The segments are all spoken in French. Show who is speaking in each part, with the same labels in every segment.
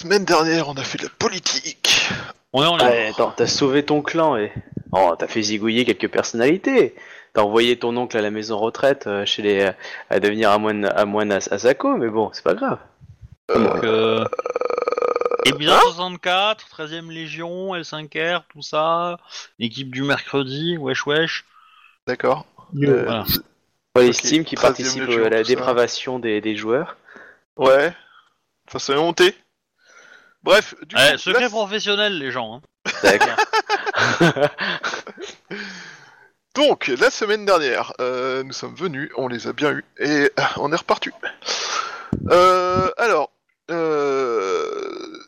Speaker 1: Semaine dernière, on a fait de la politique.
Speaker 2: On est en
Speaker 3: Ouais, attends, t'as sauvé ton clan et. Oh, t'as fait zigouiller quelques personnalités. T'as envoyé ton oncle à la maison retraite euh, chez les. à devenir à moine à, moine à, à Sako, mais bon, c'est pas grave.
Speaker 2: Donc, euh... Épisode 64, 13ème Légion, L5R, tout ça, équipe du mercredi, wesh wesh.
Speaker 1: D'accord.
Speaker 4: Euh,
Speaker 2: Voilà.
Speaker 3: Pas les
Speaker 1: Ok,
Speaker 3: Steam qui
Speaker 1: 13e
Speaker 3: participent
Speaker 1: Légion,
Speaker 3: à la
Speaker 1: tout ça.
Speaker 3: dépravation des, des joueurs.
Speaker 1: Ouais. Enfin, c'est honté. Bref, du
Speaker 2: Ouais,
Speaker 1: coup,
Speaker 2: secret
Speaker 1: là,
Speaker 2: professionnel, les gens. Hein.
Speaker 3: D'accord.
Speaker 1: donc, la semaine dernière, euh, nous sommes venus, on les a bien eus, et euh, on est reparti. Euh, alors, euh,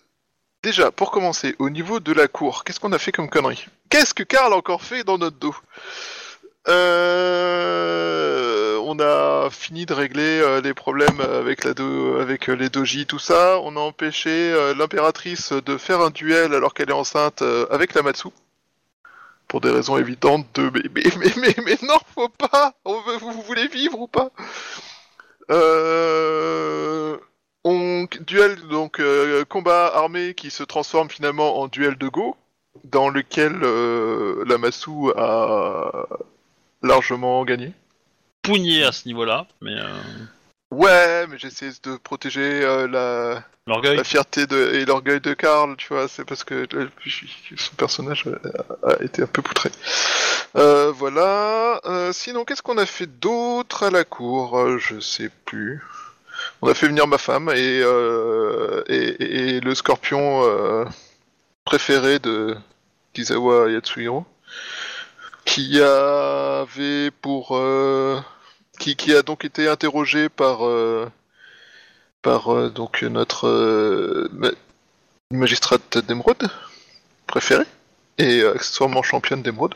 Speaker 1: déjà, pour commencer, au niveau de la cour, qu'est-ce qu'on a fait comme connerie Qu'est-ce que Karl a encore fait dans notre dos? Euh, On a fini de régler euh, les problèmes do- avec euh, les doji, tout ça. On a empêché euh, l'impératrice de faire un duel alors qu'elle est enceinte euh, avec la Matsu. Pour des raisons évidentes de mais mais mais non faut pas vous, voulez vivre ou pas? Euh, duel donc euh, combat armé qui se transforme finalement en duel de go dans lequel euh, la Massou a largement gagné.
Speaker 2: Pougné à ce niveau-là, mais euh,
Speaker 1: Ouais, mais j'essaie de protéger euh, la, fierté de, et l'orgueil de Karl, tu vois, c'est parce que euh, son personnage a, été un peu poutré. Euh, voilà. Euh, sinon, qu'est-ce qu'on a fait d'autre à la cour? Je sais plus. On a fait venir ma femme et, et, le scorpion préféré de Kizawa Yatsuhiro, euh, qui, a donc été interrogé par... euh, euh, notre ma- magistrate d'émeraude préférée et accessoirement championne d'émeraude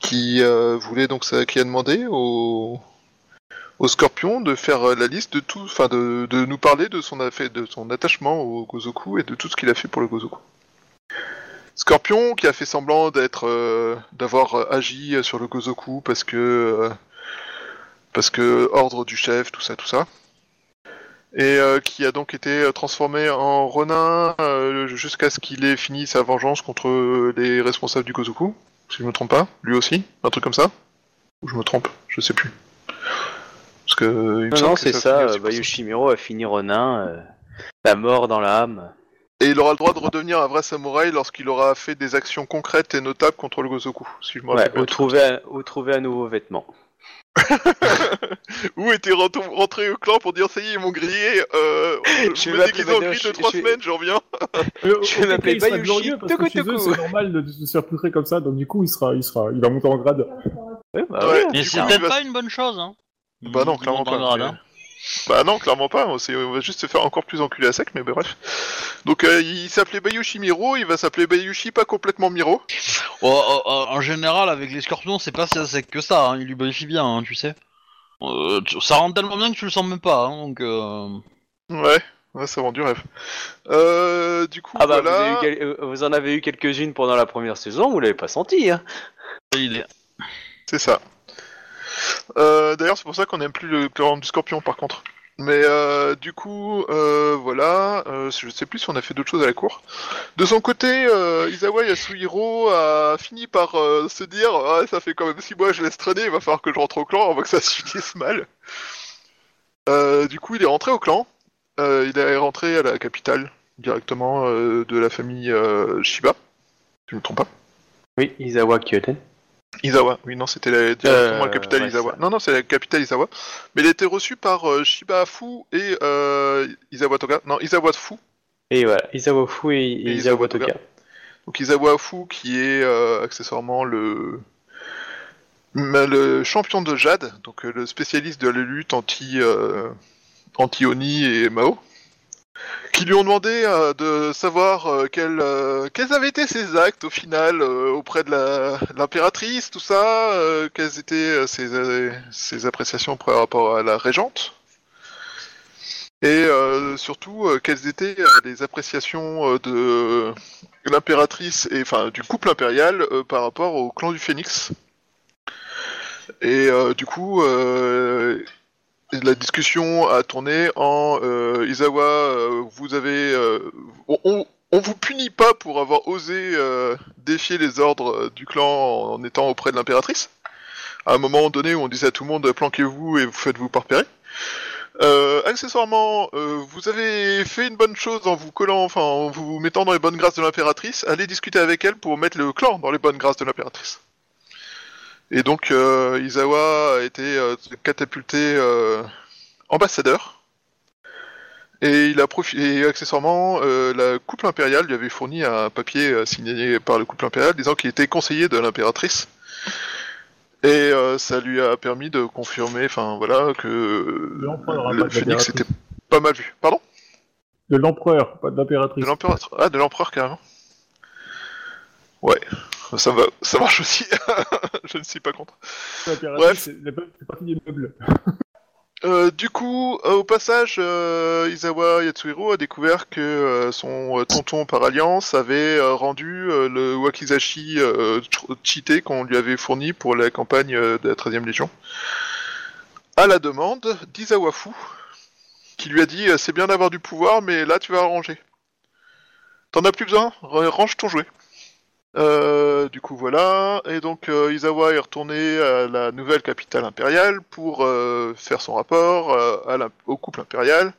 Speaker 1: qui voulait donc ça qui a demandé au Scorpion de faire la liste de tout enfin de, de nous parler de son affaire de son attachement au Gozoku et de tout ce qu'il a fait pour le Gozoku. Scorpion qui a fait semblant d'être euh, d'avoir euh, agi euh, sur le Gozoku parce que euh, parce que ordre du chef tout ça tout ça et euh, qui a donc été transformé en Ronin euh, jusqu'à ce qu'il ait fini sa vengeance contre les responsables du Gozoku, si je me trompe pas, lui aussi, un truc comme ça Ou je me trompe, je sais plus. Parce que il me
Speaker 3: Non, c'est ça, bah, Yoshimiro a fini Ronin, euh, la mort dans l'âme.
Speaker 1: Et il aura le droit de redevenir un vrai samouraï lorsqu'il aura fait des actions concrètes et notables contre le Gozoku, si je me
Speaker 3: Ouais,
Speaker 1: rappelle
Speaker 3: ou trouver, un- ou trouver un nouveau vêtement.
Speaker 1: Ou était rentré rentré au clan pour dire ça y est, ils m'ont grillé, euh,
Speaker 3: Je
Speaker 1: me déguise en gris
Speaker 3: Badoshi-
Speaker 1: de trois
Speaker 3: je vais-
Speaker 1: semaines, je reviens.
Speaker 3: Je
Speaker 4: chez eux,
Speaker 3: Toku.
Speaker 4: c'est normal de, de se faire poutrer comme ça, donc du coup, il sera, il sera, il va monter en grade.
Speaker 3: Ouais, bah
Speaker 1: Ouais.
Speaker 3: ouais.
Speaker 2: Mais
Speaker 1: Du
Speaker 2: c'est peut-être pas une bonne chose, hein.
Speaker 1: Bah non, clairement pas. Bah non, clairement pas. On va juste se faire encore plus enculer à sec, mais bah, bref. Donc euh, il s'appelait Bayushi Miro, il va s'appeler Bayushi pas complètement Miro.
Speaker 2: Oh, oh, oh, en général, avec les scorpions, c'est pas si sec que ça, hein. il lui bonifie bien, hein, tu sais. Euh, ça rentre tellement bien que tu le sens même pas, hein, donc... Euh...
Speaker 1: Ouais, ouais ça vend du rêve. Euh, du coup,
Speaker 3: Ah bah,
Speaker 1: voilà.
Speaker 3: vous, avez eu quel- vous en avez eu quelques-unes pendant la première saison, vous l'avez pas senti, hein.
Speaker 2: C'est
Speaker 1: ça. Euh, D'ailleurs, c'est pour ça qu'on n'aime plus le clan du Scorpion, par contre. Mais euh, du coup, euh, voilà, euh, je sais plus si on a fait d'autres choses à la cour. De son côté, Isawa Yasuhiro a fini par se dire ah, ça fait quand même six mois que je laisse traîner, il va falloir que je rentre au clan avant que ça se finisse mal. Du coup, il est rentré au clan. Il est rentré à la capitale directement de la famille Shiba. Si je me trompe pas.
Speaker 3: Oui, Isawa Kyoten.
Speaker 1: Isawa, oui, non, c'était la, directement
Speaker 3: Euh,
Speaker 1: la capitale
Speaker 3: ouais,
Speaker 1: Isawa.
Speaker 3: ça.
Speaker 1: Non, non, c'est la capitale Isawa. Mais il a été reçu par euh, Shiba Fu et euh, Isawa Toga. Non, Isawa Fu.
Speaker 3: Et voilà, Isawa Fu et, et.
Speaker 1: Toga. Donc Isawa Fu qui est euh, accessoirement le le champion de Jade, donc euh, le spécialiste de la lutte anti euh, anti Oni et Mao, qui lui ont demandé euh, de savoir euh, quels, euh, quels avaient été ses actes au final auprès de l'impératrice, tout ça, quelles étaient ses, appréciations par rapport à la régente. Et surtout, quelles étaient les appréciations de l'impératrice et enfin du couple impérial par rapport au clan du Phénix. Et du coup, la discussion a tourné en euh, Isawa, euh, vous avez, euh, on, vous punit pas pour avoir osé euh, défier les ordres du clan en étant auprès de l'impératrice. À un moment donné où on disait à tout le monde planquez-vous et vous faites-vous pas repérer. Accessoirement, vous avez fait une bonne chose en vous collant, enfin en vous mettant dans les bonnes grâces de l'impératrice. Allez discuter avec elle pour mettre le clan dans les bonnes grâces de l'impératrice. Et donc euh, Izawa a été euh, catapulté euh, ambassadeur. Et il a profité, et accessoirement, euh, la couple impériale lui avait fourni un papier signé par le couple impérial disant qu'il était conseiller de l'impératrice. Et ça lui a permis de confirmer, enfin voilà, que
Speaker 4: hein,
Speaker 1: le
Speaker 4: l'impératrice.
Speaker 1: était pas mal vu. Pardon?
Speaker 4: De l'empereur, pas de l'impératrice.
Speaker 1: De l'empereur Ah, de l'empereur carrément. Ouais, ça va, ça marche aussi. Je ne suis pas contre.
Speaker 4: L'impératrice,
Speaker 1: Bref.
Speaker 4: c'est la- partie des meubles.
Speaker 1: Euh, du coup, euh, au passage, euh, Izawa Yatsuhiro a découvert que son tonton par alliance avait rendu le Wakizashi ch- cheaté qu'on lui avait fourni pour la campagne de la 13e Légion, à la demande d'Izawa Fu, qui lui a dit c'est bien d'avoir du pouvoir, mais là tu vas ranger. T'en as plus besoin, range ton jouet. Euh, du coup voilà, et donc euh, Izawa est retourné à la nouvelle capitale impériale pour euh, faire son rapport euh, au couple impérial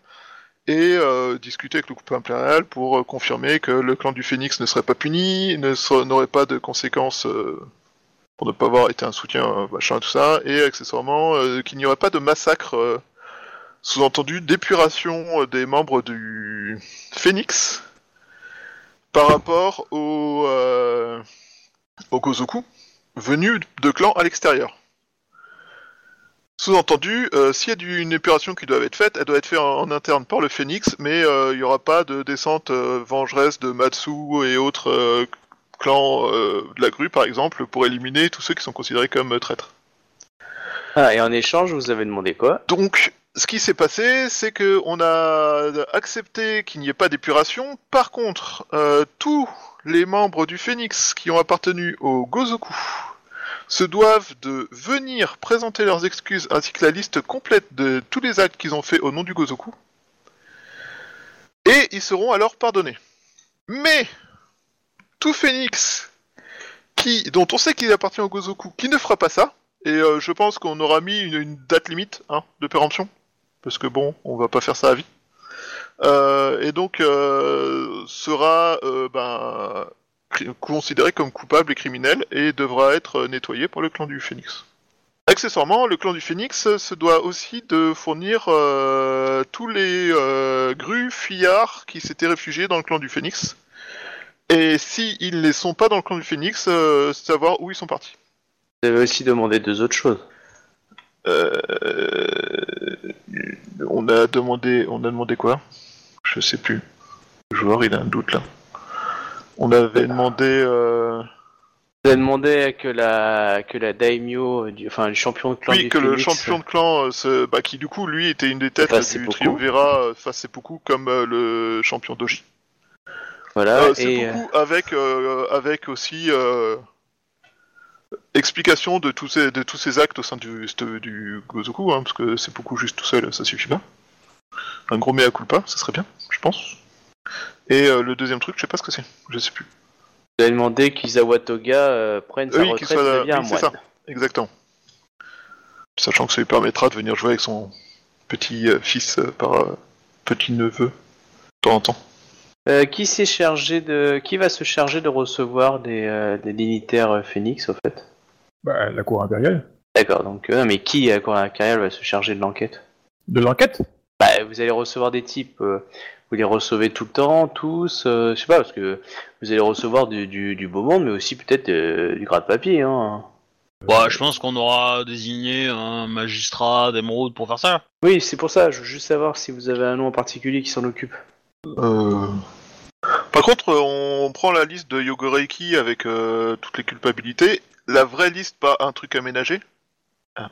Speaker 1: et discuter avec le couple impérial pour confirmer que le clan du Phénix ne serait pas puni, n'aurait pas de conséquences pour ne pas avoir été un soutien, machin, tout ça, et accessoirement qu'il n'y aurait pas de massacre, sous-entendu d'épuration des membres du Phénix par rapport au, euh, au venus de clans à l'extérieur. Sous-entendu, euh, s'il y a du- une épuration qui doit être faite, elle doit être faite en, en interne par le Phénix, mais euh, il n'y aura pas de descente euh, vengeresse de Matsu et autres clans de la grue, par exemple, pour éliminer tous ceux qui sont considérés comme traîtres.
Speaker 3: Ah, et en échange, vous avez demandé quoi?
Speaker 1: Donc, ce qui s'est passé, c'est que on a accepté qu'il n'y ait pas d'épuration. Par contre, euh, tous les membres du Phénix qui ont appartenu au Gozoku se doivent de venir présenter leurs excuses ainsi que la liste complète de tous les actes qu'ils ont fait au nom du Gozoku. Et ils seront alors pardonnés. Mais tout Phénix qui, dont on sait qu'il appartient au Gozoku, qui ne fera pas ça, et euh, je pense qu'on aura mis une, une date limite hein, de péremption, parce que bon, on va pas faire ça à vie. Euh, et donc euh, sera euh, ben, considéré comme coupable et criminel et devra être nettoyé par le clan du Phénix. Accessoirement, le clan du Phénix se doit aussi de fournir tous les grues fillards qui s'étaient réfugiés dans le clan du Phénix. Et s'ils ne sont pas dans le clan du Phénix, savoir où ils sont partis.
Speaker 3: Vous avez aussi demandé deux autres choses.
Speaker 1: Euh, on a demandé, on a demandé quoi? Je sais plus. Le joueur, il a un doute là. On avait demandé. Euh...
Speaker 3: Vous avez demandé que la que la daimyo, du, enfin le champion de clan
Speaker 1: Oui,
Speaker 3: du
Speaker 1: que le champion de clan, euh, bah, qui du coup, lui, était une des têtes
Speaker 3: c'est
Speaker 1: du
Speaker 3: beaucoup.
Speaker 1: triumvirat euh, face Seppuku comme euh, le champion Doji.
Speaker 3: Voilà, et euh,
Speaker 1: Seppuku avec avec aussi explication de tous ces de tous ces actes au sein du du Gozoku, hein, parce que Seppuku juste tout seul, ça suffit pas. Un gros mea culpa, ça serait bien, je pense. Et euh, le deuxième truc, je sais pas ce que c'est, je sais plus.
Speaker 3: vous avez demandé qu'Isawa Toga euh, prenne sa
Speaker 1: Oui,
Speaker 3: retraite
Speaker 1: soit-
Speaker 3: et devienne
Speaker 1: oui,
Speaker 3: un
Speaker 1: c'est
Speaker 3: moine.
Speaker 1: ça. Exactement. Sachant que ça lui permettra de venir jouer avec son petit euh, fils par petit neveu de temps en temps.
Speaker 3: Euh, qui s'est chargé de, qui va se charger de recevoir des, euh, des dignitaires euh, Phoenix au fait?
Speaker 4: Bah, la cour impériale.
Speaker 3: D'accord, donc euh, mais qui à quoi impérial va se charger de l'enquête?
Speaker 4: De l'enquête?
Speaker 3: Bah, vous allez recevoir des types, euh, vous les recevez tout le temps, tous, euh, je sais pas, parce que vous allez recevoir du, du, du beau monde, mais aussi peut-être du gras de papier, hein.
Speaker 2: Bah, je pense qu'on aura désigné un magistrat d'émeraude pour faire ça.
Speaker 3: Oui, c'est pour ça, je veux juste savoir si vous avez un nom en particulier qui s'en occupe.
Speaker 1: Euh, contre, on prend la liste de Yogoreiki avec euh, toutes les culpabilités. La vraie liste, pas un truc aménagé. Ah.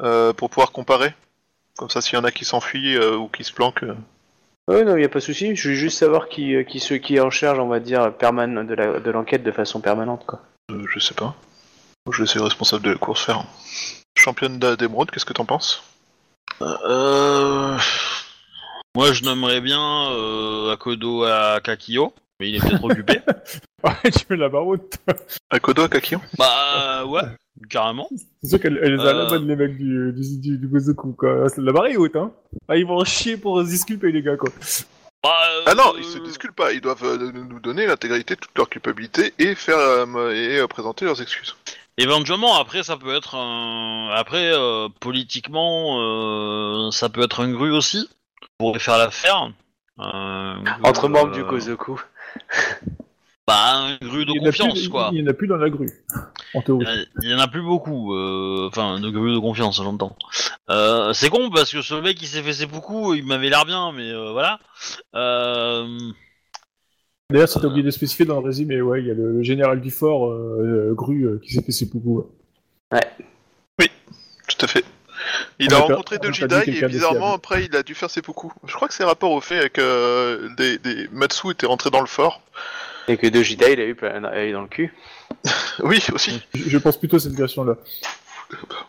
Speaker 1: Euh, pour pouvoir comparer. Comme ça, s'il y en a qui s'enfuient euh, ou qui se planquent. euh.
Speaker 3: Oui, non, il a pas de souci, je veux juste savoir qui, qui, ceux qui est en charge, on va dire, perman de la- de l'enquête de façon permanente, quoi.
Speaker 1: Euh, je sais pas. Je laisse les responsables de la course faire. Championne d'émeraude, qu'est-ce que t'en penses?
Speaker 2: Euh... Moi, je nommerais bien euh, Akodo à Kakio, mais il est peut-être occupé.
Speaker 4: Ouais, tu mets la baroute.
Speaker 1: Akodo à Kakio
Speaker 2: Bah ouais, carrément.
Speaker 4: C'est sûr qu'elle elle les a
Speaker 2: Euh.
Speaker 4: la bonne, les mecs du, du, du, du Gozoku, quoi. La barre est haute, hein. Ah, ils vont en chier pour se disculper, les gars, quoi.
Speaker 2: Bah,
Speaker 1: Ah non,
Speaker 2: euh,
Speaker 1: ils se disculpent pas, ils doivent euh, nous donner l'intégralité de toute leur culpabilité et faire euh, et euh, présenter leurs excuses.
Speaker 2: Éventuellement, après, ça peut être un... Après, euh, politiquement, euh, ça peut être un gru aussi, pour faire l'affaire. Euh,
Speaker 3: Entre
Speaker 2: euh,
Speaker 3: membres du Kozoku.
Speaker 2: Bah, un gru de
Speaker 4: Il
Speaker 2: confiance,
Speaker 4: plus-
Speaker 2: quoi.
Speaker 4: Il y en a plus dans la grue, en théorie.
Speaker 2: Il y en a- il plus beaucoup, euh, enfin, de gru de confiance, j'entends. Euh, c'est con, parce que ce mec qui s'est fait ses beaucoup, il m'avait l'air bien, mais euh, voilà. Euh...
Speaker 4: D'ailleurs, si t'as oublié de spécifier dans le résumé, ouais, il y a le, le général du fort, euh, euh, Gru, euh, qui s'est fait ses poupous. ouais.
Speaker 1: Tout à fait. Il a rencontré
Speaker 4: dit
Speaker 1: Dojidai et bizarrement après il a dû faire ses beaucoup. Je crois que c'est rapport au fait que euh, des, des Matsu étaient rentrés dans le fort.
Speaker 3: Et que Dojida, il a eu plein a eu dans le cul.
Speaker 1: Oui, aussi.
Speaker 4: Je, je pense plutôt à cette version-là.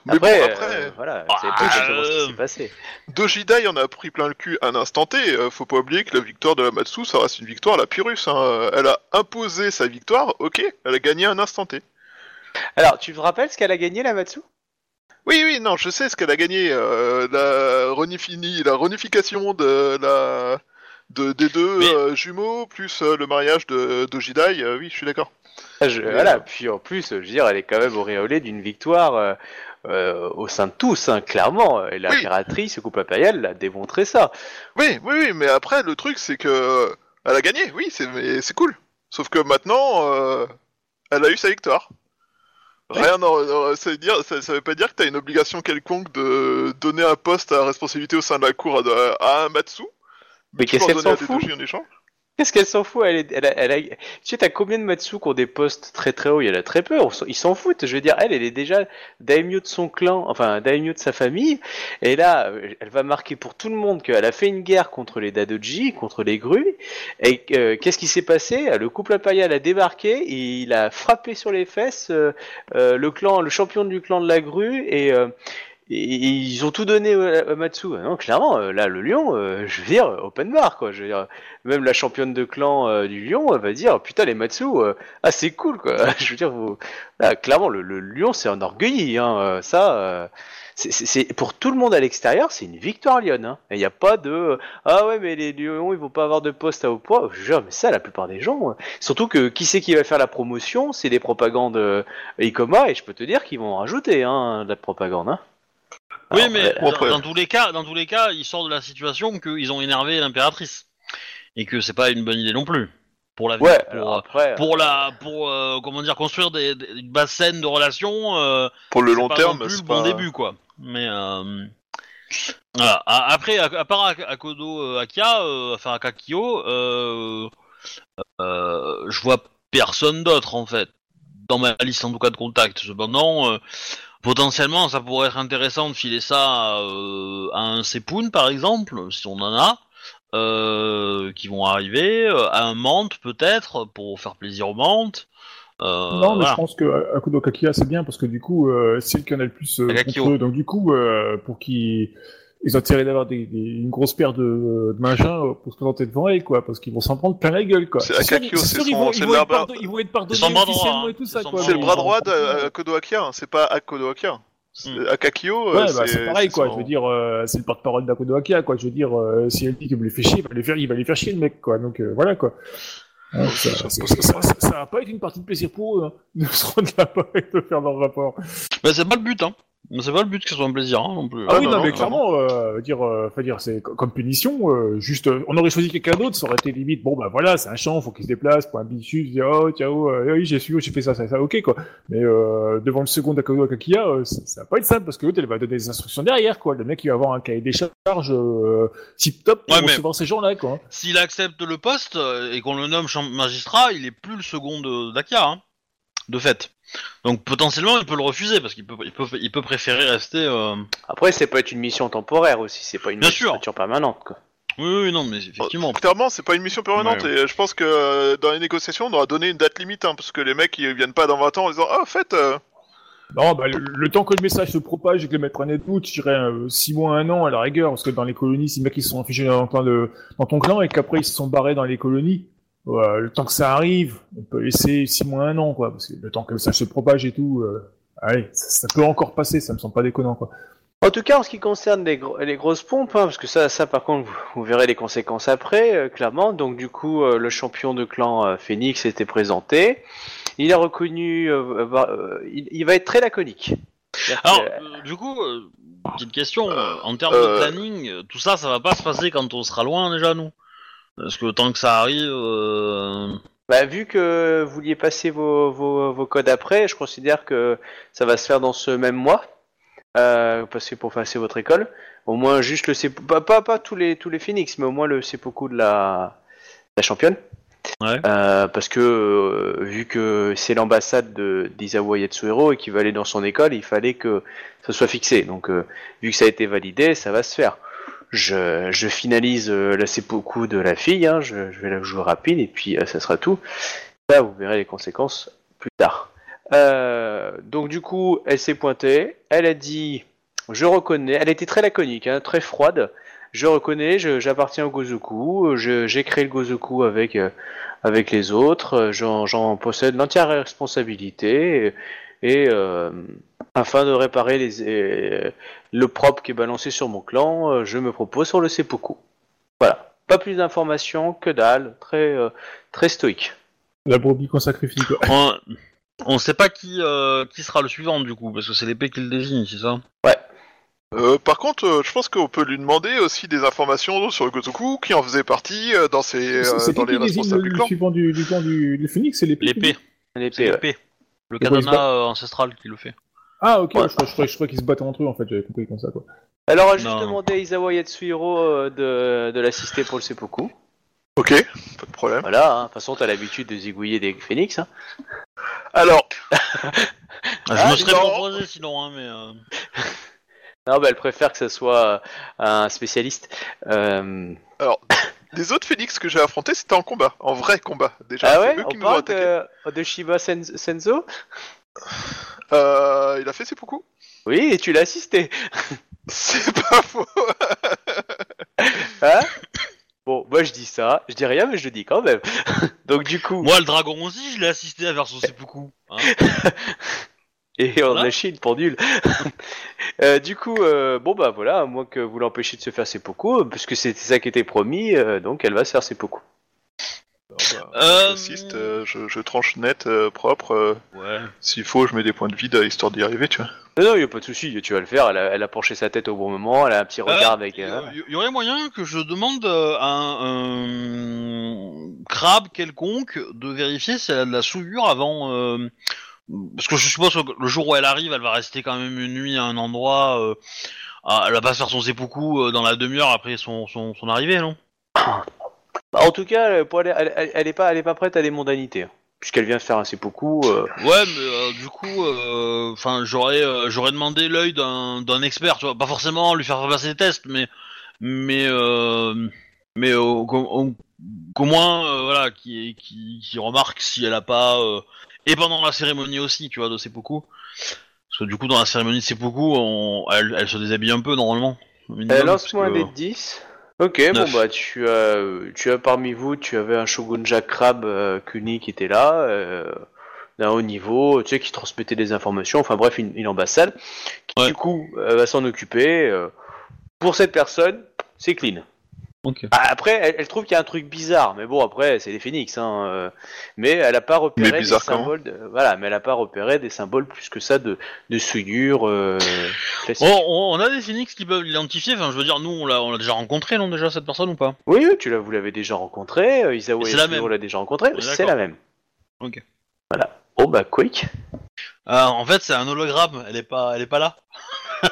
Speaker 1: Mais
Speaker 3: Après,
Speaker 1: bon,
Speaker 3: euh,
Speaker 1: après
Speaker 3: voilà,
Speaker 2: Ah,
Speaker 3: c'est pas exactement ce
Speaker 2: euh,
Speaker 3: qui s'est passé.
Speaker 1: Dojidai en a pris plein le cul un instant T. euh, faut pas oublier que la victoire de la Matsu, ça reste une victoire à la Pyrrhus. Hein. Elle a imposé sa victoire, ok, elle a gagné un instant T.
Speaker 3: Alors, tu te rappelles ce qu'elle a gagné, la Matsu?
Speaker 1: Oui, oui, non, je sais ce qu'elle a gagné. euh, la, renifini, la réunification de la de, des deux
Speaker 2: Mais-
Speaker 1: euh, jumeaux, plus euh, le mariage de Dojidai, euh, oui, je suis d'accord.
Speaker 3: Ah, je- Voilà, puis en plus, je veux dire, elle est quand même auréolée d'une victoire euh, euh, au sein de tous, hein, clairement. Et l'impératrice, le couple impérial, a démontré ça.
Speaker 1: Oui, oui, oui, mais après, le truc, c'est que elle a gagné, oui, c'est mais c'est cool. Sauf que maintenant, euh, elle a eu sa victoire. Rien, n'en- n'en- ça, veut dire, ça, ça veut pas dire que t'as une obligation quelconque de donner un poste à responsabilité au sein de la cour à, à un Matsu.
Speaker 3: Mais qu'est-ce qu'elle s'en fout
Speaker 1: doji en échange.
Speaker 3: Qu'est-ce qu'elle s'en fout elle, est- elle, a- elle a- Tu sais, t'as combien de Matsu qui ont des postes très très hauts? Il y en a très peu. Ils s'en foutent. Je veux dire, elle, elle est déjà daimyo de son clan, enfin daimyo de sa famille. Et là, euh, elle va marquer pour tout le monde qu'elle a fait une guerre contre les Dadoji, contre les grues. Et euh, qu'est-ce qui s'est passé? Le couple impérial a débarqué, il a frappé sur les fesses euh, euh, le clan, le champion du clan de la grue, et, euh, et- ils ont tout donné à, Matsu. Ah Non, clairement, euh, là, le lion, euh, je veux dire, open bar, quoi. Je veux dire, même la championne de clan euh, du lion va dire putain les Matsu ah c'est cool quoi je veux dire vous... là, clairement le, le lion c'est un orgueilli hein, ça c'est- pour tout le monde à l'extérieur c'est une victoire lionne hein. il n'y a pas de ah ouais mais les lions ils vont pas avoir de poste à haut poids je veux dire mais ça la plupart des gens euh, surtout que qui c'est qui va faire la promotion? C'est les propagandes Ikoma et je peux te dire qu'ils vont rajouter hein, de la propagande hein.
Speaker 2: Oui,
Speaker 3: Alors,
Speaker 2: mais dans, tous les cas, dans tous les cas, ils sortent de la situation qu'ils ont énervé l'impératrice et que c'est pas une bonne idée non plus pour la
Speaker 3: ouais
Speaker 2: pour,
Speaker 3: alors
Speaker 2: euh,
Speaker 3: après
Speaker 2: pour la pour euh, comment dire construire des, des- une basse scène de relations. euh,
Speaker 1: Pour le long
Speaker 2: pas
Speaker 1: terme,
Speaker 2: non plus bon début quoi. Mais voilà. Après, à, à part Ak- Akodo Akia, enfin Akakio, je vois personne d'autre en fait dans ma liste en tout cas de contacts. Cependant, potentiellement, ça pourrait être intéressant de filer ça euh, à un Sepun par exemple, si on en a. euh, qui vont arriver, euh, à un Mante peut-être, pour faire plaisir aux Mantes. Euh,
Speaker 4: non, mais
Speaker 2: voilà.
Speaker 4: je pense que Akudo Kakia, c'est bien, parce que du coup, euh, c'est le qui le plus euh,
Speaker 2: Kakio.
Speaker 4: contre eux. Donc du coup, pour qu'ils... Ils ont intérêt d'avoir des, des- une grosse paire de, de machins euh, pour se présenter devant elle, quoi, parce qu'ils vont s'en prendre plein la gueule, quoi.
Speaker 1: C'est Akakio,
Speaker 4: c'est
Speaker 1: son-
Speaker 4: vont,
Speaker 1: c'est
Speaker 4: ils
Speaker 1: le
Speaker 4: vont être
Speaker 1: bras-
Speaker 4: pardonnés, ils vont être pardonnés
Speaker 2: droit,
Speaker 4: officiellement
Speaker 2: hein.
Speaker 4: et tout ça, quoi.
Speaker 1: C'est le bras droit d'Akodo Akia, hein, c'est pas Akodo Akia. C'est
Speaker 2: Hmm.
Speaker 1: Akakio,
Speaker 4: Ouais,
Speaker 1: euh,
Speaker 4: bah, c'est pareil, quoi.
Speaker 1: son-
Speaker 4: Je veux dire, euh, c'est le porte-parole d'Akodo Akia, quoi. Je veux dire, euh, si elle dit qu'il me les fait chier, il va les faire, il va les faire chier, le mec, quoi. Donc, euh, voilà, quoi. Ça, ça, ça, ça- va pas être une partie de plaisir pour eux, hein, de se rendre là-bas et de faire leur rapport.
Speaker 2: Mais c'est pas le but, hein. Mais C'est pas le but que ce soit un plaisir, hein, non plus.
Speaker 4: Ah,
Speaker 1: Ah,
Speaker 4: oui,
Speaker 1: non,
Speaker 4: non,
Speaker 1: non,
Speaker 4: mais
Speaker 1: non,
Speaker 4: clairement, euh, dire, euh, faut dire, c'est co- comme punition, euh, juste, euh, on aurait choisi quelqu'un d'autre, ça aurait été limite, bon, bah voilà, c'est un champ, faut qu'il se déplace, pour un bichus, dire, oh, tiens, oh, euh, oui, j'ai su, j'ai fait ça, ça, ça, ok, quoi. Mais, euh, devant le second d'Akodo Akakia, euh, ça, ça va pas être simple, parce que l'autre, elle va donner des instructions derrière, quoi. Le mec, il va avoir un cahier des charges, euh, tip top pour
Speaker 2: Ouais,
Speaker 4: recevoir ces gens-là, quoi.
Speaker 2: S'il accepte le poste et qu'on le nomme champ- magistrat, il est plus le second d'Akia, hein, de fait. Donc potentiellement, il peut le refuser parce qu'il peut, il peut, il peut préférer rester. euh,
Speaker 3: Après, c'est pas être une mission temporaire aussi, c'est pas une
Speaker 2: Bien sûr.
Speaker 3: magistrature permanente, quoi.
Speaker 2: Oui, oui, non, mais effectivement.
Speaker 1: Clairement, c'est pas une mission permanente
Speaker 2: Ouais.
Speaker 1: et euh, je pense que euh, dans les négociations, on aura donné une date limite hein, parce que les mecs ils viennent pas dans 20 ans en disant Ah, en fait, euh,
Speaker 4: Non, bah, le, le temps que le message se propage et que les mecs prennent doute, je dirais 6 mois, 1 an à la rigueur, parce que dans les colonies, si les mecs ils se sont affichés dans, ton- de- dans ton clan et qu'après ils se sont barrés dans les colonies, le temps que ça arrive, on peut laisser 6 mois, 1 an, quoi, parce que le temps que message se propage et tout, euh, allez, ça, ça peut encore passer, ça me semble pas déconnant, quoi.
Speaker 3: En tout cas, en ce qui concerne les, gros- les grosses pompes, hein, parce que ça, ça par contre, vous, vous verrez les conséquences après, euh, clairement. Donc du coup, euh, le champion de clan euh, Phoenix était présenté. Il a reconnu, euh, euh, il, il va être très laconique.
Speaker 2: Alors, euh, du coup, euh, petite question,
Speaker 1: Euh,
Speaker 2: en termes
Speaker 1: euh,
Speaker 2: de planning, tout ça, ça va pas se passer quand on sera loin déjà, nous? Parce que tant que ça arrive... euh,
Speaker 3: Bah, vu que vous vouliez passer vos, vos, vos codes après, je considère que ça va se faire dans ce même mois. Euh, passer pour passer votre école. Au moins juste le seppuku, pas, pas, pas tous les tous les Phoenix, mais au moins le seppuku de la, la championne.
Speaker 2: Ouais.
Speaker 3: Euh, parce que euh, vu que c'est l'ambassade de d'Izawa Yatsuhiro et qu'il va aller dans son école, il fallait que ça soit fixé. Donc euh, vu que ça a été validé, ça va se faire. Je, je finalise euh, la seppuku de la fille, hein, je, vais la jouer rapide et puis euh, ça sera tout. Là, vous verrez les conséquences plus tard. Euh, donc du coup, elle s'est pointée, elle a dit, je reconnais, elle était très laconique, hein, très froide. Je reconnais, j'appartiens au Gozoku, j'ai créé le Gozoku avec avec les autres, j'en possède l'entière responsabilité et, afin de réparer les, euh, le propre qui est balancé sur mon clan, euh, je me propose sur le seppuku. Voilà, pas plus d'informations que dalle, très euh, très stoïque.
Speaker 4: La brebis qu'on sacrifie, quoi.
Speaker 2: on... on sait pas qui, euh, qui sera le suivant, du coup, parce que c'est l'épée qui le désigne, c'est ça?
Speaker 1: Euh, par contre, euh, je pense qu'on peut lui demander aussi des informations sur le Gotoku, qui en faisait partie euh, dans, ses, euh, dans
Speaker 4: qui
Speaker 1: les responsables
Speaker 4: le,
Speaker 1: du
Speaker 4: le
Speaker 1: clan.
Speaker 4: suivant du, du clan du, du Phoenix C'est l'épée
Speaker 2: L'épée, c'est
Speaker 3: L'épée, ouais.
Speaker 2: l'épée. Le
Speaker 4: se
Speaker 2: katana euh, ancestral qui le fait.
Speaker 4: Ah, ok,
Speaker 3: Ouais.
Speaker 4: je, crois, je, crois, je crois qu'ils se battent entre eux, en fait, j'avais compris comme ça, quoi.
Speaker 3: Alors, on a juste
Speaker 2: Non.
Speaker 3: demandé à Isawa Yatsuhiro euh, de, de l'assister pour le seppuku.
Speaker 1: Ok, pas de problème.
Speaker 3: Voilà, hein. de toute façon, t'as l'habitude de zigouiller des phénix. Hein.
Speaker 1: Alors,
Speaker 2: Ah, je
Speaker 3: Ah,
Speaker 2: me serais
Speaker 1: non.
Speaker 2: proposé sinon, hein, mais... euh,
Speaker 3: Non, bah, elle préfère que ce soit un spécialiste. Euh...
Speaker 1: les autres Phoenix que j'ai affrontés, c'était en combat, en vrai combat. Déjà,
Speaker 3: Ah ouais
Speaker 1: eux
Speaker 3: On
Speaker 1: qui nous ont
Speaker 3: parle
Speaker 1: attaqués.
Speaker 3: de, de Shiba Sen- Senzo?
Speaker 1: Euh, il a fait ses beaucoup
Speaker 3: Oui, et tu l'as assisté.
Speaker 1: C'est pas faux.
Speaker 3: Hein Bon, moi je dis ça, je dis rien, mais je le dis quand même. Donc du coup,
Speaker 2: Moi, le dragon aussi, je l'ai assisté à faire son seppuku. Hein
Speaker 3: et on
Speaker 2: Voilà.
Speaker 3: a chié pour nul. Euh, du coup, euh, bon bah voilà, à moins que vous l'empêchiez de se faire ses pocos, puisque c'était ça qui était promis, euh, donc elle va se faire ses pocos.
Speaker 1: Bah,
Speaker 2: Euh,
Speaker 1: J'assiste, euh, je, je tranche net, euh, propre. euh,
Speaker 2: ouais.
Speaker 1: S'il faut, je mets des points de vide histoire d'y arriver, tu vois.
Speaker 3: Non, non, y a pas de souci, tu vas le faire. Elle a, elle a penché sa tête au bon moment, elle a un petit regard avec.
Speaker 2: Il
Speaker 3: euh,
Speaker 2: y, aurait moyen que je demande à un, un crabe quelconque de vérifier si elle a de la souillure avant. euh, parce que je suppose que le jour où elle arrive, elle va rester quand même une nuit à un endroit. euh, ah, elle va pas se faire son seppuku dans la demi-heure après son, son, son arrivée, non?
Speaker 3: Bah, en tout cas, pour aller- elle, elle- elle est pas, elle est pas prête à des mondanités, hein, puisqu'elle vient de faire un seppuku. euh,
Speaker 2: Ouais, mais euh, du coup, euh, enfin, j'aurais, euh, j'aurais demandé l'œil d'un, d'un expert, tu vois, pas forcément lui faire passer des tests, mais, mais, euh, mais au, au- qu'au moins, euh, voilà, qui, qui, qui remarque si elle a pas, euh, et pendant la cérémonie aussi, tu vois, de seppuku, parce que du coup, dans la cérémonie de seppuku, on, elle, elle se déshabille un peu normalement. au minimum,
Speaker 3: Euh, Lance-moi un
Speaker 2: parce
Speaker 3: dé
Speaker 2: que-
Speaker 3: de 10. Ok,
Speaker 2: Neuf.
Speaker 3: bon bah tu as, tu as parmi vous, tu avais un Shogun Jack Crab euh, Kuni qui était là, euh, d'un haut niveau, tu sais, qui transmettait des informations, enfin bref, une, une ambassade, qui
Speaker 2: Ouais.
Speaker 3: du coup euh, va s'en occuper. euh. pour cette personne, c'est clean.
Speaker 2: Ok.
Speaker 3: Ah, Après, elle, elle trouve qu'il y a un truc bizarre, mais bon, après, c'est les phoenix, hein. euh, mais elle a pas repéré
Speaker 1: Mais
Speaker 3: des symboles. De, voilà, mais elle a pas repéré des symboles plus que ça de, de souillure euh,
Speaker 2: on, on a des phoenix qui peuvent l'identifier, enfin, je veux dire, nous, on l'a, on l'a déjà rencontré, non, déjà, cette personne ou pas?
Speaker 3: Oui, oui, tu l'as, vous l'avez déjà rencontré, euh, Isawa
Speaker 2: C'est la même.
Speaker 3: l'a déjà rencontré,
Speaker 2: On est
Speaker 3: c'est la même.
Speaker 2: Ok.
Speaker 3: Voilà. Oh bah quick.
Speaker 2: Euh, en fait, c'est un hologramme, elle est pas, elle est pas là.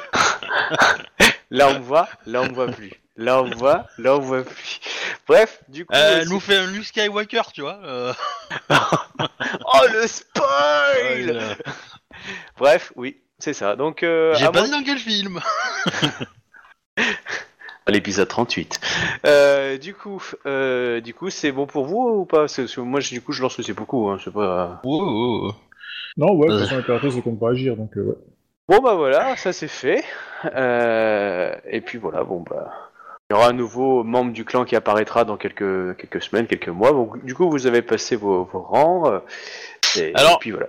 Speaker 3: Là on me voit, là on me voit plus. Là on voit, là on voit plus. Bref, du coup.
Speaker 2: Euh,
Speaker 3: euh,
Speaker 2: elle nous fait un Luke Skywalker, tu vois. euh.
Speaker 3: Oh le spoil
Speaker 2: Euh,
Speaker 3: Bref, oui, c'est ça. Donc euh,
Speaker 2: J'ai
Speaker 3: à
Speaker 2: pas
Speaker 3: moins-
Speaker 2: dit dans quel film.
Speaker 3: à l'épisode 38. Euh, du coup, euh, du coup, c'est bon pour vous ou pas? Parce que moi, je- du coup, je lance le c'est beaucoup. Hein, je sais pas.
Speaker 2: Oh, oh, oh.
Speaker 4: Non, ouais, de toute façon, l'impératrice, elle compte pas agir, donc euh, ouais.
Speaker 3: Bon bah voilà, ça c'est fait. Euh, et puis voilà, bon bah. Il y aura un nouveau membre du clan qui apparaîtra dans quelques, quelques semaines, quelques mois. Donc, du coup, vous avez passé vos, vos rangs. euh, et,
Speaker 2: Alors-
Speaker 3: et puis voilà.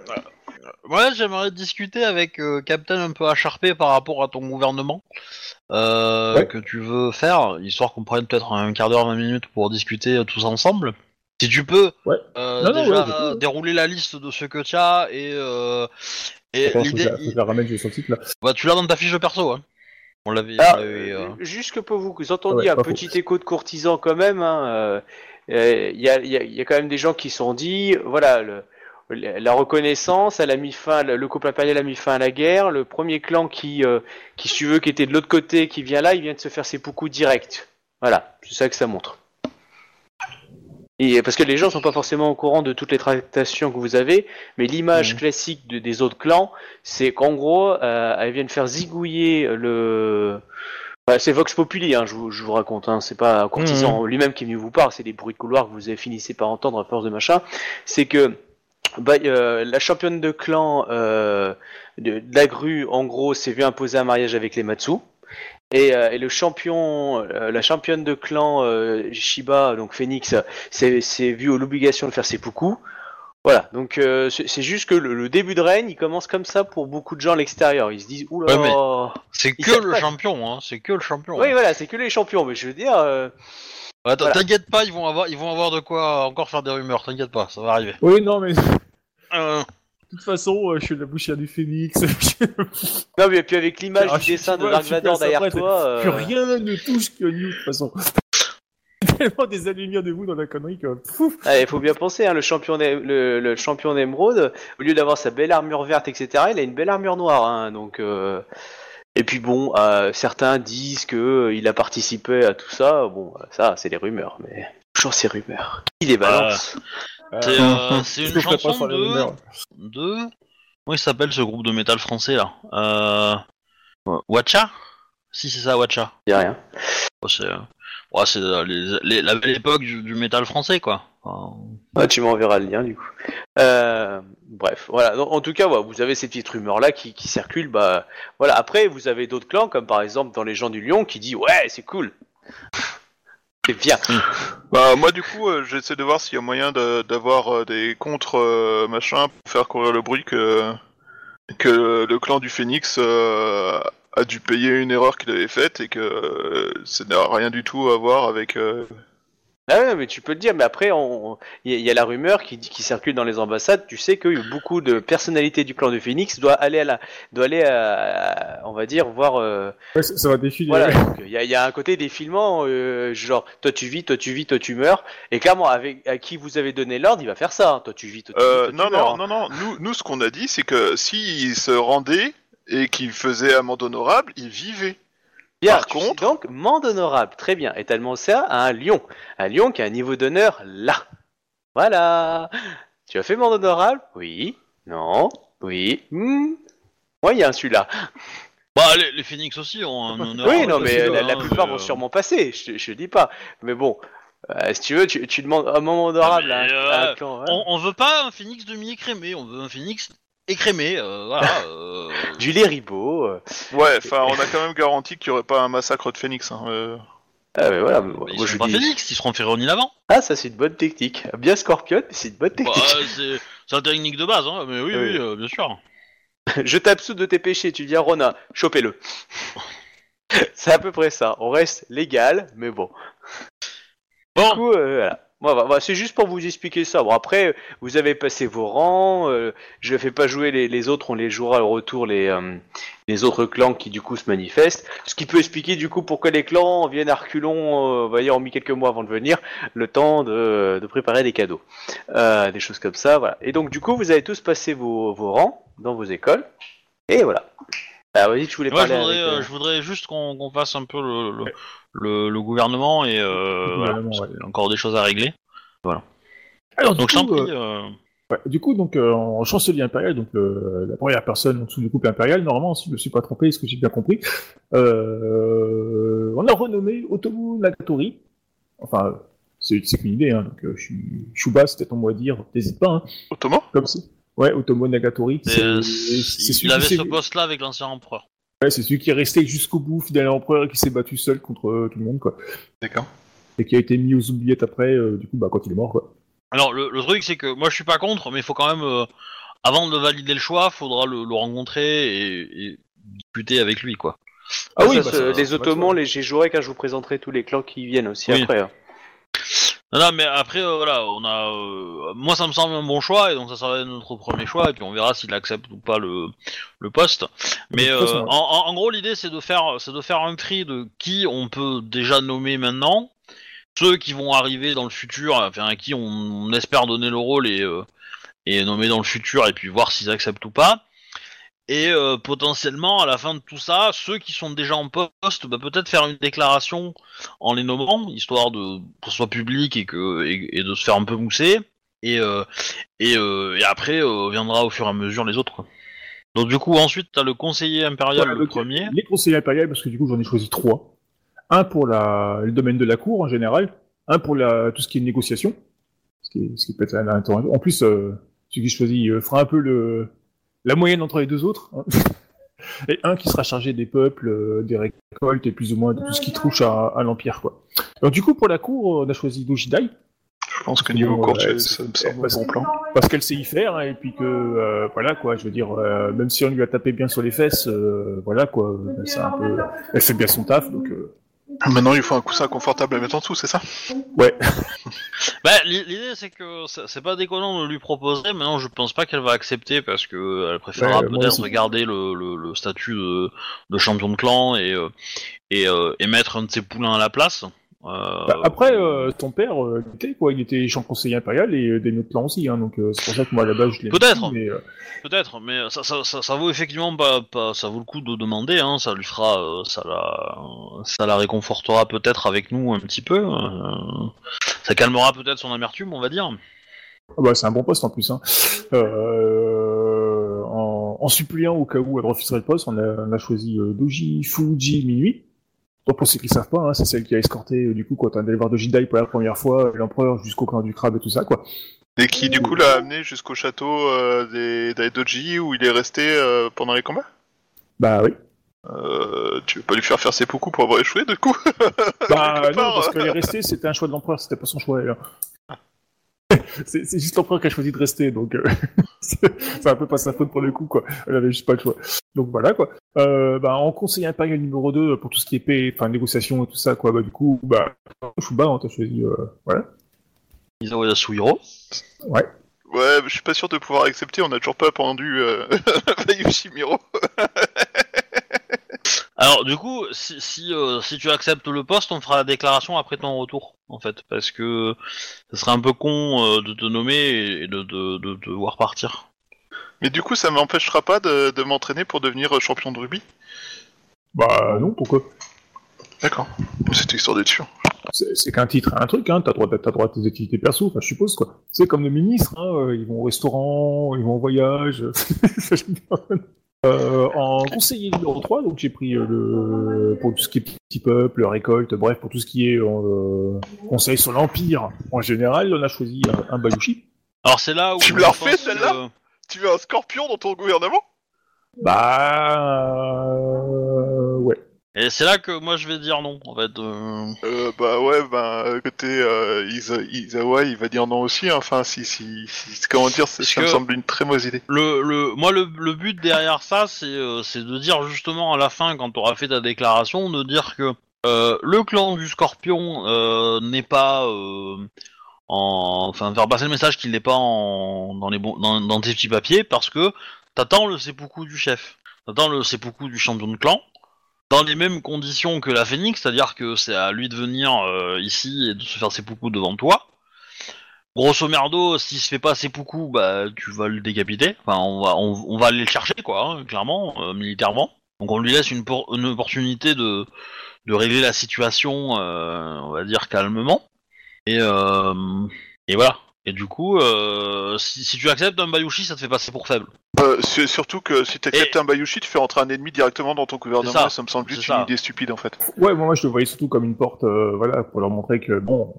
Speaker 2: Ouais, j'aimerais discuter avec euh, Captain un peu acharpé par rapport à ton gouvernement euh,
Speaker 4: Ouais.
Speaker 2: que tu veux faire, histoire qu'on prenne peut-être un quart d'heure, 20 minutes pour discuter euh, tous ensemble. Si tu peux
Speaker 4: Ouais.
Speaker 2: euh,
Speaker 4: Non, non,
Speaker 2: déjà
Speaker 4: ouais, je peux.
Speaker 2: dérouler la liste de ce que tu as et, euh, et
Speaker 4: Attends, faut que
Speaker 2: l'idée,
Speaker 4: je la- faut que je la ramène sur le site là.
Speaker 2: bah, tu l'as dans ta fiche de perso. Hein. On l'avait.
Speaker 3: Alors,
Speaker 2: on l'avait, euh,
Speaker 3: Juste que pour vous, vous entendiez
Speaker 4: Ouais,
Speaker 3: un petit écho de courtisan quand même, hein, euh, euh, il y, a, il y a- il y a quand même des gens qui se sont dit, voilà, le- la reconnaissance, elle a mis fin, le couple impérial a mis fin à la guerre, le premier clan qui, euh, qui si tu veux, qui était de l'autre côté, qui vient là, il vient de se faire ses poucous direct. Voilà, c'est ça que ça montre. Et parce que les gens sont pas forcément au courant de toutes les tractations que vous avez, mais l'image
Speaker 2: Mhm.
Speaker 3: classique de- des autres clans, c'est qu'en gros, euh, elles viennent faire zigouiller le. Bah, c'est Vox Populi, hein, je, vous, je vous raconte, hein, c'est pas un courtisan lui-même qui est venu vous parler, c'est des bruits de couloir que vous avez finissez par entendre à force de machin. C'est que bah, euh, la championne de clan euh, de, de la grue, en gros, s'est vu imposer un mariage avec les Matsu. Et, euh, et le champion, euh, la championne de clan euh, Shiba, donc Phoenix, s'est vu l'obligation de faire ses poucous. Voilà, donc euh, c'est juste que le, le début de règne, il commence comme ça pour beaucoup de gens à l'extérieur. Ils se disent, oula.
Speaker 2: Ouais, mais- C'est que le
Speaker 3: pas.
Speaker 2: champion, hein. C'est que le champion.
Speaker 3: Oui, voilà, c'est que les champions, mais je veux dire. euh, voilà.
Speaker 2: T'inquiète pas, ils vont avoir, ils vont avoir de quoi encore faire des rumeurs. T'inquiète pas, ça va arriver.
Speaker 4: Oui, non, mais de
Speaker 2: Euh,
Speaker 4: toute façon, euh, je suis la bouchière du phénix.
Speaker 3: Non, mais puis avec l'image
Speaker 4: Ah,
Speaker 3: du dessin de Dark Vador derrière
Speaker 4: après,
Speaker 3: toi. euh,
Speaker 4: Plus rien ne touche que New, de toute façon. Tellement des années-lumière de vous dans la connerie que.
Speaker 3: Ah, Il faut bien penser, hein, le champion le, le champion d'émeraude, au lieu d'avoir sa belle armure verte, etc., il a une belle armure noire. Hein, donc, euh, Et puis bon, euh, certains disent que euh, il a participé à tout ça. Bon, euh, ça, c'est des rumeurs, mais toujours ces rumeurs. Il les balance.
Speaker 2: C'est, euh, c'est une chanson de- de. Comment il s'appelle ce groupe de métal français là? Euh... Watcha Si, c'est ça, Watcha.
Speaker 3: Dis rien.
Speaker 2: Oh, c'est euh, ouais, c'est, euh, les- les- la belle époque du, du métal français, quoi. Enfin,
Speaker 3: Ah, tu m'enverras le lien du coup. Euh, bref, voilà. Donc, en tout cas, voilà, vous avez ces petites rumeurs là qui, qui circulent. Bah, voilà. Après, vous avez d'autres clans, comme par exemple dans les gens du Lion, qui dit ouais, c'est cool, bien.
Speaker 1: Bah moi du coup euh, j'essaie de voir s'il y a moyen de- d'avoir euh, des contre euh, machin pour faire courir le bruit que que le clan du Phénix euh, a dû payer une erreur qu'il avait faite et que euh, ça n'a rien du tout à voir avec euh,
Speaker 3: Ah ouais, mais tu peux le dire. Mais après, on- on- il y, a- il y a la rumeur qui, dit- qui circule dans les ambassades. Tu sais que beaucoup de personnalités du clan du Phoenix doivent aller à la, doivent aller à, on va dire voir. euh,
Speaker 4: Ouais, ça, ça va défiler.
Speaker 3: Voilà, il y, a- il y a un côté défilement, euh, genre toi tu vis, toi tu vis, toi tu meurs, et clairement avec à qui vous avez donné l'ordre, il va faire ça. hein. Toi tu vis, toi tu
Speaker 1: Euh,
Speaker 3: vis, toi
Speaker 1: non,
Speaker 3: tu meurs.
Speaker 1: non, non, non, nous, nous, ce qu'on a dit, c'est que s'il se rendait et qu'il faisait amende honorable, il vivait.
Speaker 3: Bien,
Speaker 1: par
Speaker 3: tu
Speaker 1: contre-
Speaker 3: donc mande honorable, très bien, est tellement ça à un lion, un lion qui a un niveau d'honneur là. Voilà. Tu as fait mande honorable? Oui. Non. Oui. Hmm. Moyen celui-là.
Speaker 2: Bah, les, les Phoenix aussi ont un honneur.
Speaker 3: oui, non,
Speaker 2: euh,
Speaker 3: mais la,
Speaker 2: hein,
Speaker 3: la plupart
Speaker 2: mais,
Speaker 3: vont
Speaker 2: euh,
Speaker 3: sûrement passer. Je, je dis pas. Mais bon, euh, si tu veux, tu, tu demandes un moment honorable
Speaker 2: Ah,
Speaker 3: à, un- à un clan.
Speaker 2: On, on veut pas un Phoenix demi-écrémé, on veut un Phoenix écrémé, euh, voilà. euh,
Speaker 3: Du lait ribot. euh.
Speaker 1: Ouais, enfin, on a quand même garanti qu'il n'y aurait pas un massacre de Phénix. Hein, euh.
Speaker 3: Ah, mais voilà.
Speaker 2: mais
Speaker 3: moi,
Speaker 2: ils
Speaker 3: je
Speaker 2: pas
Speaker 3: dis-
Speaker 2: Phoenix, ils seront Féronie avant.
Speaker 3: Ah, ça c'est une bonne technique. Bien Scorpion, mais c'est une bonne
Speaker 2: Bah,
Speaker 3: technique.
Speaker 2: c'est c'est la technique de base, hein, mais oui,
Speaker 3: Oui.
Speaker 2: oui, euh, bien sûr.
Speaker 3: Je t'absous de tes péchés, tu dis à Ronin, chopez-le. c'est à peu près ça. On reste légal, mais bon.
Speaker 2: Bon,
Speaker 3: Du coup, euh, voilà. Bah, bah, c'est juste pour vous expliquer ça. Bon, après, vous avez passé vos rangs. euh, je ne fais pas jouer les, les autres, on les jouera au retour, les, euh, les autres clans qui, du coup, se manifestent. Ce qui peut expliquer, du coup, pourquoi les clans viennent à reculons, euh, on dire, ont mis quelques mois avant de venir, le temps de, de préparer des cadeaux. Euh, des choses comme ça, voilà. Et donc, du coup, vous avez tous passé vos, vos rangs dans vos écoles. Et voilà. Alors, vas-y, je voulais
Speaker 2: moi je voudrais,
Speaker 3: avec,
Speaker 2: je voudrais juste qu'on qu'on fasse un peu le, le, le- le gouvernement et euh, voilà,
Speaker 4: ouais.
Speaker 2: y a encore des choses à régler.
Speaker 4: Alors,
Speaker 2: Donc
Speaker 4: coup,
Speaker 2: prie.
Speaker 4: euh,
Speaker 2: euh,
Speaker 4: ouais, du coup, donc, euh, en chancelier impérial, donc euh, la première personne en dessous du couple impérial, normalement, si je me suis pas trompé, ce que j'ai bien compris, euh, on a renommé Otomu Nagatori. Enfin, c'est qu'une idée, hein, donc euh, je suis Chouba, c'était ton mot à dire, t'hésites pas, hein,
Speaker 1: Ottoman
Speaker 4: comme c'est. Ouais, Otomo Nagatori. C'est-
Speaker 2: euh, il avait ce poste-là avec l'ancien empereur.
Speaker 4: Ouais, c'est celui qui est resté jusqu'au bout, fidèle à l'empereur, et qui s'est battu seul contre euh, tout le monde, quoi.
Speaker 1: D'accord.
Speaker 4: Et qui a été mis aux oubliettes après, euh, du coup, bah, quand il est mort, quoi.
Speaker 2: Alors le, le truc c'est que moi je suis pas contre, mais il faut quand même, euh, avant de valider le choix, faudra le, le rencontrer et, et discuter avec lui quoi.
Speaker 3: Ah
Speaker 4: oui,
Speaker 3: oui,
Speaker 4: bah,
Speaker 3: les
Speaker 4: ça-
Speaker 3: Ottomans, les Géjorek, quand je vous présenterai tous les clans qui viennent aussi
Speaker 2: Oui.
Speaker 3: après. hein.
Speaker 2: Non, non, mais après euh, voilà, on a, euh, moi ça me semble un bon choix et donc ça sera notre premier choix et puis on verra s'il accepte ou pas le, le poste. Mais
Speaker 4: De toute
Speaker 2: euh,
Speaker 4: façon, ouais.
Speaker 2: en, en- en gros l'idée c'est de faire, c'est de faire un tri de qui on peut déjà nommer maintenant, ceux qui vont arriver dans le futur, enfin à qui on, on espère donner le rôle et euh, et nommer dans le futur et puis voir s'ils acceptent ou pas. Et euh, potentiellement, à la fin de tout ça, ceux qui sont déjà en poste, bah, peut-être faire une déclaration en les nommant, histoire de que ce soit public et que et, et de se faire un peu mousser. Et euh, et, euh, et après euh, viendra au fur et à mesure les autres. Donc du coup, ensuite, t'as le conseiller impérial,
Speaker 4: Voilà,
Speaker 2: le premier.
Speaker 4: Les conseillers impériaux, parce que du coup, j'en ai choisi trois. Un pour la, le domaine de la cour, en général. Un pour la, tout ce qui est négociation. Ce qui, est- ce qui peut être intéressant. En plus, euh, celui qui choisit euh, fera un peu le, la moyenne entre les deux autres. hein. Et un qui sera chargé des peuples, euh, des récoltes et plus ou moins de tout ce qui touche à, à l'Empire, quoi. Donc du coup, pour la cour, on a choisi Dojidai.
Speaker 1: Je pense que niveau ça me
Speaker 4: c'est-
Speaker 1: semble un
Speaker 4: parce
Speaker 1: bon plan.
Speaker 4: parce qu'elle sait y faire hein, et puis que euh, voilà quoi je veux dire euh, même si on lui a tapé bien sur les fesses euh, voilà quoi euh, c'est un peu elle fait bien son taf donc euh,
Speaker 1: Maintenant, il faut un coussin confortable à mettre en dessous, c'est ça?
Speaker 2: Bah, l'i- l'idée c'est que c'est pas déconnant de lui proposer. Maintenant, je pense pas qu'elle va accepter parce que euh, elle préférera
Speaker 4: Ouais,
Speaker 2: peut-être garder le, le, le statut de, de champion de clan et euh, et, euh, et mettre un de ses poulains à la place. Euh,
Speaker 4: bah, après euh, ton père euh, était quoi il était champ conseiller impérial et des clans aussi hein, donc c'est pour ça que moi à la base je l'ai
Speaker 2: Peut-être.
Speaker 4: mais
Speaker 2: Peut-être, mais ça, ça, ça, ça vaut effectivement pas, pas, ça vaut le coup de demander. Hein, ça lui fera, ça la, ça la réconfortera peut-être avec nous un petit peu. ça calmera peut-être son amertume, on va dire.
Speaker 4: ah bah, c'est un bon poste en plus hein. euh, en, en suppléant au cas où elle refuserait le poste on a, on a choisi euh, Doji Fuji Minuit donc pour ceux qui savent pas hein, c'est celle qui a escorté euh, du coup quand on allait voir Dojidai pour la première fois l'empereur jusqu'au camp du crabe et tout ça quoi
Speaker 1: Et qui, du coup, l'a amené jusqu'au château euh, des d'Aidoji où il est resté euh, pendant les combats?
Speaker 4: Bah oui
Speaker 1: euh, Tu veux pas lui faire faire ses poucous pour avoir échoué, du coup?
Speaker 4: Bah non,
Speaker 1: part,
Speaker 4: parce
Speaker 1: euh.
Speaker 4: qu'elle est restée, c'était un choix de l'empereur, c'était pas son choix. elle. c'est c'est juste l'empereur qui a choisi de rester, donc euh, c'est c'est un peu pas sa faute pour le coup, quoi. Elle avait juste pas le choix. Donc voilà, quoi. Euh, bah, en conseiller impérial numéro 2, pour tout ce qui est paix, enfin négociation et tout ça, quoi, bah du coup, bah, Shuba, hein, t'as choisi, euh, voilà.
Speaker 2: Isawa Yasuhiro.
Speaker 1: Ouais, je suis pas sûr de pouvoir accepter, on a toujours pas pendu euh, Bayushi Miro.
Speaker 2: Alors du coup, si si, euh, si tu acceptes le poste, on fera la déclaration après ton retour, en fait, parce que ce serait un peu con euh, de te nommer et de de, de, de voir partir.
Speaker 1: Mais du coup, ça m'empêchera pas de, de m'entraîner pour devenir euh, champion de rugby?
Speaker 4: Bah non, pourquoi?
Speaker 1: D'accord. C'était histoire d'être sûr.
Speaker 4: C'est qu'un titre, un truc, hein, t'as droit, t'as droit à tes activités perso, enfin, je suppose, quoi. C'est comme le ministre, hein, ils vont au restaurant, ils vont en voyage. euh, en conseiller numéro 3, donc j'ai pris euh, le, pour tout ce qui est petit peuple, récolte, bref, pour tout ce qui est euh, conseil sur l'Empire, en général, on a choisi un, un Bayushi.
Speaker 2: Alors c'est là où
Speaker 1: Tu me l'as refait, celle-là
Speaker 2: que-
Speaker 1: Tu veux un scorpion dans ton gouvernement?
Speaker 4: Bah...
Speaker 2: Et c'est là que moi je vais dire non, en fait. euh,
Speaker 1: euh, Bah ouais, bah côté euh, Isa- Izawa, il va dire non aussi. hein. Enfin, si, si, si comment dire, c'est-
Speaker 2: Parce
Speaker 1: ça me semble une très mauvaise idée.
Speaker 2: Le, le, moi, le, le but derrière ça, c'est euh, c'est de dire justement à la fin, quand tu auras fait ta déclaration, de dire que euh, le clan du Scorpion euh, n'est pas euh, en, enfin, faire passer le message qu'il n'est pas en, dans les bons, dans, dans tes petits papiers, parce que t'attends le seppuku du chef, t'attends le seppuku du champion de clan. Dans les mêmes conditions que la Phoenix, c'est-à-dire que c'est à lui de venir euh, ici et de se faire seppuku devant toi. Grosso merdo, s'il se fait pas seppuku, bah tu vas le décapiter. Enfin, on va, on, on va aller le chercher, quoi, hein, clairement, euh, militairement. Donc on lui laisse une, une opportunité de, de régler la situation, euh, on va dire calmement. Et, euh, et voilà. Et du coup, euh, si, si tu acceptes un Bayushi, ça te fait passer pour faible.
Speaker 1: Euh, su- surtout que si t'acceptes un Bayushi, tu fais rentrer un ennemi directement dans ton gouvernement.
Speaker 2: Ça.
Speaker 1: Ça. me semble juste une idée stupide en fait.
Speaker 4: Ouais, moi, moi, je le voyais surtout comme une porte, euh, voilà, pour leur montrer que, bon,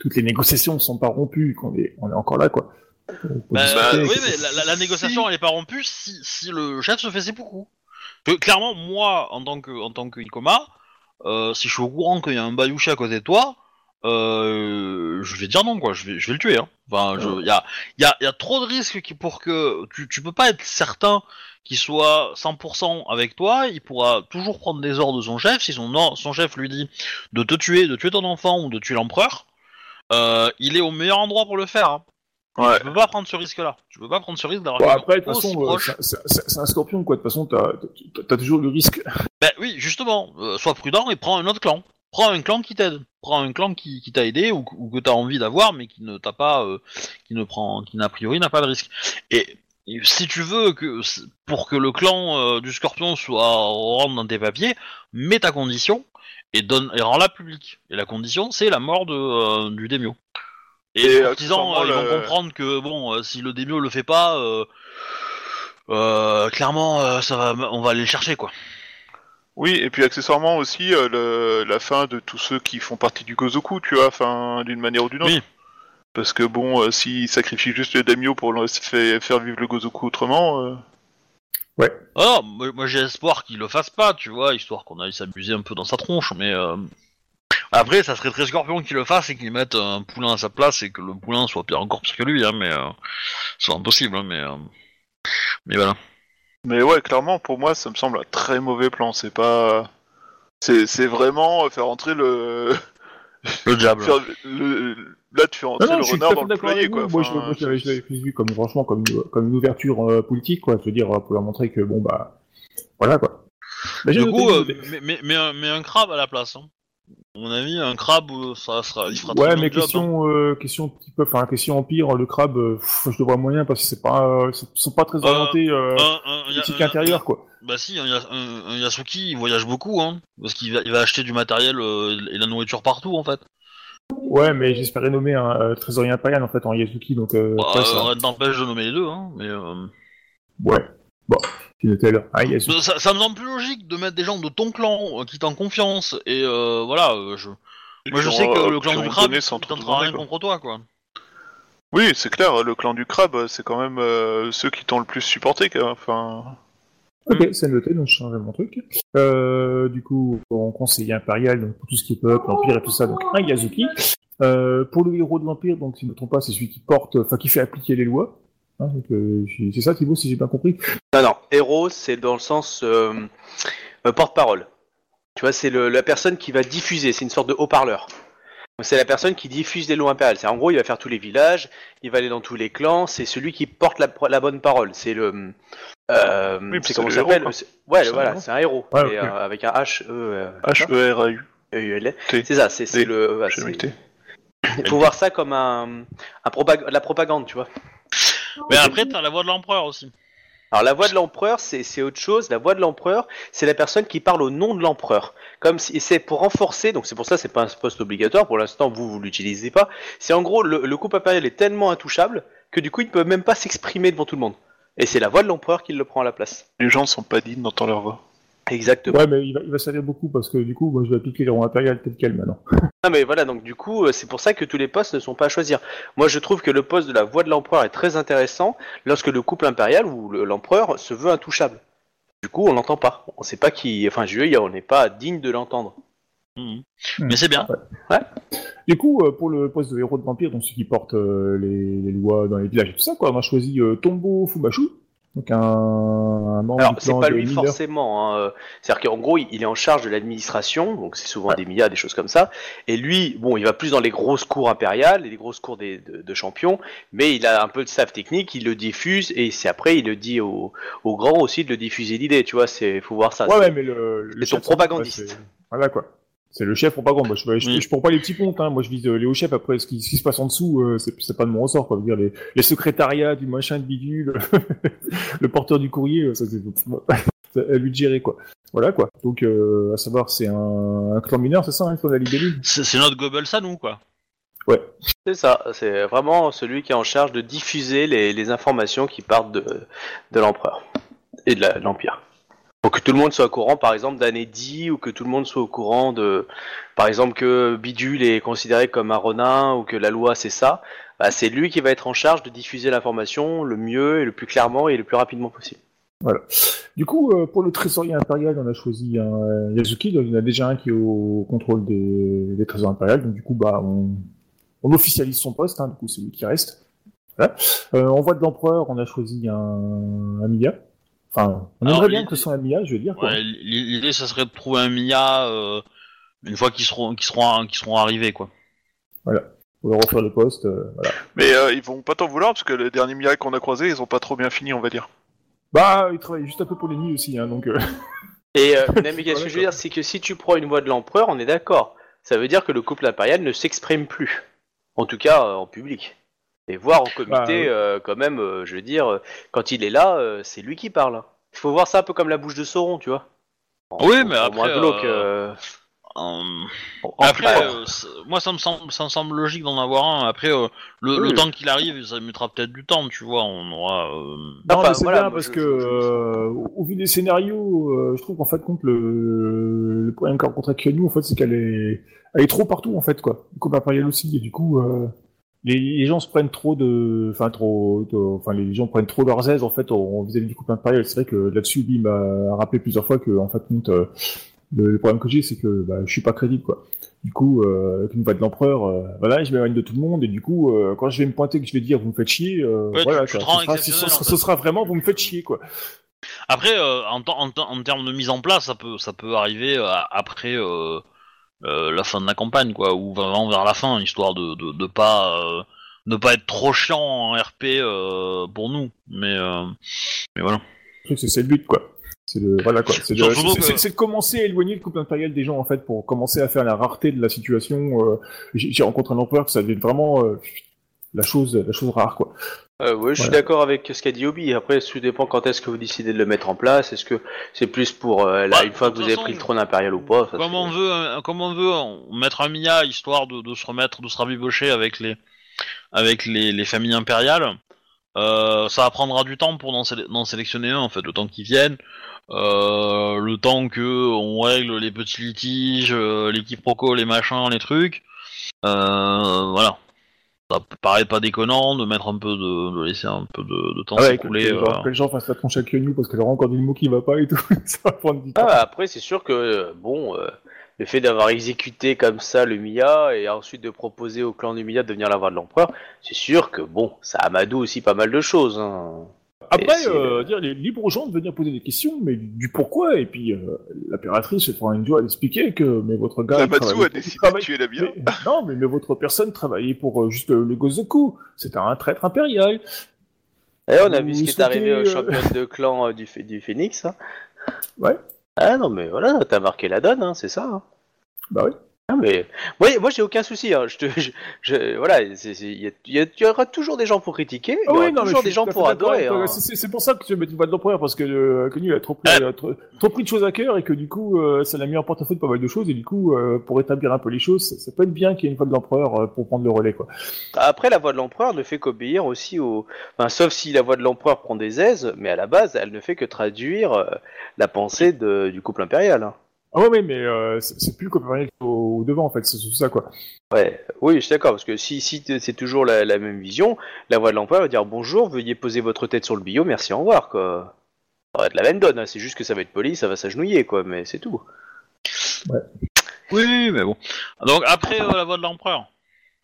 Speaker 4: toutes les négociations ne sont pas rompues, qu'on est, on est encore là, quoi.
Speaker 2: Bah,
Speaker 1: Bah,
Speaker 2: oui,
Speaker 1: si-
Speaker 2: mais la, la- la négociation elle est pas rompue si, si le chef se fait ses. Que, clairement, moi, en tant que en tant que Ikoma, euh, si je suis au courant qu'il y a un Bayouchi à côté de toi, euh, je vais dire non quoi. Je vais je vais le tuer. Hein. Enfin, il y a il y a, il y a trop de risques qui, pour que tu tu peux pas être certain qu'il soit 100% avec toi. Il pourra toujours prendre des ordres de son chef. Si son son chef lui dit de te tuer, de tuer ton enfant ou de tuer l'empereur, euh, il est au meilleur endroit pour le faire. hein.
Speaker 1: Ouais.
Speaker 2: Tu peux pas prendre ce risque-là. Tu peux pas prendre ce risque d'avoir
Speaker 4: Bon, après, de toute façon, euh, c'est- un scorpion, quoi. De toute façon, t'as t'as toujours le risque.
Speaker 2: Ben oui, justement, euh, sois prudent et prends un autre clan. Prends un clan qui t'aide. Prends un clan qui, qui t'a aidé ou, ou que t'as envie d'avoir, mais qui ne t'a pas, euh, qui ne prend, qui n'a priori n'a pas de risque. Et, et si tu veux que pour que le clan euh, du Scorpion soit rentre dans tes papiers, mets ta condition et donne et rends-la publique. Et la condition, c'est la mort de euh, du démio. Et,
Speaker 1: Et
Speaker 2: les partisans, ils vont comprendre que bon, si le démio le fait pas, euh, clairement, ça va, on va aller le chercher quoi.
Speaker 1: Oui, et puis accessoirement aussi euh, le- la fin de tous ceux qui font partie du Gozoku, tu vois, enfin d'une manière ou d'une autre.
Speaker 2: Oui.
Speaker 1: Parce que bon, euh, s'ils sacrifient juste le daimyo pour le- faire, faire vivre le Gozoku autrement, euh,
Speaker 2: Ah, moi, moi, j'ai espoir qu'il le fasse pas, tu vois, histoire qu'on aille s'amuser un peu dans sa tronche, mais euh, après, ça serait très scorpion qu'il le fasse et qu'il mette un poulain à sa place et que le poulain soit pire encore pire que lui, hein, mais euh, c'est impossible, hein, mais euh, mais voilà.
Speaker 1: Mais ouais, clairement pour moi ça me semble un très mauvais plan. C'est pas, c'est c'est vraiment faire entrer le,
Speaker 2: Le diable.
Speaker 1: faire le... là tu fais
Speaker 4: Non,
Speaker 1: entrer
Speaker 4: non,
Speaker 1: le
Speaker 4: je suis tout
Speaker 1: renard dans le poulailler quoi.
Speaker 4: Moi, je,
Speaker 1: Enfin,
Speaker 4: moi, je l'avais- je l'avais plus vu comme, franchement, comme, une- comme une ouverture euh, politique, quoi. Je veux dire, euh, pour leur montrer que, bon, bah, voilà, quoi. Mais j'ai
Speaker 2: Du coup, euh, un, mais un crabe à la place. Hein. À mon avis, un crabe, euh, ça sera, il fera
Speaker 4: Ouais, mais
Speaker 2: le job, hein.
Speaker 4: question, euh, question petit peu, enfin, question empire, le crabe, euh, pff, je le vois moyen parce que c'est pas, euh, sont pas très
Speaker 2: Euh,
Speaker 4: orientés, euh,
Speaker 2: un-
Speaker 4: intérieure, quoi.
Speaker 2: Bah si, un, Yas- un- un Yasuki, il voyage beaucoup, hein, parce qu'il va, il va acheter du matériel euh, et la nourriture partout, en fait.
Speaker 4: Ouais, mais j'espérais nommer un euh, trésorier impérial, en fait, en Yazuki, donc, euh,
Speaker 2: Bah,
Speaker 4: ouais, ça-
Speaker 2: euh, rien t'empêche de nommer les deux, hein, mais... Euh...
Speaker 4: ouais. Bon. Ah, Yazuki.
Speaker 2: Ça, ça me semble plus logique de mettre des gens de ton clan euh, qui t'en confiance et euh, voilà. euh, je... Moi je
Speaker 1: qui
Speaker 2: sais que
Speaker 1: euh,
Speaker 2: le clan du crabe tentera rien
Speaker 1: quoi.
Speaker 2: contre toi quoi.
Speaker 1: Oui, c'est clair, le clan du crabe, c'est quand même euh, ceux qui t'ont le plus supporté. quoi. Enfin,
Speaker 4: Ok, c'est noté, donc je changerai mon truc. Euh, du coup, en conseiller impérial, donc pour tout ce qui est peuple, empire et tout ça, donc un Yazuki. Euh, pour le héros de l'empire, donc si je ne me trompe pas, c'est celui qui porte, enfin qui fait appliquer les lois. Hein, donc, euh, c'est ça, Thibaut, si j'ai bien compris.
Speaker 3: Non, non, héros, c'est dans le sens euh, euh, porte-parole. Tu vois, c'est le- la personne qui va diffuser, c'est une sorte de haut-parleur. C'est la personne qui diffuse les lois impériales. C'est en gros, il va faire tous les villages, il va aller dans tous les clans. C'est celui qui porte la, la bonne parole. C'est le, euh,
Speaker 1: Oui,
Speaker 3: c'est
Speaker 1: c'est
Speaker 3: comment s'appelle. C'est- Ouais,
Speaker 1: C'est un
Speaker 3: voilà,
Speaker 1: héros.
Speaker 3: c'est un héros.
Speaker 4: Ouais,
Speaker 3: Et,
Speaker 4: ok.
Speaker 3: euh, avec un H, E, euh,
Speaker 1: H-E-R-A-U.
Speaker 3: E-U-L.
Speaker 1: T.
Speaker 3: C'est ça, c'est c'est le. c'est-
Speaker 1: noté.
Speaker 3: Il faut voir ça comme un, un propag- la propagande, tu vois.
Speaker 2: Mais après t'as la voix de l'empereur aussi.
Speaker 3: Alors la voix de l'empereur, c'est c'est autre chose. La voix de l'empereur, c'est la personne qui parle au nom de l'empereur. Comme si et c'est pour renforcer. Donc c'est pour ça, c'est pas un poste obligatoire. Pour l'instant, vous vous l'utilisez pas. C'est en gros le, le couple impérial est tellement intouchable que du coup, il ne peut même pas s'exprimer devant tout le monde. Et c'est la voix de l'empereur qui le prend à la place.
Speaker 1: Les gens sont pas dignes d'entendre leur voix.
Speaker 3: Exactement.
Speaker 4: Ouais, mais il va, il va servir beaucoup parce que du coup, moi, je vais appliquer les ronds impérial tel quel maintenant.
Speaker 3: Ah mais voilà, donc du coup, euh, c'est pour ça que tous les postes ne sont pas à choisir. Moi, je trouve que le poste de la voix de l'empereur est très intéressant lorsque le couple impérial ou le- l'empereur se veut intouchable. Du coup, on l'entend pas. On sait pas qui. Enfin, je veux dire, on n'est pas digne de l'entendre.
Speaker 2: Mhm.
Speaker 4: Hmm.
Speaker 2: Mais c'est bien.
Speaker 4: Du coup, euh, pour le poste de héros de vampire, donc celui qui porte euh, les, les lois dans les villages et tout ça, quoi, on a choisi euh, Tombo Fumashu, donc un, un membre
Speaker 3: Alors, c'est pas lui forcément. hein, euh, C'est-à-dire qu'en gros, il est en charge de l'administration, donc c'est souvent des milliards, des choses comme ça. Et lui, bon, il va plus dans les grosses cours impériales et les grosses cours des, de, de champions, mais il a un peu de staff technique, il le diffuse et c'est après, il le dit aux au grands aussi de le diffuser l'idée, tu vois, c'est faut voir ça.
Speaker 4: Ouais, ouais, mais le, le
Speaker 3: son propagandiste.
Speaker 4: voilà quoi. C'est le chef propagande. Moi, je, je,
Speaker 2: Oui.
Speaker 4: je prends pas les petits pontes, hein. Moi, je vise euh, les hauts chefs. Après, ce qui, ce qui se passe en dessous, euh, c'est pas de mon ressort, quoi. Je veux dire, les, les secrétariats du machin de bidule, le porteur du courrier, euh, ça, c'est à lui de gérer, quoi. Voilà, quoi. Donc, euh, à savoir, c'est un, un clan mineur, c'est ça, hein,
Speaker 2: C'est c'est notre Goebbels à nous quoi.
Speaker 4: Ouais.
Speaker 3: C'est ça, c'est vraiment celui qui est en charge de diffuser les, les informations qui partent de, de l'empereur et de l'empire. Pour que tout le monde soit au courant, par exemple, d'un édit, ou que tout le monde soit au courant de, par exemple, que Bidule est considéré comme un renin, ou que la loi c'est ça. bah, c'est lui qui va être en charge de diffuser l'information le mieux et le plus clairement et le plus rapidement possible.
Speaker 4: Du coup, euh, pour le trésorier impérial, on a choisi un euh, Yazuki. Il y en a déjà un qui est au contrôle des, trésors impériaux. Donc du coup, bah, on, on officialise son poste. Hein, du coup, c'est lui qui reste. Voilà. Euh, en voie de l'empereur, on a choisi un, un. Enfin, on
Speaker 2: Alors,
Speaker 4: aimerait bien que ce soit un Mia, je veux dire. Quoi.
Speaker 2: Ouais, L'idée, ça serait de trouver un Mia euh, une fois qu'ils seront, qu'ils seront, qu'ils seront arrivés, quoi.
Speaker 4: Pour refaire le poste. euh, voilà.
Speaker 1: Mais euh, ils vont pas t'en vouloir parce que le dernier Mia qu'on a croisé, ils ont pas trop bien fini, on va dire.
Speaker 4: Bah, il travaille juste un peu pour l'ennemi aussi. Hein, donc, euh,
Speaker 3: Et euh, non, mais ce que
Speaker 4: Voilà,
Speaker 3: je veux dire, c'est que si tu prends une voix de l'empereur, on est d'accord. Ça veut dire que le couple impérial ne s'exprime plus. En tout cas, euh, en public. Et voir comité,
Speaker 4: Bah, oui.
Speaker 3: euh, quand même, euh, je veux dire, euh, quand il est là, euh, c'est lui qui parle. Il faut voir ça un peu comme la bouche de Sauron, tu vois. En-
Speaker 2: Oui, mais
Speaker 3: en
Speaker 2: après,
Speaker 3: moins glauque,
Speaker 2: euh,
Speaker 3: euh,
Speaker 2: Euh,
Speaker 3: en-
Speaker 2: Après, euh, moi, ça me semble, ça me semble logique d'en avoir un. Après, euh, le,
Speaker 3: Oui.
Speaker 2: le temps qu'il arrive, ça mettra peut-être du temps, tu vois. On aura. euh,
Speaker 4: Non,
Speaker 3: Enfin,
Speaker 4: mais c'est
Speaker 3: voilà,
Speaker 4: bien parce
Speaker 3: je-
Speaker 4: que, euh, au au vu des scénarios, euh, je trouve qu'en fait, compte le, le problème qu'a rencontré Keanu, en fait, c'est qu'elle est, elle est trop partout, en fait, quoi. Comme impérial aussi, et du coup, euh, les, les gens se prennent trop de, enfin, trop, enfin, les gens prennent trop leurs aises, en fait, vis-à-vis du couple impérial. C'est vrai que là-dessus, lui m'a rappelé plusieurs fois que, en fait, euh, le, le problème que j'ai, c'est que, bah, je suis pas crédible, quoi. Du coup, euh, avec une voix de l'empereur, euh, voilà, je m'éloigne de tout le monde, et du coup, euh, quand je vais me pointer, que je vais dire, vous me faites chier,
Speaker 2: Ouais,
Speaker 4: voilà,
Speaker 2: tu
Speaker 4: quoi. Ce sera- ce- ce vraiment, vous me faites chier, quoi.
Speaker 2: Après, en, termes de mise en place, ça peut, ça peut arriver après euh, la fin de la campagne, quoi, ou vraiment vers la fin, histoire de, de, de pas, euh, ne pas être trop chiant en RP euh, pour nous. Mais, mais voilà.
Speaker 4: C'est le but, quoi. C'est de, voilà, quoi. C'est de,
Speaker 2: que-
Speaker 4: de commencer à éloigner le couple impérial des gens, en fait, pour commencer à faire la rareté de la situation. J'ai rencontré un empereur que ça devient vraiment la chose, la chose rare, quoi.
Speaker 3: Euh, oui, je suis
Speaker 4: Voilà.
Speaker 3: d'accord avec ce qu'a dit Obi. Après, tout dépend quand est-ce que vous décidez de le mettre en place. Est-ce que c'est plus pour euh, là,
Speaker 2: Bah,
Speaker 3: une fois que vous avez pris le trône impérial ou pas ça,
Speaker 2: Comme
Speaker 3: c'est-
Speaker 2: on veut, euh, comme on veut on- mettre un Mia histoire de, de se remettre, de se rabibocher avec les, avec les, les familles impériales. Euh, ça prendra du temps pour d'en séle- d'en sélectionner un, en fait, le temps qu'ils viennent, euh, le temps que on règle les petits litiges, euh, les quiproquos, les machins, les trucs. Euh, voilà. Ça paraît pas déconnant de mettre un peu de, de laisser un peu de, de temps
Speaker 4: Ah ouais,
Speaker 2: s'écouler.
Speaker 4: que-
Speaker 2: euh.
Speaker 4: que les gens fassent la tronche à Keanu parce qu'elle aura encore des mots qui va pas et tout. ça va prendre du temps.
Speaker 3: Ah, après, c'est sûr que euh, bon, euh, le fait d'avoir exécuté comme ça le Mia et ensuite de proposer au clan du Mia de devenir la voix de l'empereur, c'est sûr que bon, ça amadoue aussi pas mal de choses. Hein.
Speaker 4: Après, euh,
Speaker 3: le-
Speaker 4: dire, les libre aux gens de venir poser des questions, mais du, pourquoi, et puis euh, l'impératrice se fera une joie d'expliquer que mais votre gars.
Speaker 1: La
Speaker 4: il
Speaker 1: Matsu
Speaker 4: travaille-
Speaker 1: a
Speaker 4: il
Speaker 1: décidé de tuer la bière.
Speaker 4: mais- non, mais, mais votre personne travaillait pour euh, juste le, le Gozoku. C'était un traître impérial.
Speaker 3: Et on a vu ce qui est arrivé
Speaker 4: euh,
Speaker 3: championnes de clan euh, du, du Phoenix. hein.
Speaker 4: Ouais.
Speaker 3: Ah non, mais voilà, t'as marqué la donne, hein, c'est ça. hein.
Speaker 4: Bah oui.
Speaker 3: Ah, mais moi, moi j'ai aucun souci. Hein. Je te, je, je- voilà, il y, y aura toujours des gens pour critiquer, il y
Speaker 4: Ah
Speaker 3: aura
Speaker 4: oui, non, mais
Speaker 3: toujours des gens pour adorer. hein.
Speaker 4: C'est- pour ça que je mets une voix de l'empereur parce que euh, Kenny a trop pris,
Speaker 2: Euh.
Speaker 4: trop, trop pris de choses à cœur et que du coup, euh, ça l'a mis en porte-à-faux de pas mal de choses et du coup, euh, pour établir un peu les choses, ça, ça peut être bien qu'il y ait une voix de l'empereur euh, pour prendre le relais, quoi.
Speaker 3: Après, la voix de l'empereur ne fait qu'obéir aussi au. Enfin, sauf si la voix de l'empereur prend des aises, mais à la base, elle ne fait que traduire euh, la pensée de- du couple impérial. hein.
Speaker 4: Ah ouais, ouais, mais euh, c'est plus le copain qui est au, au devant en fait, c'est tout ça, quoi.
Speaker 3: Ouais, oui, je suis d'accord, parce que si, si c'est toujours la, la même vision, la voix de l'empereur va dire bonjour, veuillez poser votre tête sur le billot, merci, au revoir, quoi. Ça va être la même donne, hein, c'est juste que ça va être poli, ça va s'agenouiller, quoi, mais c'est tout.
Speaker 2: Oui, oui, mais bon. Donc après euh, la voix de l'empereur.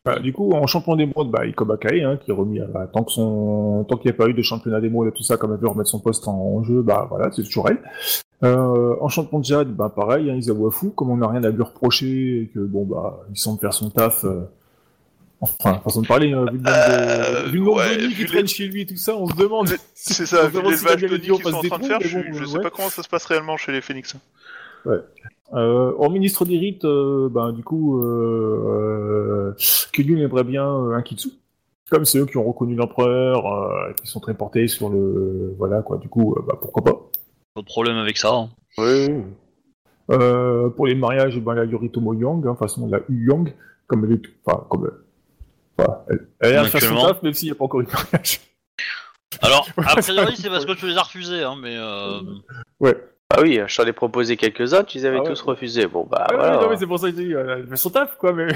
Speaker 4: Voilà, du coup, en champion d'émeraude, bah, Ikoba Kae, hein, qui est remis à, bah, tant que son, tant qu'il n'y a pas eu de championnat d'émeraude et tout ça, comme elle veut remettre son poste en, en jeu, bah, voilà, c'est toujours elle. Euh, en champion de Jade, bah, pareil, hein, Isawafu, comme on n'a rien à lui reprocher et que, bon, bah, il semble faire son taf, euh, enfin, façon de parler, hein, vu le nombre
Speaker 1: Euh,
Speaker 4: de, nombre
Speaker 1: ouais,
Speaker 4: qui traînent chez lui et tout ça, on se demande.
Speaker 1: C'est ça, vu l'élevage de qu'ils sont en train de faire, je, je sais
Speaker 4: ouais.
Speaker 1: pas comment ça se passe réellement chez les Phoenix.
Speaker 4: Euh, en ministre des rites, euh, ben, du coup, euh, euh, aimerait bien euh, un Kitsu. Comme c'est eux qui ont reconnu l'empereur, euh, qui sont très portés sur le... Voilà, quoi, du coup, euh, bah, pourquoi pas.
Speaker 2: Pas de problème avec ça. hein.
Speaker 3: Oui.
Speaker 4: Euh, pour les mariages, ben, la Yoritomo Yang, hein, façon la Yu Yang, comme elle est... Enfin, comme... enfin, elle, elle a
Speaker 2: Actuellement.
Speaker 4: taf, même s'il n'y a pas encore eu de mariage.
Speaker 2: Alors, a priori, c'est parce que tu les as refusés, hein, mais euh,
Speaker 3: Bah oui, je t'en ai proposé quelques-uns, tu les avais
Speaker 4: Ah ouais.
Speaker 3: tous refusés. Bon bah
Speaker 4: Ah, ouais,
Speaker 3: voilà.
Speaker 4: non, mais c'est pour ça que je dis, euh, elle fait son taf, quoi, mais.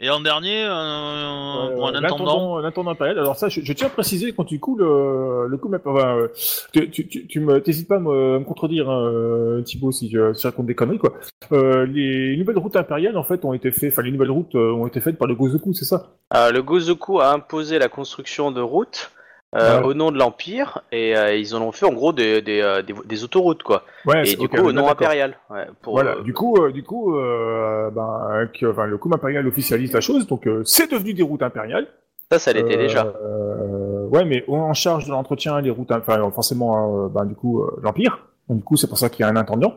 Speaker 2: Et en dernier, euh,
Speaker 4: Euh,
Speaker 2: pour un intendant.
Speaker 4: l'intendant- L'intendant impérial. Alors ça, je, je tiens à préciser quand tu coules le, le coup, mais, enfin, euh, tu, tu, tu, tu me, t'hésites pas à me, me contredire, hein, euh, Thibaut, si je, si je raconte des conneries, quoi. Euh, les nouvelles routes impériales, en fait, ont été faites, enfin, les nouvelles routes euh, ont été faites par le Gozoku, c'est ça?
Speaker 3: Euh, le Gozoku a imposé la construction de routes euh,
Speaker 4: Ouais.
Speaker 3: au nom de l'Empire et euh, ils en ont fait en gros des, des, euh, des, des autoroutes quoi.
Speaker 4: Ouais,
Speaker 3: Et du coup au nom impérial. Ouais, pour,
Speaker 4: Voilà.
Speaker 3: euh,
Speaker 4: Du coup, euh, du coup, euh, ben, que, enfin, le coup impérial officialise la chose, donc euh, c'est devenu des routes impériales.
Speaker 3: ça, ça l'était déjà.
Speaker 4: euh, ouais, mais en charge de l'entretien, les routes, enfin, forcément, ben, du coup, l'empire. Donc, du coup, c'est pour ça qu'il y a un intendant.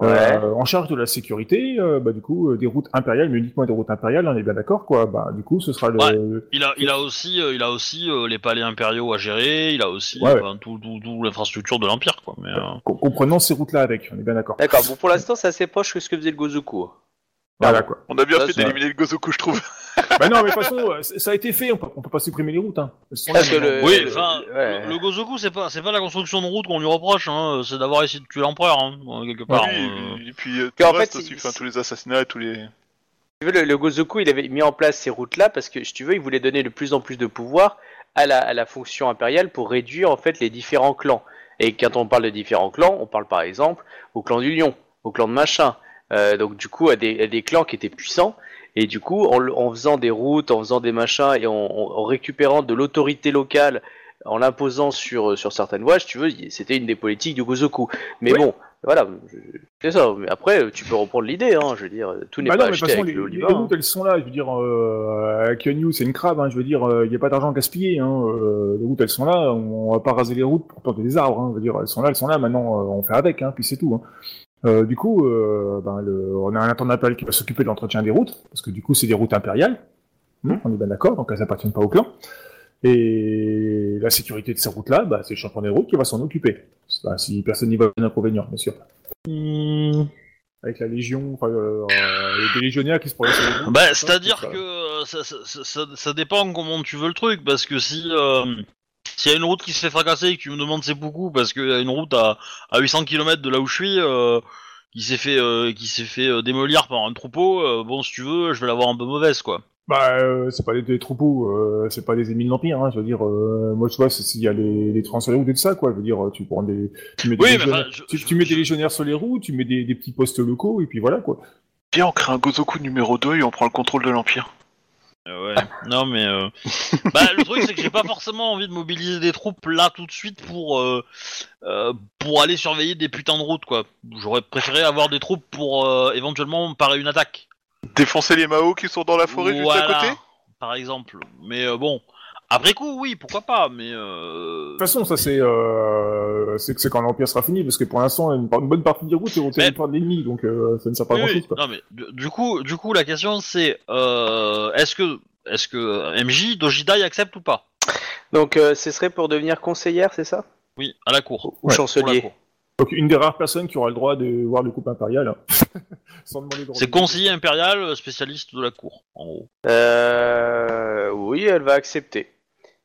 Speaker 3: Ouais.
Speaker 4: Euh, en charge de la sécurité, euh, bah, du coup, euh, des routes impériales, mais uniquement des routes impériales, on est bien d'accord, quoi. Bah, du coup, ce sera le.
Speaker 2: Il a, il a aussi, euh, il a aussi euh, les palais impériaux à gérer. Il a aussi
Speaker 4: Ouais,
Speaker 2: tout, tout, tout l'infrastructure de l'empire, quoi. Mais, euh,
Speaker 4: Com- Comprenons ces routes-là avec, on est bien d'accord.
Speaker 3: D'accord. Bon pour l'instant c'est assez proche que ce que faisait le Gozoku.
Speaker 4: Voilà, quoi.
Speaker 1: On a bien
Speaker 3: Ça,
Speaker 1: fait d'éliminer le Gozoku, je trouve.
Speaker 4: bah non, mais de toute façon, euh, ça a été fait, on peut, on peut pas supprimer les routes, hein.
Speaker 3: Parce que le-
Speaker 2: oui,
Speaker 3: le-
Speaker 2: enfin,
Speaker 3: ouais.
Speaker 2: le, le Gozoku, c'est pas, c'est pas la construction de route qu'on lui reproche, hein, c'est d'avoir essayé de tuer l'empereur, hein, quelque part.
Speaker 1: Oui,
Speaker 2: euh.
Speaker 1: et puis euh, tout
Speaker 3: en
Speaker 1: le reste
Speaker 3: fait,
Speaker 1: aussi, enfin, tous les assassinats, tous les...
Speaker 3: Tu veux, le, le Gozoku, il avait mis en place ces routes-là parce que, si tu veux, il voulait donner de plus en plus de pouvoir à la, à la fonction impériale pour réduire en fait les différents clans. Et quand on parle de différents clans, on parle par exemple au clan du lion, au clan de machin. Euh, donc du coup, à des, à des clans qui étaient puissants. Et du coup, en, en faisant des routes, en faisant des machins et en, en- récupérant de l'autorité locale, en l'imposant sur, sur certaines voies, si tu veux, c'était une des politiques du Gozoku. Mais
Speaker 4: Oui.
Speaker 3: bon, voilà, c'est ça. Mais après, tu peux reprendre l'idée, hein, je veux dire, tout n'est
Speaker 4: Bah
Speaker 3: pas
Speaker 4: non, mais
Speaker 3: acheté
Speaker 4: façon,
Speaker 3: avec
Speaker 4: les,
Speaker 3: le
Speaker 4: les
Speaker 3: Oliva, hein.
Speaker 4: routes, elles sont là. Je veux dire, euh, à Keanu, c'est une crabe. Hein, je veux dire, il n'y a pas d'argent gaspillé. Hein, euh, les routes, elles sont là. On, on va pas raser les routes pour planter des arbres. Hein, je veux dire, elles sont là, elles sont là. Maintenant, euh, on fait avec. Hein, puis c'est tout. Hein. Euh, du coup, euh, ben, le, on a un intendant impérial qui va s'occuper de l'entretien des routes, parce que du coup, c'est des routes impériales. Hmm, on est bien d'accord, donc elles appartiennent pas au clan. Et la sécurité de ces routes-là, bah, c'est le champion des routes qui va s'en occuper. Bah, si personne n'y voit d'inconvénient, bien sûr.
Speaker 2: Hmm.
Speaker 4: Avec la légion, enfin, euh, euh, des légionnaires qui se promènent sur les routes.
Speaker 2: Bah, c'est-à-dire que euh, ça, ça, ça, ça- ça dépend comment tu veux le truc, parce que si euh, s'il y a une route qui se fait fracasser et que tu me demandes c'est beaucoup, parce qu'il y a une route à, à 800 km de là où je suis, euh, qui s'est fait euh, qui s'est fait euh, démolir par un troupeau, euh, bon si tu veux, je vais l'avoir un peu mauvaise quoi.
Speaker 4: Bah, euh, c'est pas des, des troupeaux, euh, c'est pas des émiles de l'Empire, hein, je veux dire, euh, moi, tu vois, c'est- s'il y a les, les trains sur les routes et tout ça, quoi, je veux dire, tu prends des, tu mets des,
Speaker 2: Oui,
Speaker 4: légionnaires,
Speaker 2: enfin, je-
Speaker 4: tu,
Speaker 2: je-
Speaker 4: tu mets
Speaker 2: je-
Speaker 4: des légionnaires sur les routes, tu mets des, des petits postes locaux, et puis voilà, quoi.
Speaker 1: Bien, on crée un Gozoku numéro 2 et on prend le contrôle de l'Empire.
Speaker 2: Euh, ouais. non mais euh... bah le truc c'est que j'ai pas forcément envie de mobiliser des troupes là tout de suite pour euh, euh, pour aller surveiller des putains de routes quoi. J'aurais préféré avoir des troupes pour euh, éventuellement parer une attaque.
Speaker 1: Défoncer les Mao qui sont dans la forêt juste à côté?
Speaker 2: par exemple. Mais euh, bon, après coup, oui, pourquoi pas, mais... Euh...
Speaker 4: De toute façon, ça, c'est, euh, c'est c'est quand l'Empire sera fini, parce que pour l'instant, une, une bonne partie des routes est au territoire de l'ennemi, donc, euh, ça ne sert pas à
Speaker 2: oui,
Speaker 4: grand
Speaker 2: oui.
Speaker 4: chose, quoi.
Speaker 2: Non mais du, coup, du coup, la question c'est, euh, est-ce que, est-ce que MJ Dojidai accepte ou pas?
Speaker 3: Donc, euh, ce serait pour devenir conseillère, c'est ça?
Speaker 2: Oui, à la cour.
Speaker 3: Ou chancelier
Speaker 2: cour.
Speaker 4: Donc, une des rares personnes qui aura le droit de voir le couple impérial, hein. sans demander de
Speaker 2: C'est conseiller impérial, spécialiste de la cour, en gros.
Speaker 3: euh, Oui, elle va accepter.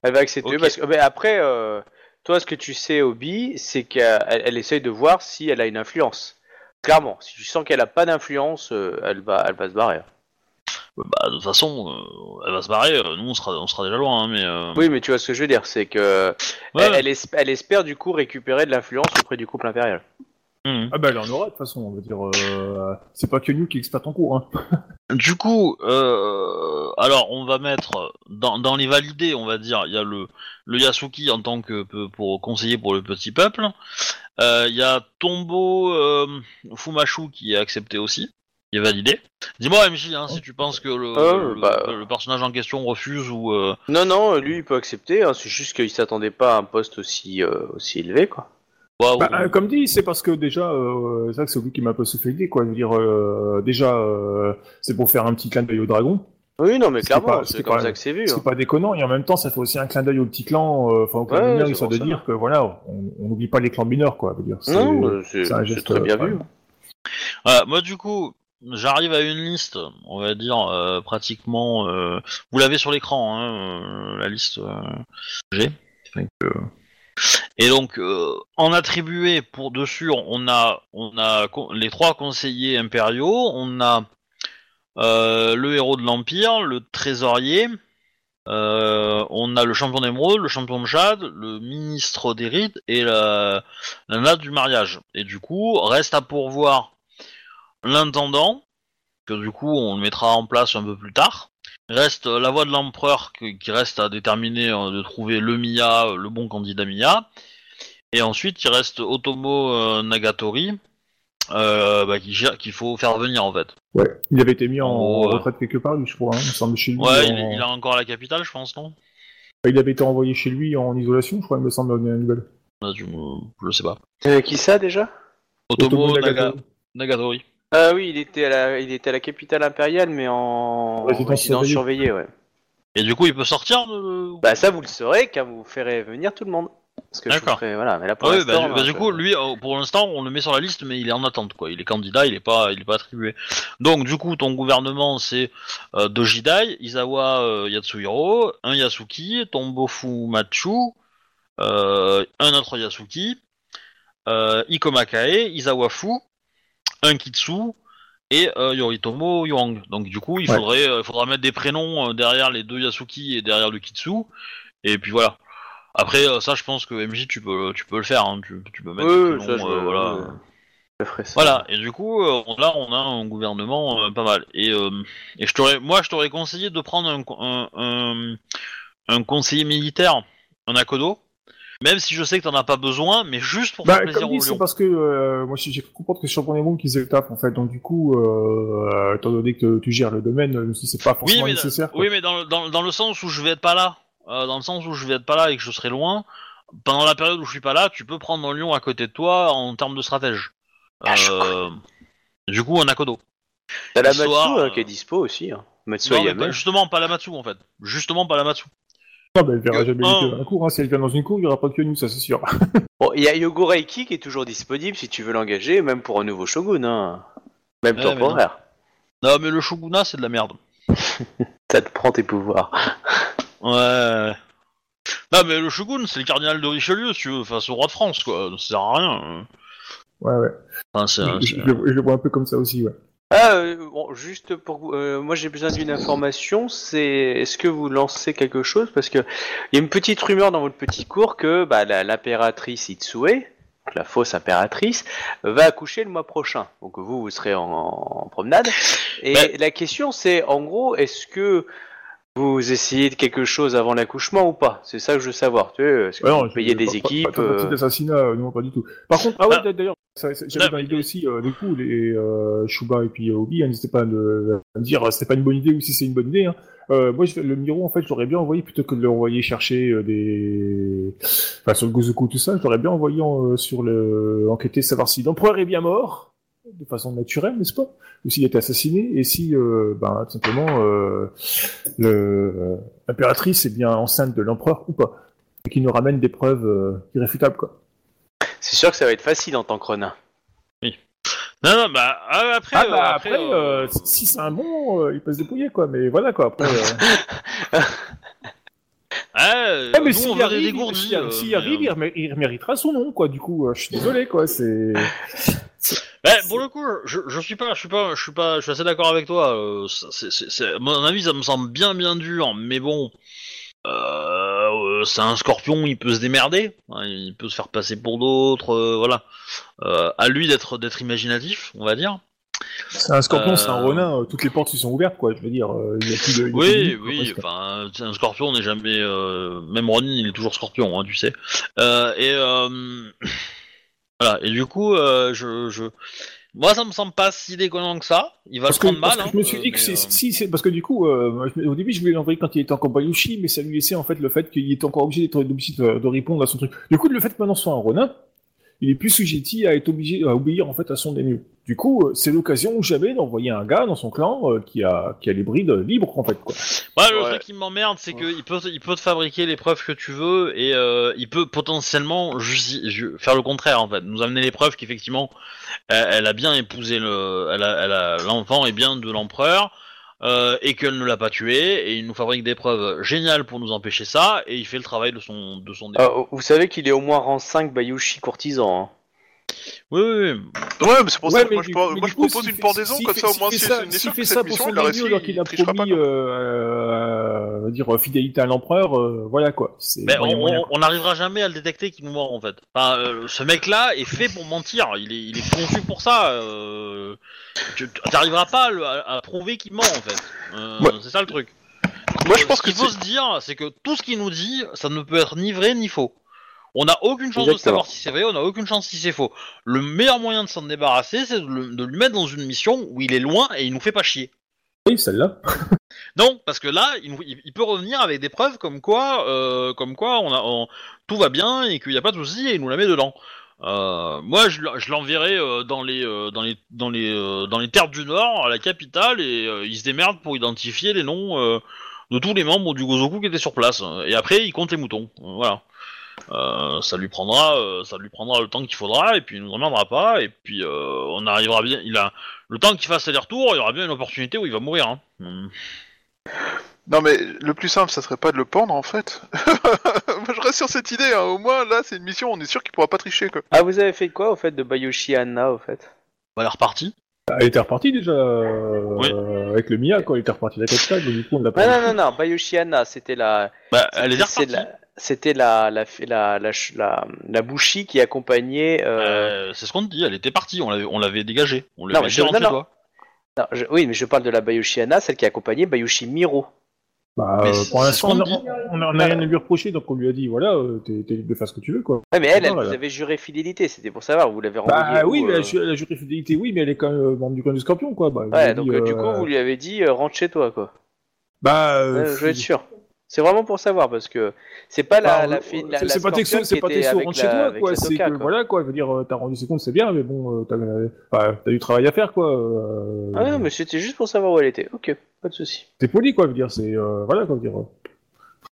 Speaker 3: Elle va accepter parce que mais après, euh, toi, ce que tu sais, Obi, c'est qu'elle elle essaye de voir si elle a une influence. Clairement, si tu sens qu'elle a pas d'influence, euh, elle va, elle va se barrer.
Speaker 2: Bah, de toute façon, euh, elle va se barrer, nous on sera, on sera déjà loin, hein, mais...
Speaker 3: Oui, mais tu vois ce que je veux dire, c'est que
Speaker 2: ouais,
Speaker 3: elle, elle esp- elle espère du coup récupérer de l'influence auprès du couple impérial.
Speaker 2: Mhm.
Speaker 4: Ah bah, elle en aura, de toute façon, on va dire, euh, c'est pas que nous qui exploite en cours, hein.
Speaker 2: Du coup, euh, alors on va mettre dans, dans les validés, on va dire, il y a le, le Yasuki en tant que pour conseiller pour le petit peuple. Euh, Il y a Tombo euh, Fumashu qui est accepté aussi, qui est validé. Dis-moi MJ, hein, si tu penses que le,
Speaker 3: Euh,
Speaker 2: le,
Speaker 3: bah.
Speaker 2: le personnage en question refuse ou euh,
Speaker 3: Non, non, lui, il peut accepter. hein, c'est juste qu'il s'attendait pas à un poste aussi, euh, aussi élevé, quoi.
Speaker 4: Bah, euh, comme dit, c'est parce que déjà, euh, c'est vrai que c'est lui qui m'a un peu soufflé l'idée, quoi. Je veux dire, euh, déjà, euh, c'est pour faire un petit clin d'œil au dragon.
Speaker 3: Oui, non, mais
Speaker 4: C'est
Speaker 3: clairement,
Speaker 4: pas-
Speaker 3: c'est comme
Speaker 4: pas-
Speaker 3: ça que c'est vu.
Speaker 4: C'est
Speaker 3: hein.
Speaker 4: pas déconnant, et en même temps, ça fait aussi un clin d'œil au petit clan, euh, enfin, au clan
Speaker 3: Ouais,
Speaker 4: mineur, histoire de
Speaker 3: ça.
Speaker 4: dire que voilà, on n'oublie pas les clans mineurs, quoi. Je veux dire, c'est-
Speaker 3: Non, très bien vu.
Speaker 2: Voilà, moi du coup, j'arrive à une liste, on va dire euh, pratiquement. euh, vous l'avez sur l'écran, hein, euh, la liste euh, que j'ai. Et donc, euh, en attribué pour dessus, on a, les trois conseillers impériaux, on a euh, le héros de l'Empire, le trésorier, euh, on a le champion d'émeraude, le champion de jade, le ministre des rites et la, la du mariage. Et du coup, reste à pourvoir l'intendant, que du coup on le mettra en place un peu plus tard. Reste euh, la voix de l'empereur qui reste à déterminer euh, de trouver le Mia, euh, le bon candidat Mia. Et ensuite il reste Otomo euh, Nagatori, euh, bah, qui gère- qu'il faut faire venir en fait.
Speaker 4: Ouais, il avait été mis en retraite quelque part, lui, je crois, hein, il me semble chez lui.
Speaker 2: Ouais, il,
Speaker 4: en-
Speaker 2: il a encore la capitale, je pense, non?
Speaker 4: Il avait été envoyé chez lui en isolation, je crois, il me semble, la nouvelle.
Speaker 2: Bah, tu me- Je sais pas.
Speaker 3: Euh, qui ça déjà?
Speaker 2: Otomo,
Speaker 4: Otomo
Speaker 2: Naga-
Speaker 4: Nagato.
Speaker 2: Nagatori.
Speaker 3: Ah oui, il était à la, il était à la capitale impériale, mais en
Speaker 4: Résidence
Speaker 3: résidence surveillée, ouais.
Speaker 2: Et du coup il peut sortir de...
Speaker 3: Bah ça vous le saurez quand vous ferez venir tout le monde. Parce que je vous
Speaker 2: D'accord.
Speaker 3: ferai, voilà, mais là pour
Speaker 2: Ouais,
Speaker 3: l'instant,
Speaker 2: bah, du- bah, du
Speaker 3: je-
Speaker 2: coup, lui, euh, pour l'instant, on le met sur la liste, mais il est en attente, quoi. Il est candidat, il est pas, il est pas attribué. Donc, du coup, ton gouvernement, c'est euh, Dojidai, Izawa euh, Yatsuhiro, un Yasuki, ton Bofu Machu, euh, un autre Yasuki, euh, Ikoma Kae, Izawa Fu, un Kitsu et euh, Yoritomo Yuang. Donc, du coup, il
Speaker 4: Ouais.
Speaker 2: faudrait, euh, il faudra mettre des prénoms euh, derrière les deux Yasuki et derrière le Kitsu, et puis voilà. Après, euh, ça, je pense que MJ, tu peux, tu peux le faire. Hein. Tu, tu peux mettre
Speaker 3: Oui,
Speaker 2: des
Speaker 3: ça,
Speaker 2: prénoms,
Speaker 3: je-
Speaker 2: euh, voilà.
Speaker 3: ouais. je ferai ça.
Speaker 2: Voilà. Et du coup, euh, on- là, on a un gouvernement euh, pas mal. Et, euh, et je t'aurais, moi, je t'aurais conseillé de prendre un, un, un, un conseiller militaire, un Akodo. Même si je sais que t'en as pas besoin, mais juste pour
Speaker 4: Bah,
Speaker 2: faire plaisir
Speaker 4: comme
Speaker 2: aux lions.
Speaker 4: parce que euh, moi j'ai cru comprendre que c'est Champion des Mondes qui faisait le taf en fait, donc du coup, euh, étant donné que tu gères le domaine, je me suis dit, c'est pas
Speaker 2: Oui,
Speaker 4: forcément
Speaker 2: mais,
Speaker 4: nécessaire. quoi.
Speaker 2: oui, mais dans, le- dans, dans le sens où je vais être pas là, euh, dans le sens où je vais être pas là et que je serai loin, pendant la période où je suis pas là, tu peux prendre un lion à côté de toi en termes de stratège.
Speaker 3: Ah,
Speaker 2: Euh, du coup, un Akodo.
Speaker 3: T'as la Matsu euh,
Speaker 2: euh,
Speaker 3: qui est dispo aussi. Hein. Matsu
Speaker 2: Non, pas- justement, pas la Matsu en fait. Justement, pas la Matsu.
Speaker 4: Non, bah, elle verra
Speaker 2: que-
Speaker 4: jamais
Speaker 2: un-
Speaker 4: les deux à la cour, hein. si elle vient dans une cour, il y aura pas que nous, ça c'est sûr.
Speaker 3: Bon, il y a Yogo Reiki qui est toujours disponible si tu veux l'engager, même pour un nouveau shogun. Hein. Même
Speaker 2: Ouais,
Speaker 3: temporaire.
Speaker 2: Non, mais le shogunat, c'est de la merde.
Speaker 3: Ça te prend tes pouvoirs.
Speaker 2: Ouais. Non, mais le shogun, c'est le cardinal de Richelieu, si tu veux, face au roi de France, quoi. Ça sert à rien.
Speaker 4: Ouais, ouais.
Speaker 2: Enfin, c'est,
Speaker 4: Je,
Speaker 2: c'est-
Speaker 4: je le, je le vois un peu comme ça aussi, ouais.
Speaker 3: Ah, euh, bon, juste pour euh, moi j'ai besoin d'une information, c'est est-ce que vous lancez quelque chose? Parce que il y a une petite rumeur dans votre petit cours que bah, la- l'impératrice Itsue, la fausse impératrice, va accoucher le mois prochain. Donc vous vous serez en, en promenade et
Speaker 2: Ben-
Speaker 3: la question c'est en gros est-ce que vous essayez de quelque chose avant l'accouchement ou pas? C'est ça que je veux savoir. Tu sais, est-ce que
Speaker 4: Ouais,
Speaker 3: vous
Speaker 4: non,
Speaker 3: payez des
Speaker 4: pas-
Speaker 3: équipes
Speaker 4: Pas, pas,
Speaker 3: euh,
Speaker 4: d'assassinat, euh, non, pas du tout. Par contre, ah ouais,
Speaker 2: Ah.
Speaker 4: d'ailleurs, j'avais dans l'idée aussi, euh, du coup, les euh, Shuba et puis euh, Obi, hein, n'hésitez pas à me, à me dire euh, c'était pas une bonne idée ou si c'est une bonne idée. Hein. Euh, moi, je, le Miro, en fait, j'aurais bien envoyé plutôt que de l'envoyer chercher euh, des, enfin, sur le Gozoku tout ça, j'aurais bien envoyé en, euh, sur le enquêter savoir si l'empereur est bien mort de façon naturelle, n'est-ce pas? Ou s'il a été assassiné et si, euh, ben, tout simplement, le l'impératrice est bien enceinte de l'empereur ou pas et qui nous ramène des preuves euh, irréfutables, quoi.
Speaker 3: C'est sûr que ça va être facile en tant que renin.
Speaker 2: Non, non, bah, ah, après,
Speaker 4: Ah
Speaker 2: euh,
Speaker 4: bah
Speaker 2: après,
Speaker 4: après,
Speaker 2: euh,
Speaker 4: euh, si c'est un bon, euh, il peut se débrouiller quoi, mais voilà quoi. Après, euh...
Speaker 2: ouais,
Speaker 4: Ah, mais
Speaker 2: nous,
Speaker 4: s'il arrive,
Speaker 2: des
Speaker 4: il-
Speaker 2: dégourdis,
Speaker 4: s'il
Speaker 2: euh, mais,
Speaker 4: arrive, il,
Speaker 2: euh,
Speaker 4: remé- il méritera son nom quoi. Du coup, euh, je suis désolé quoi. C'est
Speaker 2: bah, pour le coup, je, je suis pas, je suis pas, je suis pas, je suis assez d'accord avec toi. euh, ça- c'est, c'est, c'est- à mon avis, ça me semble bien, bien dur, mais bon, euh, c'est un scorpion, il peut se démerder, hein, il peut se faire passer pour d'autres, euh, voilà. Euh, à lui d'être, d'être imaginatif, on va dire.
Speaker 4: c'est un scorpion, c'est un euh, toutes les portes sont ouvertes quoi. Je veux dire, il y a plus de. il y a plus de
Speaker 2: Oui, oui, enfin, un scorpion n'est jamais, même Ronin, il est toujours scorpion, hein, tu sais. Et voilà. Et du coup, je, je, moi, ça me semble pas si déconnant que ça. Il va
Speaker 4: Parce
Speaker 2: le
Speaker 4: que,
Speaker 2: prendre mal.
Speaker 4: parce que
Speaker 2: hein,
Speaker 4: je me suis
Speaker 2: euh,
Speaker 4: dit que c'est,
Speaker 2: euh,
Speaker 4: si, c'est parce que du coup, euh, au début, je voulais l'envoyer quand il était encore Bayushi, mais ça lui laissait en fait le fait qu'il était encore obligé d'être obligé de, de répondre à son truc. Du coup, le fait que maintenant ce soit un Ronin, il est plus sujetti à être obligé à obéir en fait à son daimyo. Du coup, euh, c'est l'occasion jamais d'envoyer un gars dans son clan euh, qui a qui a les brides libres en fait quoi.
Speaker 2: Ouais, le
Speaker 3: Ouais.
Speaker 2: truc qui m'emmerde, c'est que il peut, il peut te fabriquer les preuves que tu veux et euh, il peut potentiellement faire le contraire en fait, nous amener les preuves qu'effectivement elle, elle a bien épousé le, elle a, elle a- l'enfant est bien de l'empereur. euh, et qu'elle ne l'a pas tué, et il nous fabrique des preuves géniales pour nous empêcher ça, et il fait le travail de son de son
Speaker 3: Euh, vous savez qu'il est au moins rang 5 Bayushi courtisan. hein.
Speaker 2: Oui, oui, oui.
Speaker 1: Ouais, mais c'est pour
Speaker 4: Ouais,
Speaker 1: ça que moi je,
Speaker 4: du-
Speaker 1: moi, je
Speaker 4: coup,
Speaker 1: propose
Speaker 4: s'il
Speaker 1: une
Speaker 4: fait-
Speaker 1: pendaison,
Speaker 4: s'il
Speaker 1: comme
Speaker 4: fait-
Speaker 1: ça au moins
Speaker 4: fait
Speaker 1: c'est sûr
Speaker 4: fait
Speaker 1: que
Speaker 4: ça
Speaker 1: cette
Speaker 4: pour
Speaker 1: mission
Speaker 4: son
Speaker 1: il a réussi,
Speaker 4: alors qu'il
Speaker 1: il
Speaker 4: a promis,
Speaker 1: pas. quoi.
Speaker 4: euh, euh, dire fidélité à l'empereur, euh, voilà quoi. C'est
Speaker 2: Mais
Speaker 4: moyen,
Speaker 2: on-
Speaker 4: moyen,
Speaker 2: on
Speaker 4: quoi.
Speaker 2: on n'arrivera jamais à le détecter qu'il nous ment en fait. Enfin, euh, ce mec-là est fait pour mentir. Il est, il est conçu pour ça. Euh, tu n'arriveras pas à, le- à- à prouver qu'il ment en fait. Euh,
Speaker 1: Ouais.
Speaker 2: C'est ça le truc.
Speaker 1: Moi je pense
Speaker 2: ce
Speaker 1: que
Speaker 2: qu'il faut se dire, c'est que tout ce qu'il nous dit, ça ne peut être ni vrai ni faux. On n'a aucune chance de savoir si c'est vrai, on n'a aucune chance si c'est faux. Le meilleur moyen de s'en débarrasser, c'est de, le- de lui mettre dans une mission où il est loin et il nous fait pas chier.
Speaker 4: Oui, celle-là.
Speaker 2: Non, parce que là, il, peut revenir avec des preuves comme quoi, euh, comme quoi on a, tout va bien et qu'il n'y a pas de souci et il nous la met dedans. Euh, moi, je, l'en- je l'enverrai euh, dans les, euh, dans les, dans les, euh, dans les terres du Nord, à la capitale, et euh, il se démerde pour identifier les noms de tous les membres du Gozoku qui étaient sur place. Et après, il compte les moutons. Voilà. Euh, ça lui prendra, euh, ça lui prendra le temps qu'il faudra, et puis il nous emmerdera pas, et puis euh, on arrivera bien. Il a le temps qu'il fasse les retours, il y aura bien une opportunité où il va mourir. Hein. Hum.
Speaker 1: Non mais le plus simple, ça serait pas de le pendre en fait. Moi je reste sur cette idée, hein. au moins là c'est une mission, on est sûr qu'il pourra pas tricher quoi.
Speaker 3: Ah, vous avez fait quoi au fait de Bayushi Anna au fait?
Speaker 2: On va reparti.
Speaker 4: Elle était repartie déjà euh,
Speaker 2: Oui.
Speaker 4: avec le Mia, quoi. Elle était repartie de la capitale, donc du coup on l'a
Speaker 3: Non,
Speaker 4: pas.
Speaker 3: non, non, non, Bayushi Anna, c'était la.
Speaker 2: Bah, elle est repartie.
Speaker 3: la- C'était la, la, la, la, ch- la, la Bushi qui accompagnait. Euh...
Speaker 2: Euh, c'est ce qu'on te dit, elle était partie, on l'avait, on l'avait dégagée. On
Speaker 3: Non,
Speaker 2: l'avait
Speaker 3: je-
Speaker 2: rentre
Speaker 3: non,
Speaker 2: chez
Speaker 3: non.
Speaker 2: toi.
Speaker 3: non, je- oui, mais je parle de la Bayushi Anna, celle qui accompagnait Bayushi Miro.
Speaker 4: Bah,
Speaker 2: Mais
Speaker 4: euh, pour l'instant, on
Speaker 2: qu'on
Speaker 4: a-
Speaker 2: dit.
Speaker 4: on a on a rien à lui reprocher, donc on lui a dit voilà, t'es libre de faire ce que tu veux, quoi.
Speaker 3: Ouais, mais elle, elle vous avait juré fidélité, c'était pour savoir, vous l'avez renvoyée.
Speaker 4: Bah oui, mais
Speaker 3: euh,
Speaker 4: la, ju- la jury fidélité, oui, mais elle est quand même membre du clan du Scorpion, quoi. Bah, a
Speaker 3: Ouais,
Speaker 4: dit,
Speaker 3: donc euh, du coup, vous lui avez dit euh, rentre chez toi, quoi.
Speaker 4: Bah, euh,
Speaker 3: je veux être sûr. C'est vraiment pour savoir parce que c'est pas la,
Speaker 4: bah,
Speaker 3: la. La,
Speaker 4: c'est
Speaker 3: la
Speaker 4: c'est pas Texo, c'est pas
Speaker 3: avec
Speaker 4: rentre chez toi, quoi. C'est
Speaker 3: Toka,
Speaker 4: que,
Speaker 3: quoi.
Speaker 4: voilà, quoi. Je veux dire, euh, t'as rendu ses comptes, c'est bien, mais bon, euh, t'as euh, t'as du travail à faire, quoi. euh,
Speaker 3: Ah non, mais c'était juste pour savoir où elle était. Ok, pas de souci.
Speaker 4: T'es poli, quoi, je veux dire, c'est, euh, voilà, quoi, je veux dire.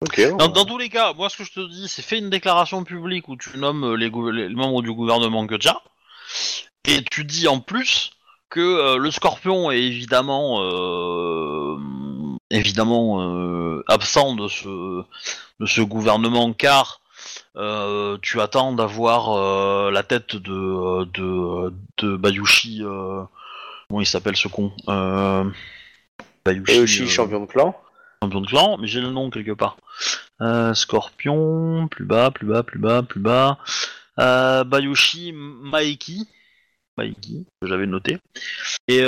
Speaker 3: Ok.
Speaker 2: Dans, dans tous les cas, moi ce que je te dis, c'est fais une déclaration publique où tu nommes les, membres du gouvernement que tu as, et tu dis en plus que euh, le scorpion est évidemment euh, évidemment euh, absent de ce de ce gouvernement car euh, tu attends d'avoir euh, la tête de de, de Bayushi comment il s'appelle ce con Bayushi,
Speaker 3: Bayushi, champion de clan.
Speaker 2: champion de clan, mais j'ai le nom quelque part. Scorpion, plus bas, plus bas, plus bas, plus bas. Bayushi Maeki, Maeki, que j'avais noté. Et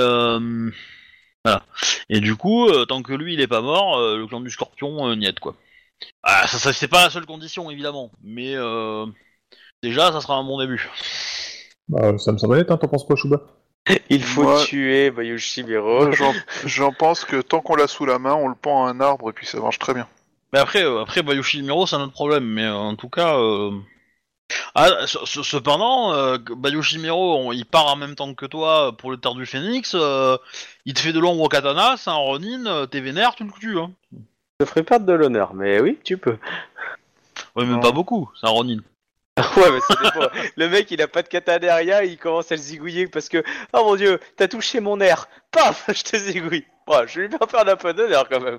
Speaker 2: voilà. Et du coup, euh, tant que lui il est pas mort, euh, le clan du Scorpion euh, niet quoi. Ah, ça, ça c'est pas la seule condition évidemment, mais euh, déjà ça sera un bon début.
Speaker 4: Bah, ça me semble net, hein, t'en penses quoi, Chouba
Speaker 3: Il faut
Speaker 1: Moi-
Speaker 3: tuer Bayushi Miro.
Speaker 1: J'en- J'en pense que tant qu'on l'a sous la main, on le pend à un arbre et puis ça marche très bien.
Speaker 2: Mais après, euh, après Bayushi Miro, c'est un autre problème. Mais euh, en tout cas, euh... ah, ce- ce- cependant, euh, que Bayushi Miro, on- il part en même temps que toi pour le Terre du Phénix. euh, il te fait de l'ombre au katana, c'est un Ronin, euh, t'es vénère, tu le tues. Hein.
Speaker 3: Ça ferait perdre de l'honneur, mais oui, tu peux.
Speaker 2: Ouais, même
Speaker 1: Non.
Speaker 2: pas beaucoup, c'est un Ronin.
Speaker 3: ouais, mais ça dépend. le mec, il a pas de katana derrière, il commence à le zigouiller parce que, oh mon dieu, t'as touché mon air. Paf, je te zigouille. Ouais, je vais lui faire perdre un peu d'honneur quand même.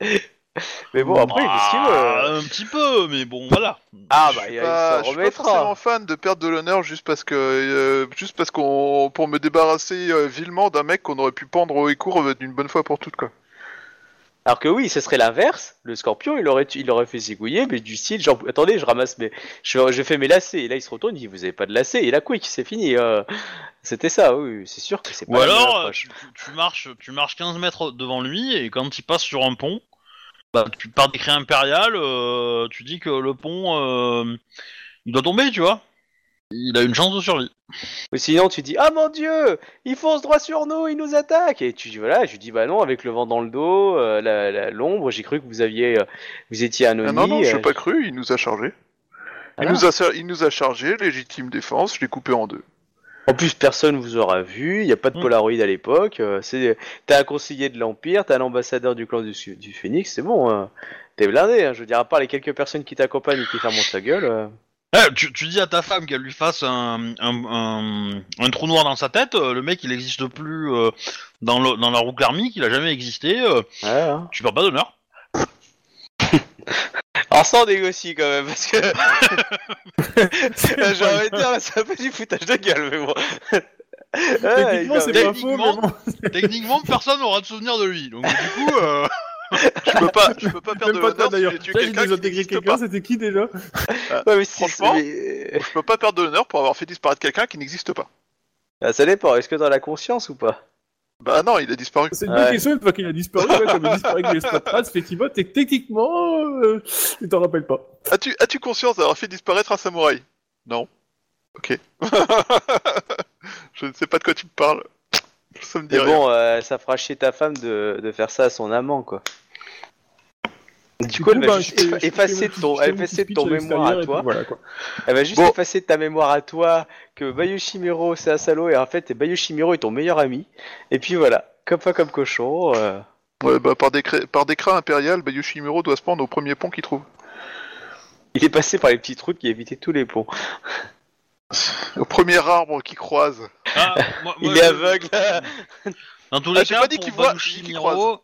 Speaker 3: mais bon, après, il fait ce qu'il veut.
Speaker 2: Ah, Un petit peu, mais bon, voilà.
Speaker 3: Ah bah, il,
Speaker 1: je
Speaker 3: s'en
Speaker 1: suis pas forcément
Speaker 3: remettra.
Speaker 1: fan de perdre de l'honneur juste parce que euh, juste parce qu'on pour me débarrasser euh, vilement d'un mec qu'on aurait pu pendre au écourt euh, d'une bonne fois pour toutes quoi.
Speaker 3: Alors que oui, ce serait l'inverse. Le scorpion, il aurait, il aurait fait zigouiller, mais du style, genre, attendez, je ramasse mes, je, je fais mes lacets. Et là, il se retourne, il dit, vous avez pas de lacets. Et là, quick, c'est fini. euh. C'était ça, oui, c'est sûr que c'est pas
Speaker 2: Ou
Speaker 3: la
Speaker 2: alors,
Speaker 3: approche.
Speaker 2: tu, tu- tu marches, tu marches 15 mètres devant lui, et quand il passe sur un pont, bah, tu pars des cris impériales, euh, tu dis que le pont, euh, il doit tomber, tu vois. Il a une chance de survie.
Speaker 3: Ou sinon, tu dis, ah mon dieu, il fonce droit sur nous, il nous attaque. Et tu dis, voilà, je lui dis, bah non, avec le vent dans le dos, euh, la- la- l'ombre, j'ai cru que vous aviez, euh, vous étiez
Speaker 1: Ah
Speaker 3: anonyme.
Speaker 1: non non, je l'ai pas cru, il nous a chargé. Il
Speaker 3: Voilà.
Speaker 1: nous a il nous a chargé, légitime défense, je l'ai coupé en deux.
Speaker 3: En plus, personne vous aura vu, il n'y a pas de
Speaker 2: Mm.
Speaker 3: Polaroid à l'époque. euh, c'est, t'as un conseiller de l'Empire, t'as un ambassadeur du clan du, Su- du Phénix, c'est bon. hein. T'es blindé, hein, je veux dire, à part les quelques personnes qui t'accompagnent et qui ferment ta gueule. euh.
Speaker 2: Eh, tu, tu dis à ta femme qu'elle lui fasse un, un, un, un trou noir dans sa tête, euh, le mec il n'existe plus euh, dans, le, dans la roue karmique, il a jamais existé, euh,
Speaker 3: Ouais, hein.
Speaker 2: tu perds pas d'honneur.
Speaker 3: Alors on négocie quand même parce que j'ai envie de dire c'est un peu du foutage de gueule mais bon.
Speaker 4: Techniquement,
Speaker 3: il-
Speaker 4: c'est pas faux, mais
Speaker 2: techniquement-
Speaker 4: bon.
Speaker 2: Techniquement, personne n'aura de souvenir de lui, donc du coup... euh,
Speaker 1: Je peux pas, je peux pas perdre de
Speaker 4: Même pas toi
Speaker 1: l'honneur si j'ai tué quelqu'un qui n'existe
Speaker 4: quelqu'un,
Speaker 1: pas.
Speaker 4: c'était qui déjà
Speaker 3: Ouais, mais si-
Speaker 1: Franchement,
Speaker 3: mais-
Speaker 1: Je peux pas perdre de l'honneur pour avoir fait disparaître quelqu'un qui n'existe pas.
Speaker 3: Ah, ça dépend, est-ce que t'en as conscience ou pas?
Speaker 1: Bah non, il a disparu.
Speaker 4: C'est une
Speaker 3: Ouais.
Speaker 4: bonne question, une fois qu'il a disparu, ouais, comme il a disparu avec les stop traces, effectivement, techniquement, euh, tu t'en rappelles pas.
Speaker 1: As-tu as-tu conscience d'avoir fait disparaître un samouraï? Non. Ok. je ne sais pas de quoi tu me parles. Ça me dit
Speaker 3: Mais
Speaker 1: rien.
Speaker 3: bon, euh, ça fera chier ta femme de, de faire ça à son amant quoi. Du coup, elle va
Speaker 4: bah,
Speaker 3: juste effacer de ton, mémoire à toi.
Speaker 4: puis Voilà, quoi.
Speaker 3: Elle va juste
Speaker 1: Bon.
Speaker 3: effacer de ta mémoire à toi que Bayoshimiro c'est un salaud et en fait Bayoshimiro est ton meilleur ami. Et puis voilà, comme pas comme cochon. euh,
Speaker 1: Ouais, bah, par, décret, par décret impérial, Yoshimuro doit se prendre au premier pont qu'il trouve.
Speaker 3: il est passé par les petites routes qui évitaient tous les ponts.
Speaker 1: Au premier arbre qu'il croise.
Speaker 2: ah, moi- moi,
Speaker 3: il est
Speaker 2: je-
Speaker 3: aveugle.
Speaker 2: Dans tous les
Speaker 1: Ah, j'ai
Speaker 2: cas,
Speaker 1: pas dit
Speaker 2: pour
Speaker 1: qu'il voit,
Speaker 2: Miro,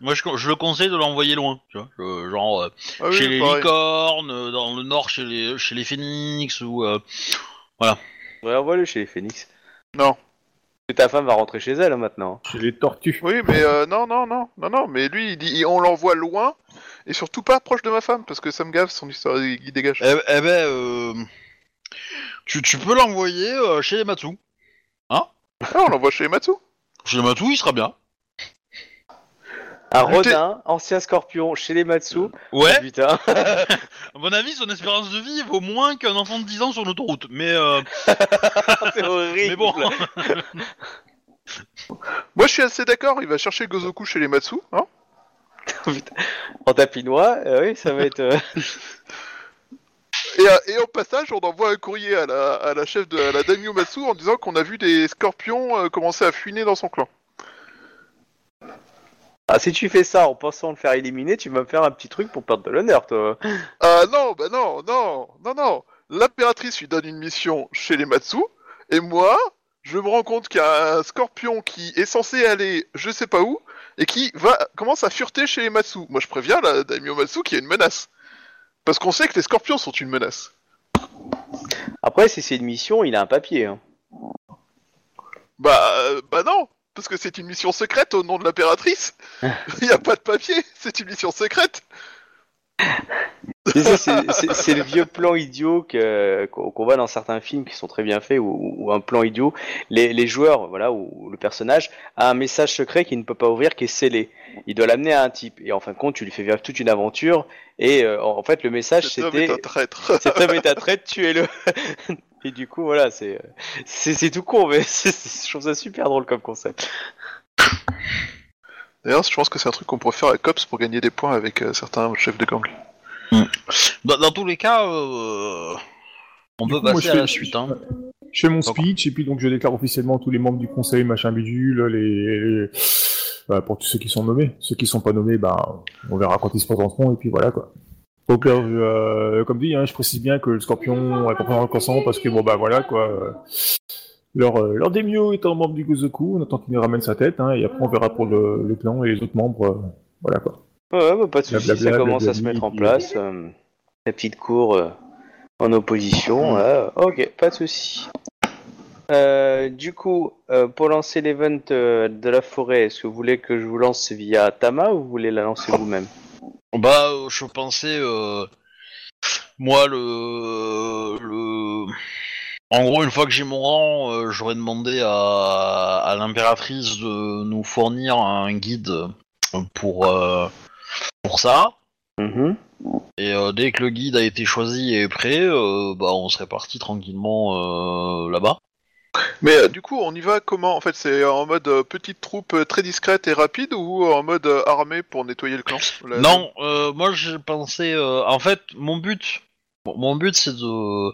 Speaker 2: moi je, je le conseille de l'envoyer loin, tu vois, euh, genre euh,
Speaker 1: Ah oui,
Speaker 2: chez les
Speaker 1: pareil.
Speaker 2: licornes, euh, dans le nord chez les chez les phénix ou euh,
Speaker 3: ouais, envoie-le chez les phénix.
Speaker 1: Non.
Speaker 3: Que ta femme va rentrer chez elle hein, maintenant.
Speaker 4: Chez les tortues.
Speaker 1: Oui, mais euh, non, non, non, non, non, mais lui, il dit, on l'envoie loin, et surtout pas proche de ma femme, parce que ça me gave son histoire, il il dégage.
Speaker 2: eh, eh ben euh, tu, tu peux l'envoyer euh, chez les Matsu.
Speaker 1: Ah, on l'envoie chez Matsu.
Speaker 2: Chez les Matsu, il sera bien.
Speaker 3: Un Rodin, ancien scorpion chez les Matsu.
Speaker 2: Ouais,
Speaker 3: Oh, putain.
Speaker 2: à mon avis, son espérance de vie vaut moins qu'un enfant de 10 ans sur l'autoroute. Mais, euh,
Speaker 3: c'est horrible.
Speaker 2: mais bon,
Speaker 1: Moi, je suis assez d'accord, il va chercher Gozoku chez les Matsu, hein.
Speaker 3: En tapinois, euh, oui, ça va être. euh,
Speaker 1: Et, euh, et au passage, on envoie un courrier à la, à la chef de à la Daimyo Matsu en disant qu'on a vu des scorpions euh, commencer à fuiner dans son clan.
Speaker 3: Ah, si tu fais ça en pensant le faire éliminer, tu vas me faire un petit truc pour perdre de l'honneur, toi.
Speaker 1: Ah non, bah non, non, non, non. L'impératrice lui donne une mission chez les Matsu, et moi, je me rends compte qu'il y a un scorpion qui est censé aller je sais pas où, et qui va commence à fureter chez les Matsu. Moi, je préviens la Daimyo Matsu qu'il y a une menace. Parce qu'on sait que les scorpions sont une menace.
Speaker 3: Après, si c'est une mission, il a un papier. Hein.
Speaker 1: Bah, euh, bah non, parce que c'est une mission secrète au nom de l'impératrice. Il n'y a pas de papier, c'est une mission secrète.
Speaker 3: C'est- le vieux plan idiot qu'on voit dans certains films qui sont très bien faits, ou, un plan idiot. Les, les joueurs, voilà, ou le personnage a un message secret qu'il ne peut pas ouvrir, qui est scellé. Il doit l'amener à un type, et en fin de compte, tu lui fais vivre toute une aventure. Et euh, en fait, le message
Speaker 1: Cet homme est
Speaker 3: c'était
Speaker 1: un traître.
Speaker 3: cet homme est à traite, tuez-le. et du coup, voilà, c'est tout con, mais je trouve ça super drôle comme concept.
Speaker 1: D'ailleurs, je pense que c'est un truc qu'on pourrait faire à Cops pour gagner des points avec euh, certains chefs de gang.
Speaker 2: Dans, dans tous les cas, euh, on
Speaker 4: Du
Speaker 2: peut
Speaker 4: coup, moi,
Speaker 2: passer
Speaker 4: je
Speaker 2: à
Speaker 4: fais-
Speaker 2: la suite. Hein.
Speaker 4: Je fais mon
Speaker 2: D'accord.
Speaker 4: speech, et puis donc je déclare officiellement tous les membres du conseil, machin bidule, les... les- voilà, pour tous ceux qui sont nommés. Ceux qui sont pas nommés, ben, on verra quand ils se présenteront, et puis voilà, quoi. Donc, euh, comme dit, hein, je précise bien que le scorpion est pas vraiment consent parce que bon bah voilà quoi. euh, Leur, euh, leur Demio étant membre du Gozoku, on attend qu'il nous ramène sa tête, hein, et après on verra pour le, le clan et les autres membres. euh, voilà quoi.
Speaker 3: Ouais, bah, pas de soucis,
Speaker 4: Blablabla,
Speaker 3: ça commence à se mettre en place. euh, la petite cour euh, en opposition. ok, pas de soucis. Euh, du coup, euh, pour lancer l'event euh, de la forêt, est-ce que vous voulez que je vous lance via Tama ou vous voulez la lancer vous-même?
Speaker 2: Bah, je pensais, euh, moi, le, le, en gros, une fois que j'ai mon rang, euh, j'aurais demandé à, à l'impératrice de nous fournir un guide pour, euh, pour ça.
Speaker 3: Mhm.
Speaker 2: Et euh, dès que le guide a été choisi et est prêt, euh, bah, on serait parti tranquillement euh, là-bas.
Speaker 1: Mais euh, du coup, on y va comment En fait, c'est en mode euh, petite troupe euh, très discrète et rapide ou en mode euh, armée pour nettoyer le clan? La-
Speaker 2: Non, euh, moi j'ai pensé. euh, en fait, mon but, mon but c'est de,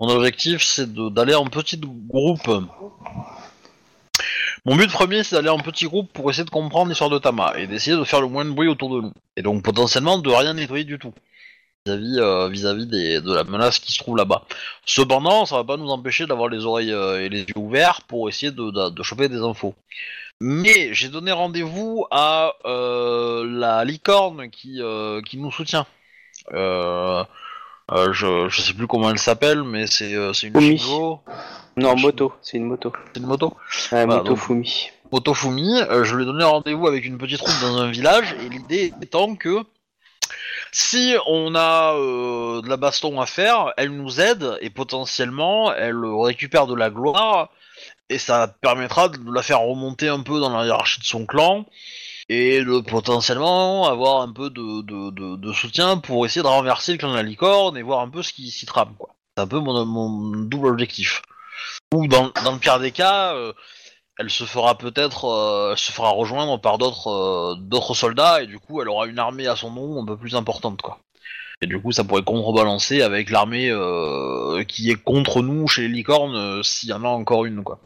Speaker 2: mon objectif c'est d'aller en petit groupe. Mon but premier c'est d'aller en petit groupe pour essayer de comprendre l'histoire de Tama et d'essayer de faire le moins de bruit autour de nous. Et donc potentiellement de rien nettoyer du tout. vis-à-vis euh, de la menace qui se trouve là-bas. Cependant, ça va pas nous empêcher d'avoir les oreilles euh, et les yeux ouverts pour essayer de, choper des infos. Mais j'ai donné rendez-vous à euh, la licorne qui nous soutient. Euh, je, je sais plus comment elle s'appelle, mais c'est euh, c'est une
Speaker 3: Fumi.
Speaker 2: Shingo.
Speaker 3: Non, moto, c'est une moto.
Speaker 2: C'est une moto.
Speaker 3: Ouais,
Speaker 2: Bah,
Speaker 3: moto
Speaker 2: donc-
Speaker 3: Fumi.
Speaker 2: Motofumi, euh, je lui ai donné rendez-vous avec une petite route dans un village, et l'idée étant que si on a euh, de la baston à faire, elle nous aide, et potentiellement, elle récupère de la gloire, et ça permettra de la faire remonter un peu dans la hiérarchie de son clan, et de potentiellement avoir un peu de, soutien pour essayer de renverser le clan de la licorne, et voir un peu ce qui s'y trame, quoi. C'est un peu mon, double objectif. Ou dans, le pire des cas... euh, elle se fera peut-être euh, se fera rejoindre par d'autres euh, d'autres soldats et du coup elle aura une armée à son nom un peu plus importante quoi. Et du coup ça pourrait contrebalancer avec l'armée qui est contre nous chez les licornes s'il y en a encore une quoi.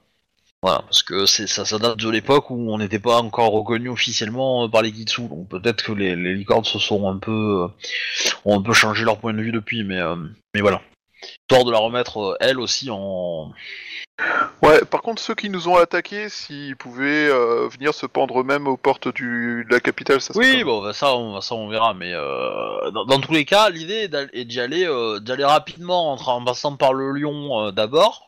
Speaker 2: Voilà, parce que ça, ça date de l'époque où on n'était pas encore reconnu officiellement euh, par les Kitsu, donc peut-être que les, les licornes se sont un peu euh, ont un peu changé leur point de vue depuis, mais euh, mais voilà. Histoire de la remettre euh, elle aussi en
Speaker 1: Ouais, par contre, ceux qui nous ont attaqués, s'ils pouvaient euh, venir se pendre eux-mêmes aux portes du, de la capitale, ça serait
Speaker 2: Oui, bon, bah, ça, on, ça, on verra, mais euh, dans, dans tous les cas, l'idée est d'al- est d'y aller, euh, d'y aller rapidement en, passant par le euh, d'abord,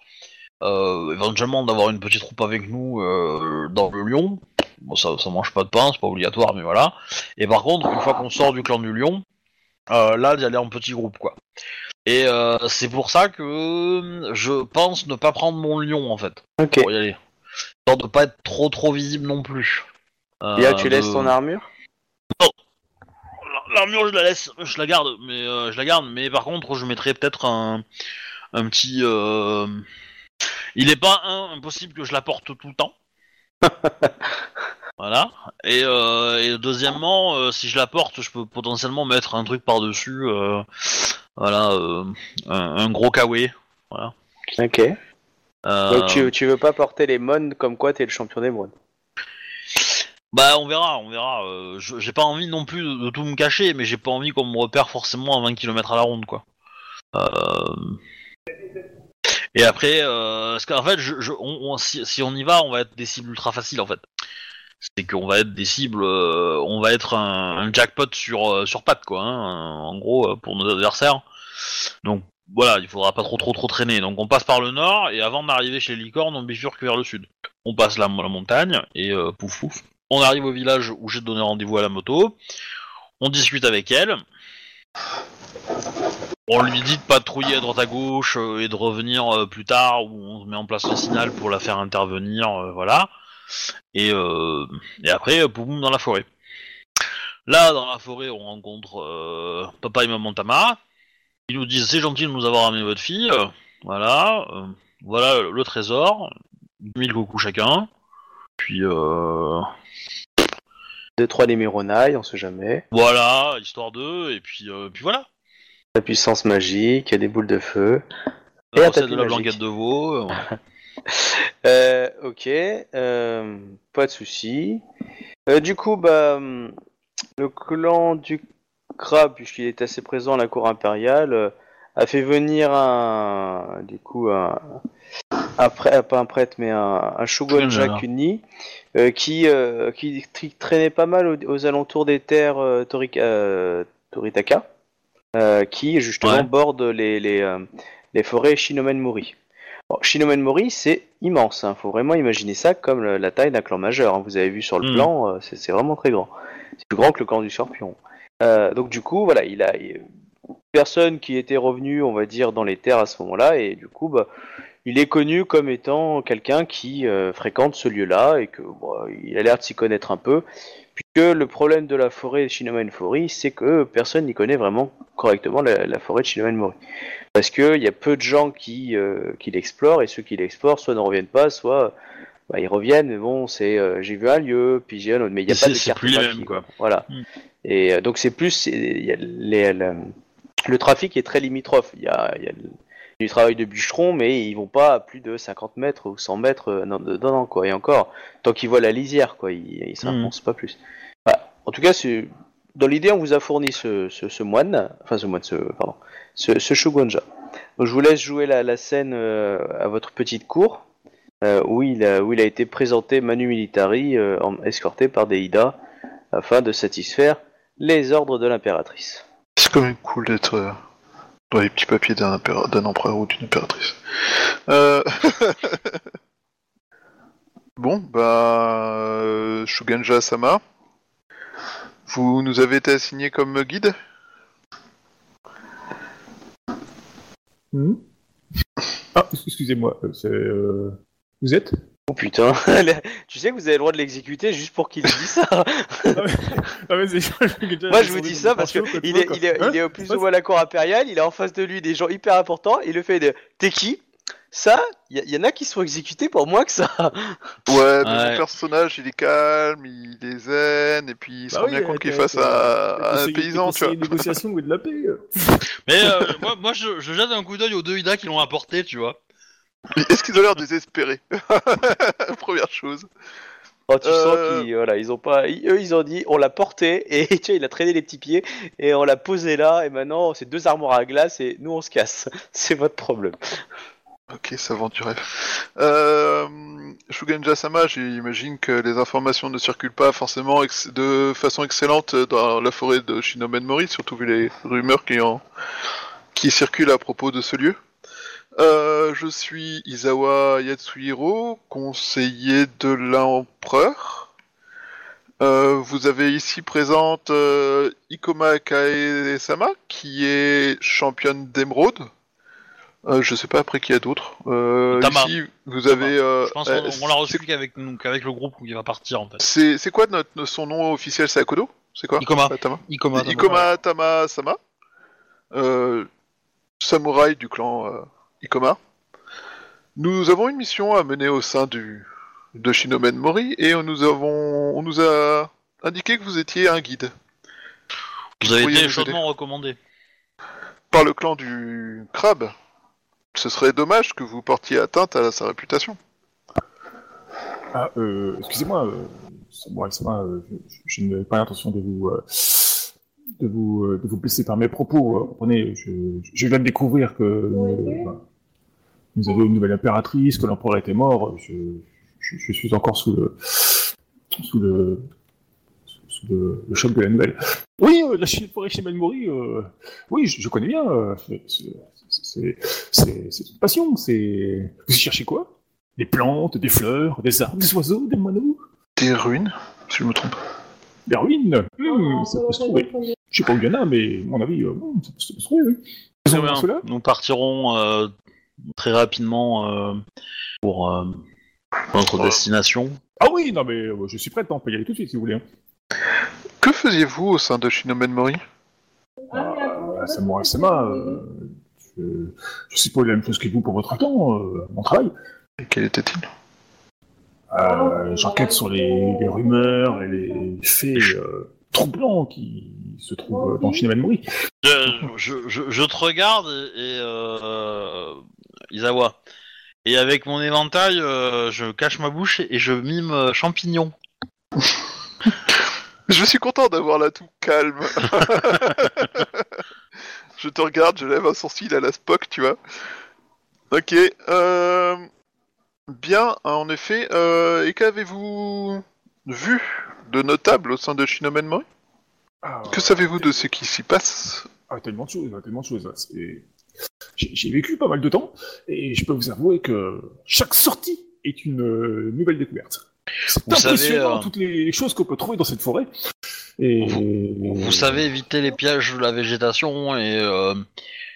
Speaker 2: éventuellement d'avoir une petite troupe avec nous euh, dans le Lyon. Bon, ça, ça mange pas de pain, c'est pas obligatoire, mais voilà. Et par contre, une fois qu'on sort du clan du Lion, euh, là, d'y aller en petit groupe, quoi. Et euh, c'est pour ça que euh, je pense ne pas prendre mon lion, en fait, pour y aller. Histoire de pas être trop trop visible non plus. Euh,
Speaker 3: Et là, tu laisses ton armure?
Speaker 2: L'armure, je la laisse, je la garde, mais euh, je la garde. Mais par contre, je mettrai peut-être un, un petit. Euh, Il n'est pas un, impossible que je la porte tout le temps. voilà. Et, euh, et deuxièmement, euh, si je la porte, je peux potentiellement mettre un truc par dessus. voilà, euh, un, un gros kawaii.
Speaker 3: Ok.
Speaker 2: Euh,
Speaker 3: Donc tu, tu veux pas porter les mônes comme quoi t'es le champion des mônes
Speaker 2: Bah on verra, on verra. Euh, j'ai pas envie non plus de, de tout me cacher, mais j'ai pas envie qu'on me repère forcément à 20 km à la ronde, quoi. Euh... Et après, euh, parce qu'en fait, on- si, on y va, on va être des cibles ultra faciles, en fait. C'est qu'on va être des cibles, euh, on va être un, jackpot sur euh, sur quoi. hein, en gros, pour nos adversaires. Donc voilà, il faudra pas trop trop trop traîner. Donc on passe par le nord et avant d'arriver chez les licornes, on bifurque vers le sud. On passe la, la montagne et euh, pouf pouf. On arrive au village où j'ai donné rendez-vous à la moto. On discute avec elle. On lui dit de patrouiller à droite à gauche euh, et de revenir euh, plus tard où on met en place le signal pour la faire intervenir, euh, voilà. Et, et après, poum dans la forêt. Là, dans la forêt, on rencontre papa et maman Tama. Ils nous disent c'est gentil de nous avoir amené votre fille. voilà, voilà le, le trésor. 1000 coucous chacun. Puis
Speaker 3: Deux, trois Lémironailles, on sait jamais.
Speaker 2: voilà, histoire d'eux, et puis, euh, puis voilà.
Speaker 3: La puissance magique, il y a des boules de feu.
Speaker 2: La
Speaker 3: Et
Speaker 2: recette
Speaker 3: tapis
Speaker 2: de la
Speaker 3: magique.
Speaker 2: blanquette de veau. euh,
Speaker 3: Euh, ok, euh, pas de souci. Euh, du coup, bah, le clan du crabe, puisqu'il est assez présent à la cour impériale, a fait venir un, du coup, un, un prêtre, pas un prêtre, mais un, un shogun. Jakuni, qui, traînait pas mal aux, aux alentours des terres Torika- Toritaka, euh, qui justement
Speaker 2: Ouais.
Speaker 3: bordent les, les, euh, les forêts Shinomen-Mori. Bon, Shinomen-Mori, c'est immense. Il faut vraiment imaginer ça comme le- la taille d'un clan majeur. hein. Vous avez vu sur le
Speaker 2: Mhm.
Speaker 3: plan, euh, c'est vraiment très grand. C'est plus grand que le clan du Scorpion. Donc du coup, voilà, il a il- personne qui était revenu, on va dire, dans les terres à ce moment-là, et du coup, bah, il est connu comme étant quelqu'un qui fréquente ce lieu-là et que bon, il a l'air de s'y connaître un peu. Puisque le problème de la forêt Shinomen-Mori, c'est que personne n'y connaît vraiment correctement la, la forêt de Shinomen-Mori. Parce qu'il y a peu de gens qui, euh, qui l'explorent, et ceux qui l'explorent soit ne reviennent pas, soit bah, ils reviennent, mais bon, c'est euh, j'ai vu un lieu, puis j'ai un autre, mais il n'y a pas de
Speaker 2: c'est plus les mêmes, quoi.
Speaker 3: Voilà.
Speaker 2: Mm.
Speaker 3: Et euh, donc c'est plus, c'est- il y a les- le, le trafic est très limitrophe. Il y a, il y a du travail de bûcheron, mais ils vont pas à plus de 50 mètres ou 100 mètres euh, non, dedans, quoi. Et encore, tant qu'ils voient la lisière, quoi, ils, ils s'enfoncent pas plus. En tout cas, c'est dans l'idée, on vous a fourni ce, ce, ce moine, enfin ce moine, ce, pardon, ce, ce Shogunja. Donc, je vous laisse jouer la, la scène euh, à votre petite cour, euh, où, il a, où il a été présenté Manu Militari, euh, en- escorté par des Ida, afin de satisfaire les ordres de l'impératrice.
Speaker 1: C'est quand même cool d'être euh, les petits papiers d'un empereur ou d'une impératrice. Euh... bon, bah... euh, Shuganja Sama, vous nous avez été assigné comme guide?
Speaker 4: Hmm? Ah, excusez-moi, euh, c'est... Vous êtes?
Speaker 3: Oh putain, tu sais que vous avez le droit de l'exécuter juste pour qu'il dise ça.
Speaker 4: ah, mais
Speaker 3: Moi je vous dis ça parce que il est, il est, il est au plus ou moins à la cour impériale, il a en face de lui des gens hyper importants, il le fait de T'es qui? Ça, il y, y en a qui sont exécutés pour moins que ça.
Speaker 1: Ouais, mais
Speaker 2: Ouais.
Speaker 1: mon personnage, il est calme, il est zen, et puis il se rend bien compte qu'il est face à, à un paysan, tu vois.
Speaker 4: négociation et de la paix.
Speaker 2: Mais euh, moi, moi, je, je jette un coup d'œil aux deux Ida qui l'ont apporté, tu vois.
Speaker 1: Est-ce qu'ils ont l'air désespérés Première chose.
Speaker 3: Oh, tu
Speaker 1: Euh.
Speaker 3: sens qu'ils voilà, ils ont pas, ils- eux ils ont dit on l'a porté et tu vois, il a traîné les petits pieds et on l'a posé là et maintenant c'est deux armoires à glace et nous on se casse. C'est votre problème.
Speaker 1: Ok, ça vend du rêve. Euh, Shuganja Sama, j'imagine que les informations ne circulent pas forcément ex- de façon excellente dans la forêt de Shinomen Mori, surtout vu les rumeurs qui, en... qui circulent à propos de ce lieu. Euh, je suis Izawa Yatsuhiro, conseiller de l'empereur. Euh, vous avez ici présente euh, Ikoma Kae-sama, qui est championne d'émeraude. Je sais pas après qui y a d'autres.
Speaker 2: Tama.
Speaker 1: ici, vous avez.
Speaker 2: Je pense qu'on on l'a reçu qu'avec qu'avec le groupe qui va partir en fait.
Speaker 1: C'est c'est quoi notre, son nom officiel C'est Akodo? C'est quoi?
Speaker 2: Ikoma.
Speaker 1: Tama
Speaker 2: Ikoma.
Speaker 1: Ikoma Tama Sama, samouraï du clan Ikoma. Nous avons une mission à mener au sein du de Shinomen Mori et on nous avons on nous a indiqué que vous étiez un guide
Speaker 2: Vous avez été chaudement recommandé.
Speaker 1: par le clan du crabe. Ce serait dommage que vous portiez atteinte à sa réputation.
Speaker 4: Ah, euh, excusez-moi, euh, c'est moi, c'est moi, euh, je, je n'ai pas l'intention de vous, euh, de vous, euh, de vous blesser par mes propos. euh, Comprenez, je, je viens de découvrir que euh, nous avions une nouvelle impératrice, que l'empereur était mort. Je, je, je suis encore sous le, sous le, sous le, le choc de la nouvelle. Oui, euh, la forêt chez Malmori, euh, oui, je, je connais bien. euh, c'est- une passion. C'est vous cherchez quoi? Des plantes, des fleurs, des arbres, des oiseaux, des moineaux,
Speaker 1: Des ruines, si je me trompe.
Speaker 4: des ruines? Hmm, ça peut se trouver. Je sais pas où il y en a, mais à mon avis, euh, hmm, ça peut se trouver, oui. Cela
Speaker 2: Nous partirons euh, très rapidement euh, pour euh, notre
Speaker 1: Oh.
Speaker 2: destination.
Speaker 4: Ah oui, non mais euh, je suis prêt, on peut y aller tout de suite si vous voulez. hein.
Speaker 1: Que faisiez-vous au sein de Shinomen Mori?
Speaker 4: Euh, Samurai Sama, euh, je, je suppose la même chose que vous pour votre temps, euh, mon travail.
Speaker 1: Et quel était-il?
Speaker 4: Euh, J'enquête sur les, les rumeurs et les faits euh, troublants qui se trouvent dans Shinema Mori.
Speaker 2: Je, je, je, je te regarde et, et, euh, Isawa. Et avec mon éventail, euh, je cache ma bouche et je mime euh, champignon.
Speaker 1: Je suis content d'avoir là tout calme. je te regarde, je lève un sourcil à la Spock, tu vois. Ok, euh... Bien, en effet. Euh... Et qu'avez-vous vu de notable au sein de Shinomen Mori Que savez-vous de ce qui s'y passe?
Speaker 4: Ah, tellement de choses, tellement de choses. hein, c'est- J'ai vécu pas mal de temps, et je peux vous avouer que chaque sortie est une euh, nouvelle découverte. C'est
Speaker 2: Vous savez,
Speaker 4: impressionnant
Speaker 2: euh,
Speaker 4: toutes les choses qu'on peut trouver dans cette forêt. Et...
Speaker 2: Vous savez éviter les pièges de la végétation et, euh,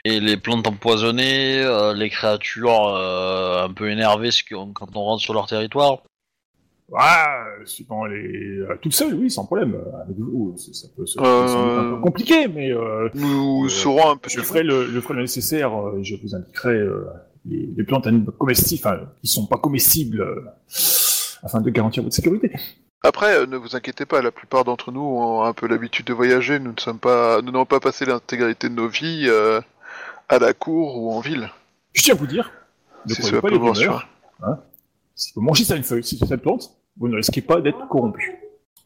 Speaker 2: et les plantes empoisonnées, euh, les créatures euh, un peu énervées quand on rentre sur leur territoire.
Speaker 4: Ah, suivant les... euh, toute seule, oui, sans problème. Euh, Avec vous, ça ça peut se
Speaker 1: Euh,
Speaker 4: ça un peu compliqué, mais euh,
Speaker 1: Nous
Speaker 4: Euh,
Speaker 1: saurons un peu
Speaker 4: je ferai le, je ferai le nécessaire. euh, je vous indiquerai euh, les, les plantes comestibles, enfin, qui sont pas comestibles, euh, afin de garantir votre sécurité.
Speaker 1: Après, euh, ne vous inquiétez pas, la plupart d'entre nous ont un peu l'habitude de voyager. Nous ne sommes pas, nous n'avons pas passé l'intégralité de nos vies euh, à la cour ou en ville.
Speaker 4: Je tiens à vous dire, ne
Speaker 1: cela
Speaker 4: pas les rumeurs. Hein si vous mangez cette feuille, si cette plante, vous ne risquez pas d'être corrompu.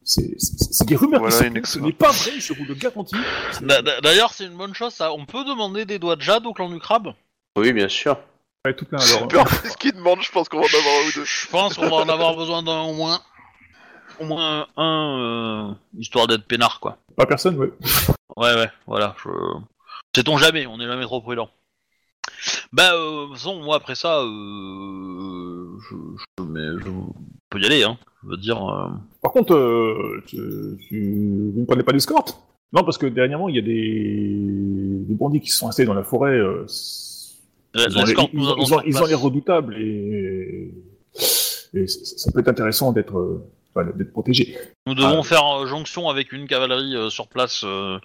Speaker 4: c'est des rumeurs
Speaker 1: Voilà
Speaker 4: qui ce n'est pas vrai, je vous le garantis.
Speaker 2: D'ailleurs, c'est une bonne chose, ça. On peut demander des doigts de jade au clan du crabe?
Speaker 3: Oui, bien sûr.
Speaker 4: Ouais, tout plein alors.
Speaker 1: Peu importe ce qu'ils demandent, je pense qu'on va en avoir un ou deux.
Speaker 2: Je pense qu'on va en avoir besoin d'un au moins. Au moins un, euh, histoire d'être peinard, quoi.
Speaker 4: Pas personne, ouais.
Speaker 2: Ouais, ouais, voilà. Je... Sait-on jamais, on n'est jamais trop prudent. Bah, euh, de toute façon, moi, après ça, euh, je, je, mais je peux y aller, hein. Je veux dire... euh,
Speaker 4: Par contre, euh, tu, tu- vous ne prenez pas d'escorte Non, parce que dernièrement, il y a des, des bandits qui sont installés dans la forêt. euh, ils, ont les-
Speaker 2: l'escorte
Speaker 4: ils
Speaker 2: nous
Speaker 4: ont-
Speaker 2: attend
Speaker 4: ils
Speaker 2: sur
Speaker 4: ont- ils ont
Speaker 2: place.
Speaker 4: l'air redoutables et, et ça, ça peut être intéressant d'être euh, enfin, d'être protégé.
Speaker 2: Nous devons
Speaker 4: Ah.
Speaker 2: faire euh, jonction avec une cavalerie euh, sur place. euh,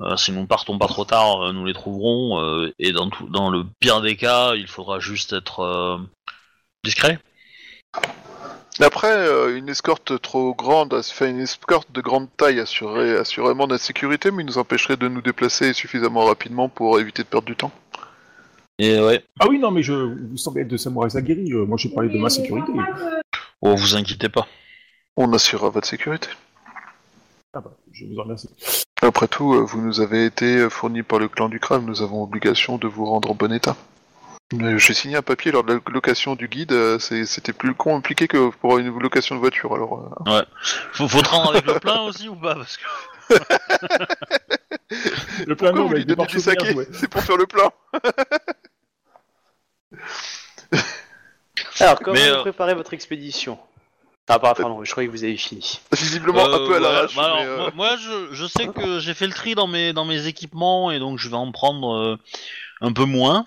Speaker 2: euh, si nous partons pas trop tard, euh, nous les trouverons. euh, et dans, tout, dans le pire des cas, il faudra juste être euh, discret.
Speaker 1: Après, euh, une escorte trop grande, enfin une escorte de grande taille assurerait assurément notre sécurité, mais il nous empêcherait de nous déplacer suffisamment rapidement pour éviter de perdre du temps.
Speaker 2: Et ouais.
Speaker 4: Ah oui, non, mais je, vous semblez être de samouraïs aguerris. euh, moi, j'ai parlé de ma sécurité.
Speaker 2: Oh, vous inquiétez pas.
Speaker 1: On assurera votre sécurité.
Speaker 4: Ah bah, je vous en remercie.
Speaker 1: Après tout, euh, vous nous avez été fournis par le clan du crabe, nous avons obligation de vous rendre en bon état. Euh, J'ai signé un papier lors de la location du guide, euh, c'est- c'était plus compliqué que pour une location de voiture, alors... euh,
Speaker 2: Faut, faut te rendre avec le plein aussi ou pas Parce que
Speaker 4: Le plein
Speaker 1: Pourquoi vous lui
Speaker 4: avec des
Speaker 1: donnez du
Speaker 4: marches
Speaker 1: saké
Speaker 4: ouais.
Speaker 1: C'est pour faire le plein?
Speaker 3: Alors, comment
Speaker 2: Mais,
Speaker 3: vous
Speaker 2: euh,
Speaker 3: préparez votre expédition? Ah, bah, pardon, je croyais que vous avez fini.
Speaker 1: Visiblement un
Speaker 2: Euh,
Speaker 1: peu à l'arrache,
Speaker 2: bah
Speaker 1: mais, euh,
Speaker 2: moi, moi, je, je sais que j'ai fait le tri dans mes, dans mes équipements et donc je vais en prendre euh, un peu moins.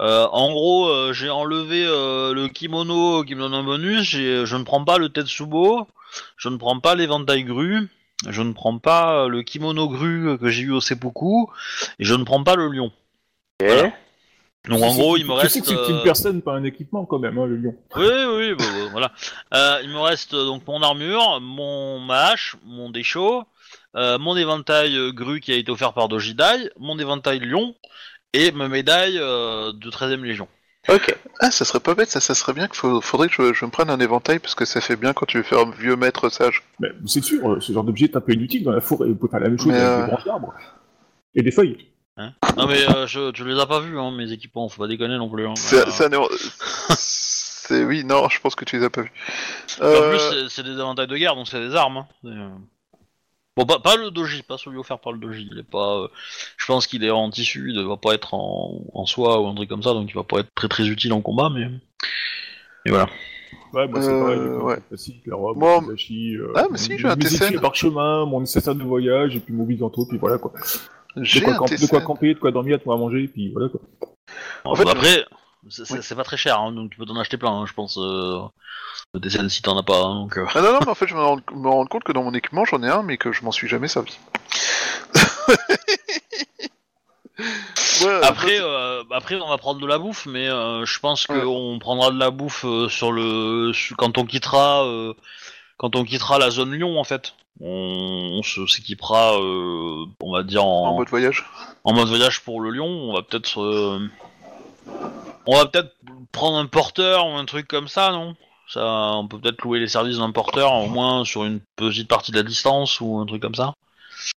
Speaker 2: Euh, en gros, euh, j'ai enlevé euh, le kimono qui me donne un bonus. Je ne prends pas le tetsubo, je ne prends pas l'éventail grue, je ne prends pas le kimono grue que j'ai eu au seppuku et je ne prends pas le lion. Voilà. Donc en
Speaker 4: Tu
Speaker 2: gros, il me
Speaker 4: tu
Speaker 2: reste.
Speaker 4: sais que c'est une
Speaker 2: euh,
Speaker 4: personne, pas un équipement quand même, hein, le lion.
Speaker 2: oui, oui, bah, bah, voilà. Euh, il me reste euh, donc mon armure, mon ma hache, mon déchaud, euh, mon éventail euh, grue qui a été offert par Dojidai, mon éventail lion et ma médaille euh, de 13ème Légion.
Speaker 3: Ok.
Speaker 1: Ah, ça serait pas bête, ça, ça serait bien qu'il faudrait que je, je me prenne un éventail parce que ça fait bien quand tu veux faire un vieux maître sage.
Speaker 4: Mais c'est sûr, ce genre d'objet est un peu inutile dans la forêt. Vous pouvez faire la même chose
Speaker 1: Mais,
Speaker 4: avec
Speaker 1: euh,
Speaker 4: des branches d'arbres. Et des feuilles.
Speaker 2: Non mais euh, je, tu les as pas vus, hein, mes équipements, faut pas déconner non plus. Hein.
Speaker 1: C'est
Speaker 2: Euh,
Speaker 1: c'est un c'est- oui, non, je pense que tu les as pas vus.
Speaker 2: En
Speaker 1: Euh,
Speaker 2: plus, c'est- c'est des éventails de guerre, donc c'est des armes. hein. C'est, euh, Bon, pas, pas le doji, pas celui offert par le doji. Il est pas. euh, Je pense qu'il est en tissu, il va pas être en, en soie ou un truc comme ça, donc il va pas être très très utile en combat, mais. Mais voilà.
Speaker 4: Ouais, moi c'est
Speaker 1: Euh,
Speaker 4: pareil,
Speaker 1: ouais.
Speaker 4: classiques, la robe,
Speaker 1: Moi,
Speaker 4: le Hibachi, euh,
Speaker 1: Ah, mais si, j'ai un
Speaker 4: mes
Speaker 1: Tessen.
Speaker 4: étuis parchemin, mon nécessaire de voyage, et puis mon bisanto, puis voilà quoi. De
Speaker 1: J'ai
Speaker 4: quoi,
Speaker 1: un
Speaker 4: de quoi camper, de quoi dormir, de quoi manger, puis voilà quoi.
Speaker 1: En fait,
Speaker 2: après, c'est c'est-
Speaker 1: oui.
Speaker 2: c'est pas très cher, hein, donc tu peux t'en acheter plein, hein, je pense. Euh... Des scènes si t'en as pas, hein, donc. euh,
Speaker 1: Ah non, non, mais en fait, je me rends, me rends compte que dans mon équipement, j'en ai un, mais que je m'en suis jamais servi. Ouais,
Speaker 2: Après, euh, après, on va prendre de la bouffe, mais euh, je pense
Speaker 1: Ouais.
Speaker 2: qu'on prendra de la bouffe euh, sur le sur- quand on quittera euh, quand on quittera la zone Lyon en fait. On, s'équipera, euh, on va dire
Speaker 1: en
Speaker 2: en,
Speaker 1: mode voyage.
Speaker 2: en mode voyage pour le Lyon. On va peut-être euh, on va peut-être prendre un porteur ou un truc comme ça, non? Ça, on peut peut-être louer les services d'un porteur au moins sur une petite partie de la distance ou un truc comme ça.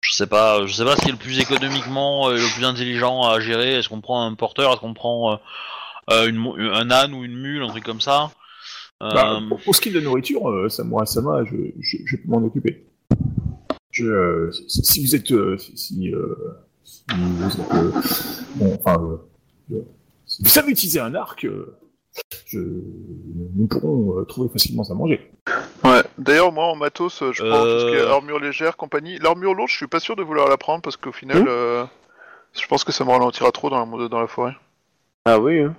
Speaker 2: Je sais pas, je sais pas ce qui est le plus économiquement euh, et le plus intelligent à gérer. Est-ce qu'on prend un porteur, est-ce qu'on prend euh, euh, une mo- un âne ou une mule, un truc comme ça? Euh,
Speaker 4: Bah, pour, pour ce qui est de la nourriture, euh, Samoa Sama, je, je, je peux m'en occuper. Je, euh, si, si vous êtes, euh, si, si, euh, si vous êtes, euh, bon, enfin, euh, euh, si vous savez utiliser un arc, euh, je, nous pourrons euh, trouver facilement à manger.
Speaker 1: Ouais. D'ailleurs, moi, en matos, euh, je prends tout ce qui est
Speaker 2: Euh.
Speaker 1: armure légère, compagnie. L'armure lourde, je suis pas sûr de vouloir la prendre parce qu'au final,
Speaker 3: Hmm.
Speaker 1: euh, je pense que ça me ralentira trop dans la, dans la forêt.
Speaker 3: Ah oui, hein.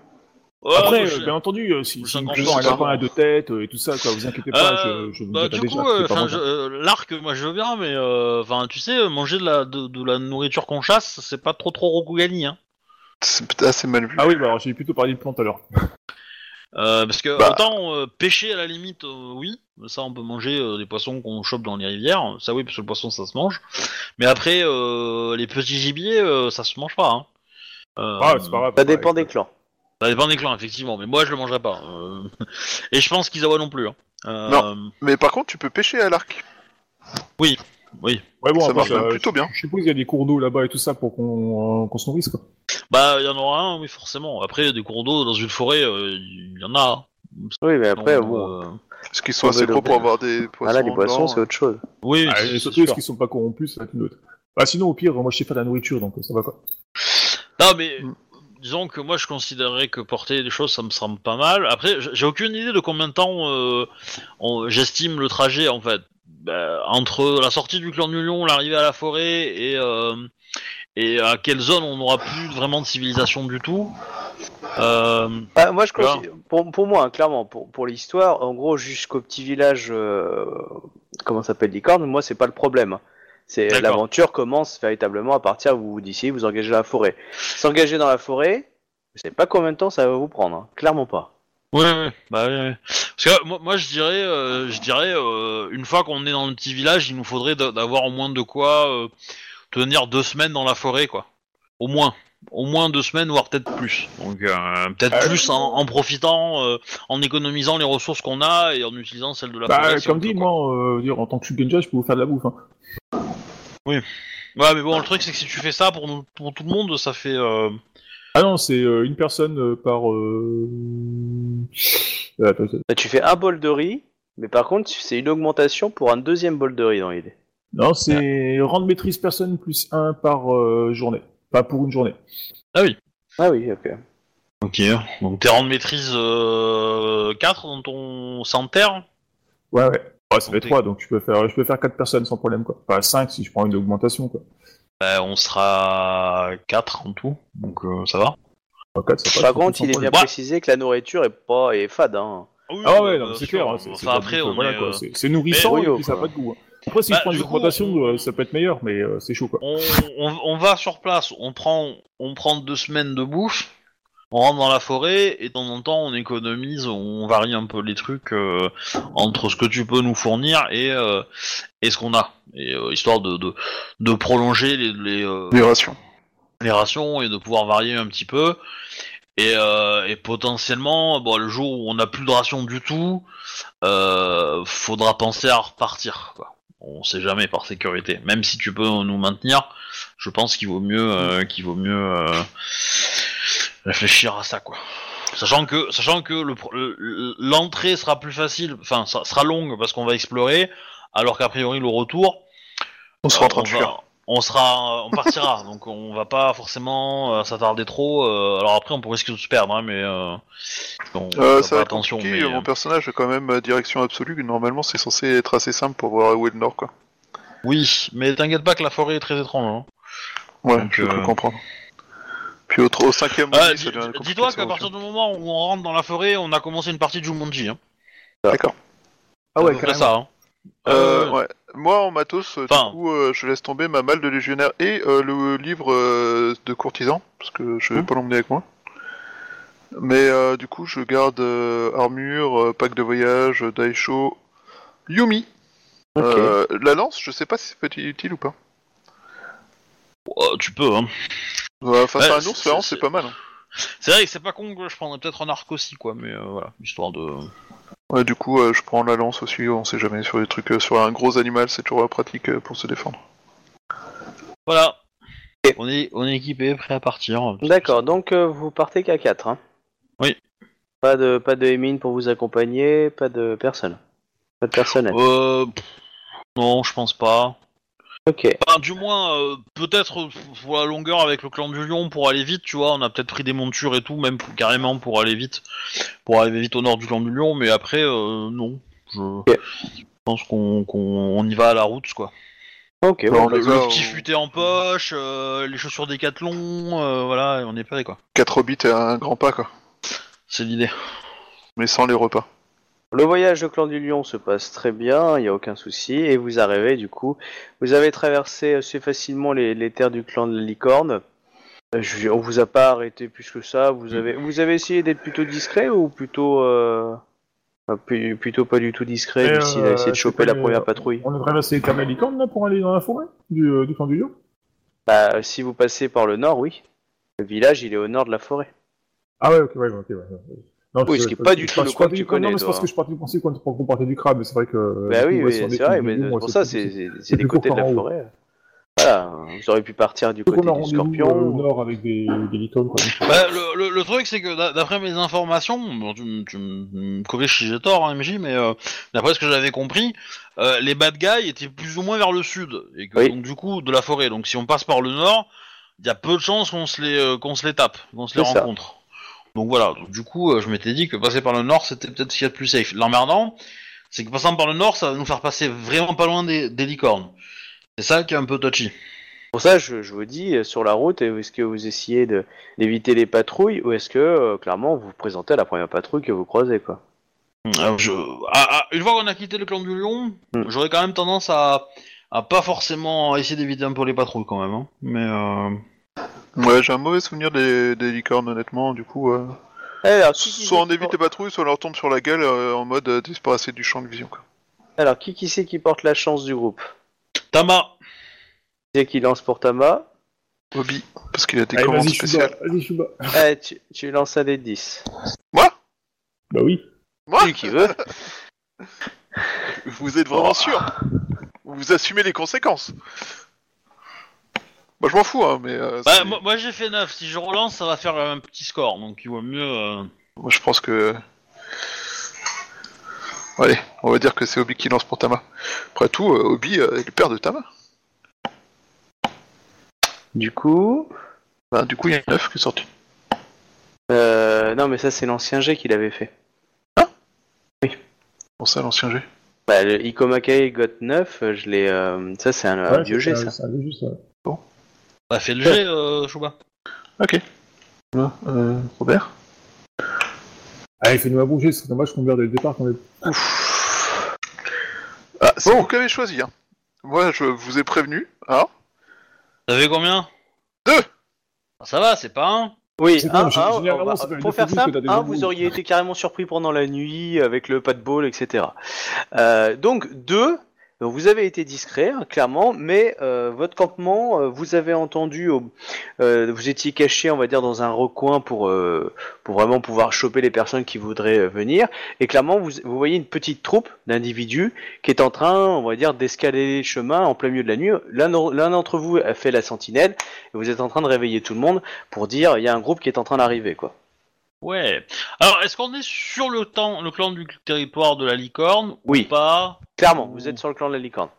Speaker 4: Après,
Speaker 2: je-
Speaker 4: euh, bien entendu, euh, si,
Speaker 2: je
Speaker 4: si
Speaker 2: sais
Speaker 4: nous
Speaker 2: pas,
Speaker 4: à deux têtes euh, et tout ça, quoi, vous inquiétez pas,
Speaker 2: Euh,
Speaker 4: je, je vous
Speaker 2: bah, du coup, euh, euh, l'arc, moi je veux bien, mais euh, tu sais, manger de la de, de la nourriture qu'on chasse, c'est pas trop trop Rokugani, hein.
Speaker 1: C'est assez mal vu.
Speaker 4: Ah oui, bah alors j'ai plutôt parlé de plantes alors.
Speaker 2: Euh, parce que
Speaker 1: Bah.
Speaker 2: autant euh, pêcher à la limite, euh, oui, ça on peut manger euh, des poissons qu'on chope dans les rivières, ça oui, parce que le poisson ça se mange. Mais après, euh, les petits gibiers, euh, ça se mange pas. Hein. Euh,
Speaker 4: Ah, c'est pas grave.
Speaker 3: Ça dépend
Speaker 4: ouais.
Speaker 3: des clans.
Speaker 2: Ça dépend des clans, effectivement, mais moi je le mangerai pas. Euh, Et je pense qu'Isawa non plus. Hein. Euh,
Speaker 1: Non. Mais par contre, tu peux pêcher à l'arc.
Speaker 2: Oui.
Speaker 4: Ouais, bon,
Speaker 1: Ça marche même
Speaker 4: euh,
Speaker 1: plutôt bien.
Speaker 4: Je suppose qu'il y a des cours d'eau là-bas et tout ça pour qu'on euh, qu'on se nourrisse, quoi.
Speaker 2: Bah, il y en aura un, oui, forcément. Après, des cours d'eau dans une forêt, euh, il y en a.
Speaker 3: Oui, mais après, bon.
Speaker 2: euh,
Speaker 1: Est-ce qu'ils sont
Speaker 3: On
Speaker 1: assez gros pour avoir des poissons
Speaker 3: Voilà, les boissons,
Speaker 1: dedans
Speaker 3: c'est autre chose.
Speaker 2: Oui,
Speaker 4: Ah,
Speaker 2: c'est-
Speaker 4: et
Speaker 2: c'est
Speaker 4: surtout, est-ce qu'ils sont pas corrompus, être une autre? Bah, sinon, au pire, moi, je sais faire de la nourriture, donc ça va quoi.
Speaker 2: Non, mais
Speaker 1: Mm.
Speaker 2: Disons que moi je considérerais que porter des choses ça me semble pas mal. Après, j'ai aucune idée de combien de temps euh, on- j'estime le trajet en fait. Bah, entre la sortie du clan du lion, l'arrivée à la forêt et, euh, et à quelle zone on n'aura plus vraiment de civilisation du tout. Euh,
Speaker 3: Ah, moi, je
Speaker 2: Voilà.
Speaker 3: considère- pour, pour moi, hein, clairement, pour, pour l'histoire, en gros, jusqu'au petit village, comment s'appelle, Licorne, moi, c'est pas le problème. C'est l'aventure commence véritablement à partir où vous d'ici, vous engagez dans la forêt. S'engager dans la forêt, je sais pas combien de temps ça va vous prendre, hein. clairement pas.
Speaker 2: Ouais, ouais, bah ouais, ouais. Parce que moi, moi je dirais, euh, je dirais, euh, une fois qu'on est dans le petit village, il nous faudrait d'a- d'avoir au moins de quoi euh, tenir deux semaines dans la forêt, quoi. Au moins, au moins deux semaines, voire peut-être plus. Donc euh, peut-être plus en, en profitant, euh, en économisant les ressources qu'on a et en utilisant celles de la
Speaker 4: Bah,
Speaker 2: forêt. si
Speaker 4: comme dit, moi, euh, dire, en tant que Shugenja, je peux vous faire de la bouffe. Hein.
Speaker 2: Ouais, mais bon, le truc c'est que si tu fais ça pour, nous, pour tout le monde, ça fait. Euh...
Speaker 4: Ah non, c'est euh, une personne euh, par. Euh... euh, attends, attends.
Speaker 3: Bah, tu fais un bol de riz, mais par contre, c'est une augmentation pour un deuxième bol de riz dans l'idée.
Speaker 4: Non, c'est rang de maîtrise personne plus un par euh, journée. Pas pour une journée.
Speaker 2: Ah oui.
Speaker 3: Ah oui, ok.
Speaker 2: Ok. Donc t'es rang de maîtrise euh, 4 dans ton santerre.
Speaker 4: Ouais, ouais. Ouais, ça fait
Speaker 2: Ok.
Speaker 4: 3, donc je peux faire je peux faire 4 personnes sans problème, quoi. Enfin, 5 si je prends une augmentation, quoi.
Speaker 2: Bah, on sera 4 en tout, donc euh, ça va.
Speaker 4: Enfin, 4, ça
Speaker 3: Par contre, il est bien.
Speaker 2: Ouais.
Speaker 3: précisé que la nourriture est pas est fade. Hein.
Speaker 4: Ah ouais, non,
Speaker 2: bah,
Speaker 4: mais c'est clair. hein, c'est-
Speaker 2: Enfin après, on
Speaker 4: voilà,
Speaker 2: est,
Speaker 4: quoi.
Speaker 2: euh,
Speaker 4: C'est nourrissant
Speaker 3: Mais-
Speaker 4: et puis ça n'a
Speaker 3: quoi.
Speaker 4: pas de goût. hein. Après, si
Speaker 2: Bah,
Speaker 4: je prends
Speaker 2: du
Speaker 4: une
Speaker 2: coup,
Speaker 4: augmentation,
Speaker 2: on-
Speaker 4: euh, ça peut être meilleur, mais euh, c'est chaud, quoi.
Speaker 2: on, on, on va sur place, on prend, on prend deux semaines de bouffe, on rentre dans la forêt et de temps en temps on économise, on varie un peu les trucs euh, entre ce que tu peux nous fournir et, euh, et ce qu'on a, et, euh, histoire de, de, de prolonger les, les, euh,
Speaker 1: Les rations.
Speaker 2: les rations et de pouvoir varier un petit peu. Et, euh, et potentiellement, bon, le jour où on n'a plus de rations du tout, euh, faudra penser à repartir. Quoi. On sait jamais par sécurité. Même si tu peux nous maintenir, je pense qu'il vaut mieux, euh, qu'il vaut mieux euh, réfléchir à ça, quoi. Sachant que, sachant que le- l'entrée sera plus facile, enfin, ça sera longue parce qu'on va explorer, alors qu'a priori le retour,
Speaker 1: On sera en train de
Speaker 2: on sera, on partira, donc on va pas forcément euh, s'attarder trop. euh, alors après, on pourrait risquer de se perdre, hein, mais euh, on
Speaker 1: Euh,
Speaker 2: fera
Speaker 1: ça
Speaker 2: pas
Speaker 1: va être
Speaker 2: attention. mais,
Speaker 1: mon
Speaker 2: euh,
Speaker 1: personnage a quand même euh, direction absolue. Normalement, c'est censé être assez simple pour voir où est le nord, quoi.
Speaker 2: Oui, mais t'inquiète pas que la forêt est très étrange. hein.
Speaker 1: Ouais,
Speaker 2: Donc,
Speaker 1: je peux
Speaker 2: euh,
Speaker 1: comprendre. Puis au, au cinquième
Speaker 2: Ah,
Speaker 1: moment,
Speaker 2: dis- Dis-toi qu'à partir du moment où on rentre dans la forêt, on a commencé une partie de Jumanji. Hein.
Speaker 1: D'accord.
Speaker 4: Ah ouais,
Speaker 2: C'est
Speaker 4: carrément.
Speaker 2: ça. Hein.
Speaker 1: Euh,
Speaker 2: Euh,
Speaker 1: ouais. Moi, en matos, euh,
Speaker 2: Enfin-
Speaker 1: du coup, euh, je laisse tomber ma malle de légionnaire et euh, le livre euh, de courtisan, parce que je vais
Speaker 4: Mhm.
Speaker 1: pas l'emmener avec moi. Mais euh, du coup, je garde euh, armure, euh, pack de voyage, daisho, Yumi.
Speaker 3: Ok.
Speaker 1: Euh, la lance, je sais pas si ça peut être utile ou pas.
Speaker 2: Euh, tu peux. Hein.
Speaker 1: Euh, face
Speaker 2: Ouais,
Speaker 1: à un
Speaker 2: c'est-
Speaker 1: ours, la lance,
Speaker 2: c'est-
Speaker 1: c'est pas mal. hein.
Speaker 2: C'est vrai que c'est pas con que je prendrais peut-être un arc aussi, quoi. Mais euh, voilà, histoire de.
Speaker 1: Ouais, du coup, euh, je prends la lance aussi, on sait jamais, sur des trucs, euh, sur un gros animal, c'est toujours pratique euh, pour se défendre.
Speaker 2: Voilà. On est, on est équipé, prêt à partir.
Speaker 3: D'accord, donc euh, vous partez qu'à 4. Hein.
Speaker 2: Oui.
Speaker 3: Pas de, pas de Emine pour vous accompagner, pas de personne. Pas de personnel.
Speaker 2: Euh, pff, non, je pense pas.
Speaker 3: Ok.
Speaker 2: Enfin, du moins, euh, peut-être euh, pour la longueur avec le clan du lion pour aller vite, tu vois, on a peut-être pris des montures et tout, même pour- carrément pour aller vite, pour arriver vite au nord du clan du lion, mais après, euh, non. Je pense qu'on qu'on- on y va à la route, quoi.
Speaker 3: Ok,
Speaker 1: Bon,
Speaker 3: bon,
Speaker 1: le-
Speaker 2: Le,
Speaker 1: ça,
Speaker 2: petit
Speaker 1: on-
Speaker 2: futé en poche, euh, les chaussures décathlon, euh, voilà, et on est prêt, quoi.
Speaker 1: 4 hobbits et un grand pas, quoi.
Speaker 2: C'est l'idée.
Speaker 1: Mais sans les repas.
Speaker 3: Le voyage au clan du lion se passe très bien, il n'y a aucun souci, et vous arrivez du coup. Vous avez traversé assez facilement les, les terres du clan de la licorne. Euh, je- on vous a pas arrêté plus que ça. Vous avez, vous avez essayé d'être plutôt discret ou plutôt, euh, plutôt pas du tout discret,
Speaker 4: Et,
Speaker 3: du style à essayer
Speaker 4: euh,
Speaker 3: de
Speaker 4: c'est
Speaker 3: choper la première patrouille?
Speaker 4: On a traversé les terres de la licorne, là, pour aller dans la forêt du, euh, du clan du lion?
Speaker 3: Bah, si vous passez par le nord, oui. Le village, il est au nord de la forêt.
Speaker 4: Ah ouais, ok, ouais, ok, ouais. ouais. Non,
Speaker 3: Oui,
Speaker 4: je-
Speaker 3: ce qui est
Speaker 4: je-
Speaker 3: pas du tout le coin que tu connais,
Speaker 4: Non, mais c'est parce que je partais du principe qu'on partait du crabe, mais c'est vrai que.
Speaker 3: Bah
Speaker 4: du
Speaker 3: oui, c'est vrai, mais pour ça,
Speaker 4: plus-
Speaker 3: c'est des côtés de la forêt. Voilà, vous auriez pu partir du côté du scorpion.
Speaker 4: euh, au nord avec des, des quoi.
Speaker 2: Bah, le, le- le truc, c'est que d'a- d'après mes informations, bon, tu, me corriges si j'ai tort, hein, MJ, mais euh, d'après ce que j'avais compris, euh, les bad guys étaient plus ou moins vers le sud, et que,
Speaker 3: Oui.
Speaker 2: donc du coup, de la forêt. Donc si on passe par le nord, il y a peu de chances qu'on se les, euh, qu'on se les tape, qu'on se les
Speaker 3: ça.
Speaker 2: Donc voilà, donc, du coup, euh, je m'étais dit que passer par le nord, c'était peut-être ce qu'il y a de plus safe. L'emmerdant, c'est que passant par le nord, ça va nous faire passer vraiment pas loin des, des licornes. C'est ça qui est un peu touchy.
Speaker 3: Pour ça, je, je vous dis, euh, sur la route, est-ce que vous essayez de- d'éviter les patrouilles ou est-ce que, euh, clairement, vous vous présentez à la première patrouille que vous croisez, quoi?
Speaker 2: Euh, je- ah, ah, une fois qu'on a quitté le clan du lion,
Speaker 3: Hmm.
Speaker 2: j'aurais quand même tendance à, à pas forcément essayer d'éviter un peu les patrouilles quand même. hein. Mais euh...
Speaker 1: Ouais, j'ai un mauvais souvenir des, des licornes, honnêtement, du coup. euh,
Speaker 3: Alors, qui, qui
Speaker 1: Soit on évite les patrouilles, soit on leur tombe sur la gueule euh, en mode euh, disparaître du champ de vision. Quoi.
Speaker 3: Alors, qui, qui c'est qui porte la chance du groupe?
Speaker 2: Tama,
Speaker 3: Qui c'est qui lance pour Tama?
Speaker 1: Obi, parce qu'il a des
Speaker 4: Allez,
Speaker 1: commandes
Speaker 4: vas-y,
Speaker 1: spéciales.
Speaker 4: vas-y.
Speaker 3: Eh, tu, tu lances un des 10.
Speaker 1: Moi?
Speaker 4: Bah oui.
Speaker 1: Moi?
Speaker 3: Celui qui veut?
Speaker 1: Vous êtes vraiment
Speaker 3: Oh.
Speaker 1: sûr Vous assumez les conséquences Moi je m'en fous, hein, mais euh,
Speaker 2: bah,
Speaker 1: c'est-
Speaker 2: moi, moi, j'ai fait 9, si je relance ça va faire un petit score, donc il vaut mieux... euh,
Speaker 1: moi je pense que... Allez, on va dire que c'est Obi qui lance pour Tama. Après tout, euh, Obi euh, est le père de Tama.
Speaker 3: Du coup...
Speaker 1: Bah, du coup, il y a une 9 qui est sortie.
Speaker 3: Euh, non, mais ça, c'est l'ancien G qui l'avait fait.
Speaker 1: Pour ça, l'ancien G.
Speaker 3: Bah, le Ikomakae Got 9, euh, je l'ai... euh, ça, c'est un, un
Speaker 4: Ouais,
Speaker 3: vieux
Speaker 4: c'est
Speaker 3: G,
Speaker 4: un-
Speaker 3: ça.
Speaker 4: c'est un vieux G, ça.
Speaker 2: Bah, fais le jet, euh, Chouba.
Speaker 1: Ok. Là, euh, Robert
Speaker 4: Allez, fais-nous un bon jet, c'est dommage qu'on meurt dès le départ quand même.
Speaker 1: Ah, c'est vous qui avez choisi. Hein. Moi, je vous ai prévenu. Hein
Speaker 2: T'avais combien?
Speaker 1: Deux.
Speaker 2: Ah, Ça va, c'est pas un
Speaker 3: Oui,
Speaker 4: C'est
Speaker 3: un,
Speaker 4: bon, gé-
Speaker 3: un,
Speaker 4: généralement,
Speaker 3: on va-
Speaker 4: ça fait
Speaker 3: pour faire
Speaker 4: plus que
Speaker 3: simple,
Speaker 4: t'as des
Speaker 3: un, vous auriez été carrément surpris pendant la nuit avec le pas de ball, etc. Euh, donc deux, donc vous avez été discret, hein, clairement, mais euh, votre campement, euh, vous avez entendu, euh, vous étiez caché, on va dire, dans un recoin pour euh, pour vraiment pouvoir choper les personnes qui voudraient euh, venir, et clairement vous, vous voyez une petite troupe d'individus qui est en train, on va dire, d'escalader les chemins en plein milieu de la nuit. L'un d'entre vous a fait la sentinelle, et vous êtes en train de réveiller tout le monde pour dire il y a un groupe qui est en train d'arriver quoi.
Speaker 2: Ouais. Alors, est-ce qu'on est sur le, temps, le clan du territoire de la licorne
Speaker 3: Oui.
Speaker 2: ou pas
Speaker 3: Clairement, vous êtes sur le clan de la licorne.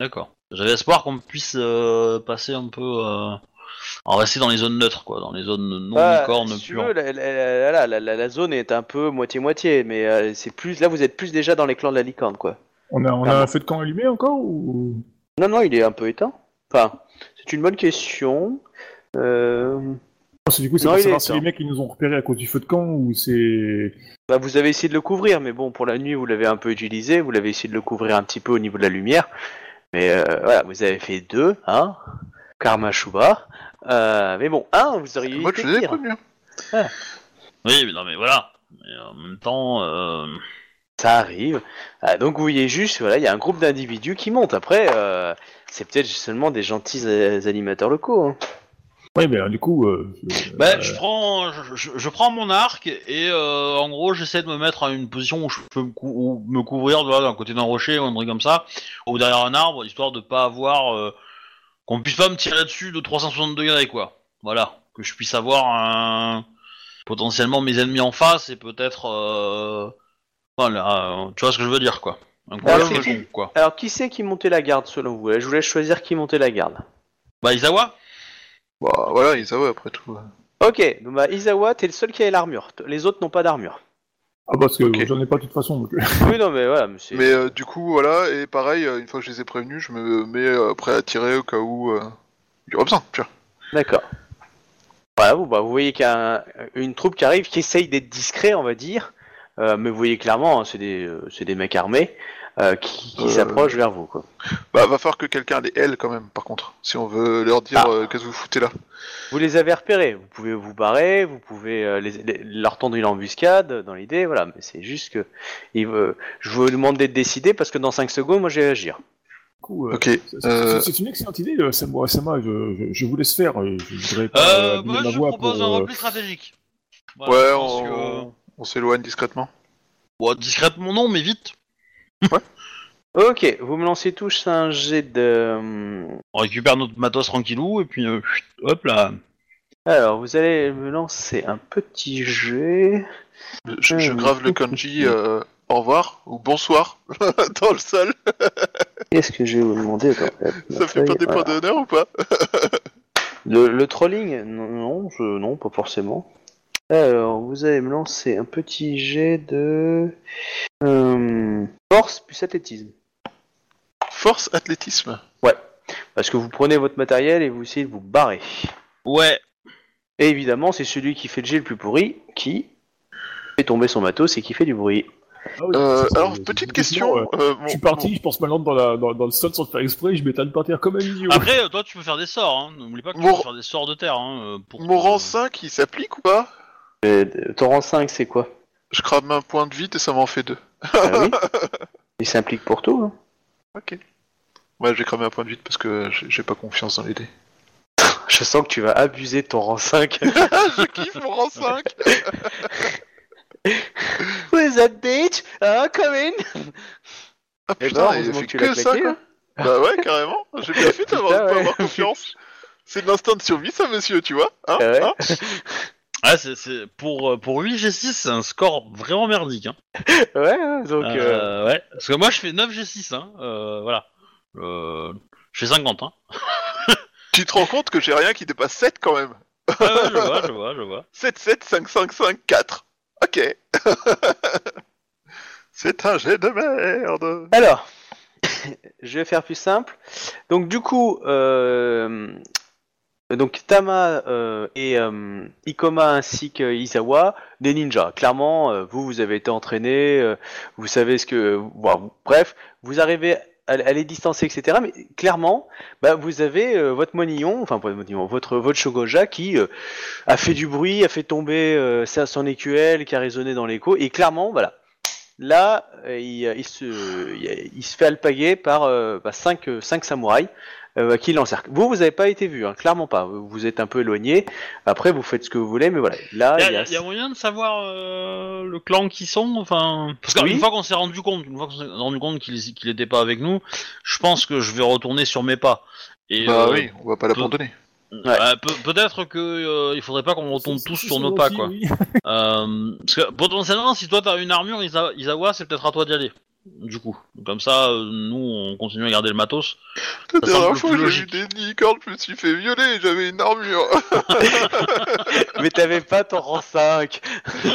Speaker 2: D'accord. J'avais espoir qu'on puisse euh, passer un peu... Euh... En rester dans les zones neutres, quoi, dans les zones non
Speaker 3: Euh,
Speaker 2: licornes
Speaker 3: si tu
Speaker 2: pures.
Speaker 3: veux, la, la- la- la- la- la zone est un peu moitié-moitié, mais euh, c'est plus là vous êtes plus déjà dans les clans de la licorne quoi.
Speaker 4: On a, on a un feu de camp allumé encore ou?
Speaker 3: Non non, il est un peu éteint. Enfin, c'est une bonne question. Euh,
Speaker 4: Parce que du coup, c'est
Speaker 3: Non,
Speaker 4: savoir si les mecs ils nous ont repérés à cause du feu de camp ou c'est.
Speaker 3: bah, vous avez essayé de le couvrir, mais bon, pour la nuit vous l'avez un peu utilisé, vous l'avez essayé de le couvrir un petit peu au niveau de la lumière, mais euh, voilà, vous avez fait deux, hein, Karma Shuba. Euh, mais bon, un, vous auriez
Speaker 1: Moi, je vous ai
Speaker 3: pire.
Speaker 1: prévenu.
Speaker 2: Oui, mais non, mais voilà. Mais en même temps... Euh...
Speaker 3: Ça arrive. Ah, donc vous voyez juste, voilà, il y a un groupe d'individus qui montent. Après, euh, c'est peut-être seulement des gentils animateurs locaux. hein.
Speaker 4: Ouais, mais alors, du coup. Euh, je-
Speaker 2: Bah,
Speaker 4: euh,
Speaker 2: je prends, je, je- je prends mon arc et euh, en gros j'essaie de me mettre à une position où je peux me, cou- où me couvrir de là, d'un côté d'un rocher ou un truc comme ça, ou derrière un arbre, histoire de pas avoir euh, qu'on puisse pas me tirer dessus de 360 degrés quoi. Voilà, que je puisse avoir un potentiellement mes ennemis en face et peut-être euh, voilà, euh, tu vois ce que je veux dire quoi. Un coup
Speaker 3: Alors, c'est-
Speaker 2: quoi.
Speaker 3: Alors, qui c'est qui montait la garde selon vous? Je vous laisse choisir qui montait la garde.
Speaker 2: Bah Isawa
Speaker 1: Bah voilà, Isawa après tout.
Speaker 3: Ok, donc bah, Isawa, t'es le seul qui a l'armure. Les autres n'ont pas d'armure.
Speaker 4: Ah, parce que
Speaker 1: Ok.
Speaker 4: j'en ai pas de toute façon. Donc...
Speaker 3: oui, non, mais voilà, mais c'est-
Speaker 1: Mais euh, du coup, voilà, et pareil, euh, une fois que je les ai prévenus, je me mets euh, prêt à tirer au cas où euh, il y aura besoin. Tu vois.
Speaker 3: D'accord. Voilà, vous, bah, vous voyez qu'il y a un- une troupe qui arrive, qui essaye d'être discret, on va dire. Euh, mais vous voyez clairement, hein, c'est des, euh, c'est des mecs armés euh, qui, qui
Speaker 1: Euh.
Speaker 3: s'approchent vers vous. Quoi.
Speaker 1: Bah, va falloir que quelqu'un les aile quand même, par contre, si on veut leur dire
Speaker 3: Ah.
Speaker 1: euh, qu'est-ce que vous foutez là.
Speaker 3: Vous les avez repérés, vous pouvez vous barrer, vous pouvez euh, les- les- leur tendre une embuscade dans l'idée, voilà, mais c'est juste que il je vous demande d'être décidé parce que dans 5 secondes, moi je vais agir.
Speaker 4: Euh,
Speaker 1: Ok.
Speaker 4: c'est-
Speaker 1: euh,
Speaker 4: une excellente idée, Sama. Sama, je, je, je vous laisse faire. euh, Je voudrais pas
Speaker 2: euh,
Speaker 4: ma
Speaker 2: je
Speaker 4: voix
Speaker 2: propose
Speaker 4: pour,
Speaker 2: un repli stratégique. Voilà,
Speaker 1: ouais, on,
Speaker 2: que-
Speaker 1: on On s'éloigne discrètement.
Speaker 2: Bon, discrètement non, mais vite.
Speaker 3: Ok, vous me lancez tous un jet de.
Speaker 2: On récupère notre matos tranquillou et puis euh, hop là.
Speaker 3: Alors, vous allez me lancer un petit jet.
Speaker 1: Je, je grave le kanji euh, au revoir ou bonsoir dans le sol.
Speaker 3: Qu'est-ce que je vais vous demander Attends, hop,
Speaker 1: Ça fait pas des points
Speaker 3: voilà.
Speaker 1: d'honneur ou pas
Speaker 3: Le, le trolling Non, non, je, non, pas forcément. Alors, vous allez me lancer un petit jet de. euh, force plus athlétisme.
Speaker 1: Force athlétisme.
Speaker 3: Parce que vous prenez votre matériel et vous essayez de vous barrer.
Speaker 2: Ouais.
Speaker 3: Et évidemment, c'est celui qui fait le jet le plus pourri qui fait tomber son matos et qui fait du bruit.
Speaker 4: Ah oui,
Speaker 1: Euh,
Speaker 4: c'est-
Speaker 1: alors,
Speaker 4: c'est-
Speaker 1: petite
Speaker 4: c'est-
Speaker 1: question.
Speaker 4: euh,
Speaker 1: euh,
Speaker 4: Je suis parti, je pense maintenant dans, la, dans, dans le sol sans faire exprès, je m'étale par terre comme un idiot.
Speaker 2: Après, euh, toi, tu peux faire des sorts. Hein. N'oublie pas que tu peux faire des sorts de terre. Hein, euh, pour
Speaker 1: rang 5, il s'applique ou pas?
Speaker 3: Euh, ton rang 5, c'est quoi?
Speaker 1: Je crame un point de vide et ça m'en fait deux.
Speaker 3: Ah oui? Il s'implique pour tout. hein.
Speaker 1: Ok. Ouais, j'ai cramé un point de vide parce que j'ai pas confiance dans les dés.
Speaker 3: Je sens que tu vas abuser de ton rang 5.
Speaker 1: je kiffe mon rang 5
Speaker 3: Who is that bitch? Ah, come in
Speaker 1: Ah
Speaker 3: Eh ben,
Speaker 1: putain, il fait
Speaker 3: que
Speaker 1: ça quoi
Speaker 3: hein.
Speaker 1: Bah ouais, carrément. J'ai bien fait d'avoir
Speaker 3: Putain, ouais.
Speaker 1: avoir confiance. C'est de l'instinct de survie ça monsieur, tu vois hein
Speaker 3: Ah ouais.
Speaker 1: Hein?
Speaker 2: Ah, c'est, c'est- pour, euh, pour 8 G6, c'est un score vraiment merdique. Hein.
Speaker 3: Ouais, ouais, donc. euh,
Speaker 2: Euh, ouais. Parce que moi, je fais 9 G6. Hein. Euh, voilà. Euh, je fais 50. Hein.
Speaker 1: Tu te rends compte que j'ai rien qui dépasse 7 quand même?
Speaker 2: Ouais, ouais, je vois, je vois, je vois.
Speaker 1: 7, 7, 5, 5, 5, 4. Ok. C'est un jet de merde.
Speaker 3: Alors, je vais faire plus simple. Donc du coup, euh, donc Tama euh, et euh, Ikoma ainsi que Izawa, des ninjas. Clairement, euh, vous, vous avez été entraînés, euh, vous savez ce que, bref, vous arrivez à, à les distancer, etc. Mais clairement, bah, vous avez euh, votre monillon, enfin votre monillon, votre votre shogoja qui euh, a fait du bruit, a fait tomber euh, son écuelle, qui a résonné dans l'écho, et clairement, voilà. Là, euh, il, se, il, il se fait alpaguer par 5 samouraïs euh, qui l'encerclent. Vous, vous n'avez pas été vu, hein, clairement pas. Vous êtes un peu éloigné. Après, vous faites ce que vous voulez, mais voilà. Là,
Speaker 2: Il y, a,
Speaker 3: a...
Speaker 2: y a moyen de savoir euh, le clan qui sont, enfin. Parce qu'une
Speaker 3: Oui.
Speaker 2: fois qu'on s'est rendu compte, une fois qu'on s'est rendu compte qu'il qu'il était pas avec nous, je pense que je vais retourner sur mes pas. Et,
Speaker 1: Bah
Speaker 2: euh,
Speaker 1: oui, on va pas l'abandonner.
Speaker 2: euh, peut- peut-être que euh, il faudrait pas qu'on retombe tous sur nos pas, quoi. Euh, parce que potentiellement, si toi t'as une armure, Isa- Isawa, c'est peut-être à toi d'y aller. Du coup, comme ça, euh, nous, on continue à garder le matos.
Speaker 1: La
Speaker 2: semble
Speaker 1: dernière
Speaker 2: le
Speaker 1: fois,
Speaker 2: plus
Speaker 1: j'ai
Speaker 2: logique.
Speaker 1: des licornes, je me suis fait violer, j'avais une armure.
Speaker 3: mais t'avais pas ton rang 5.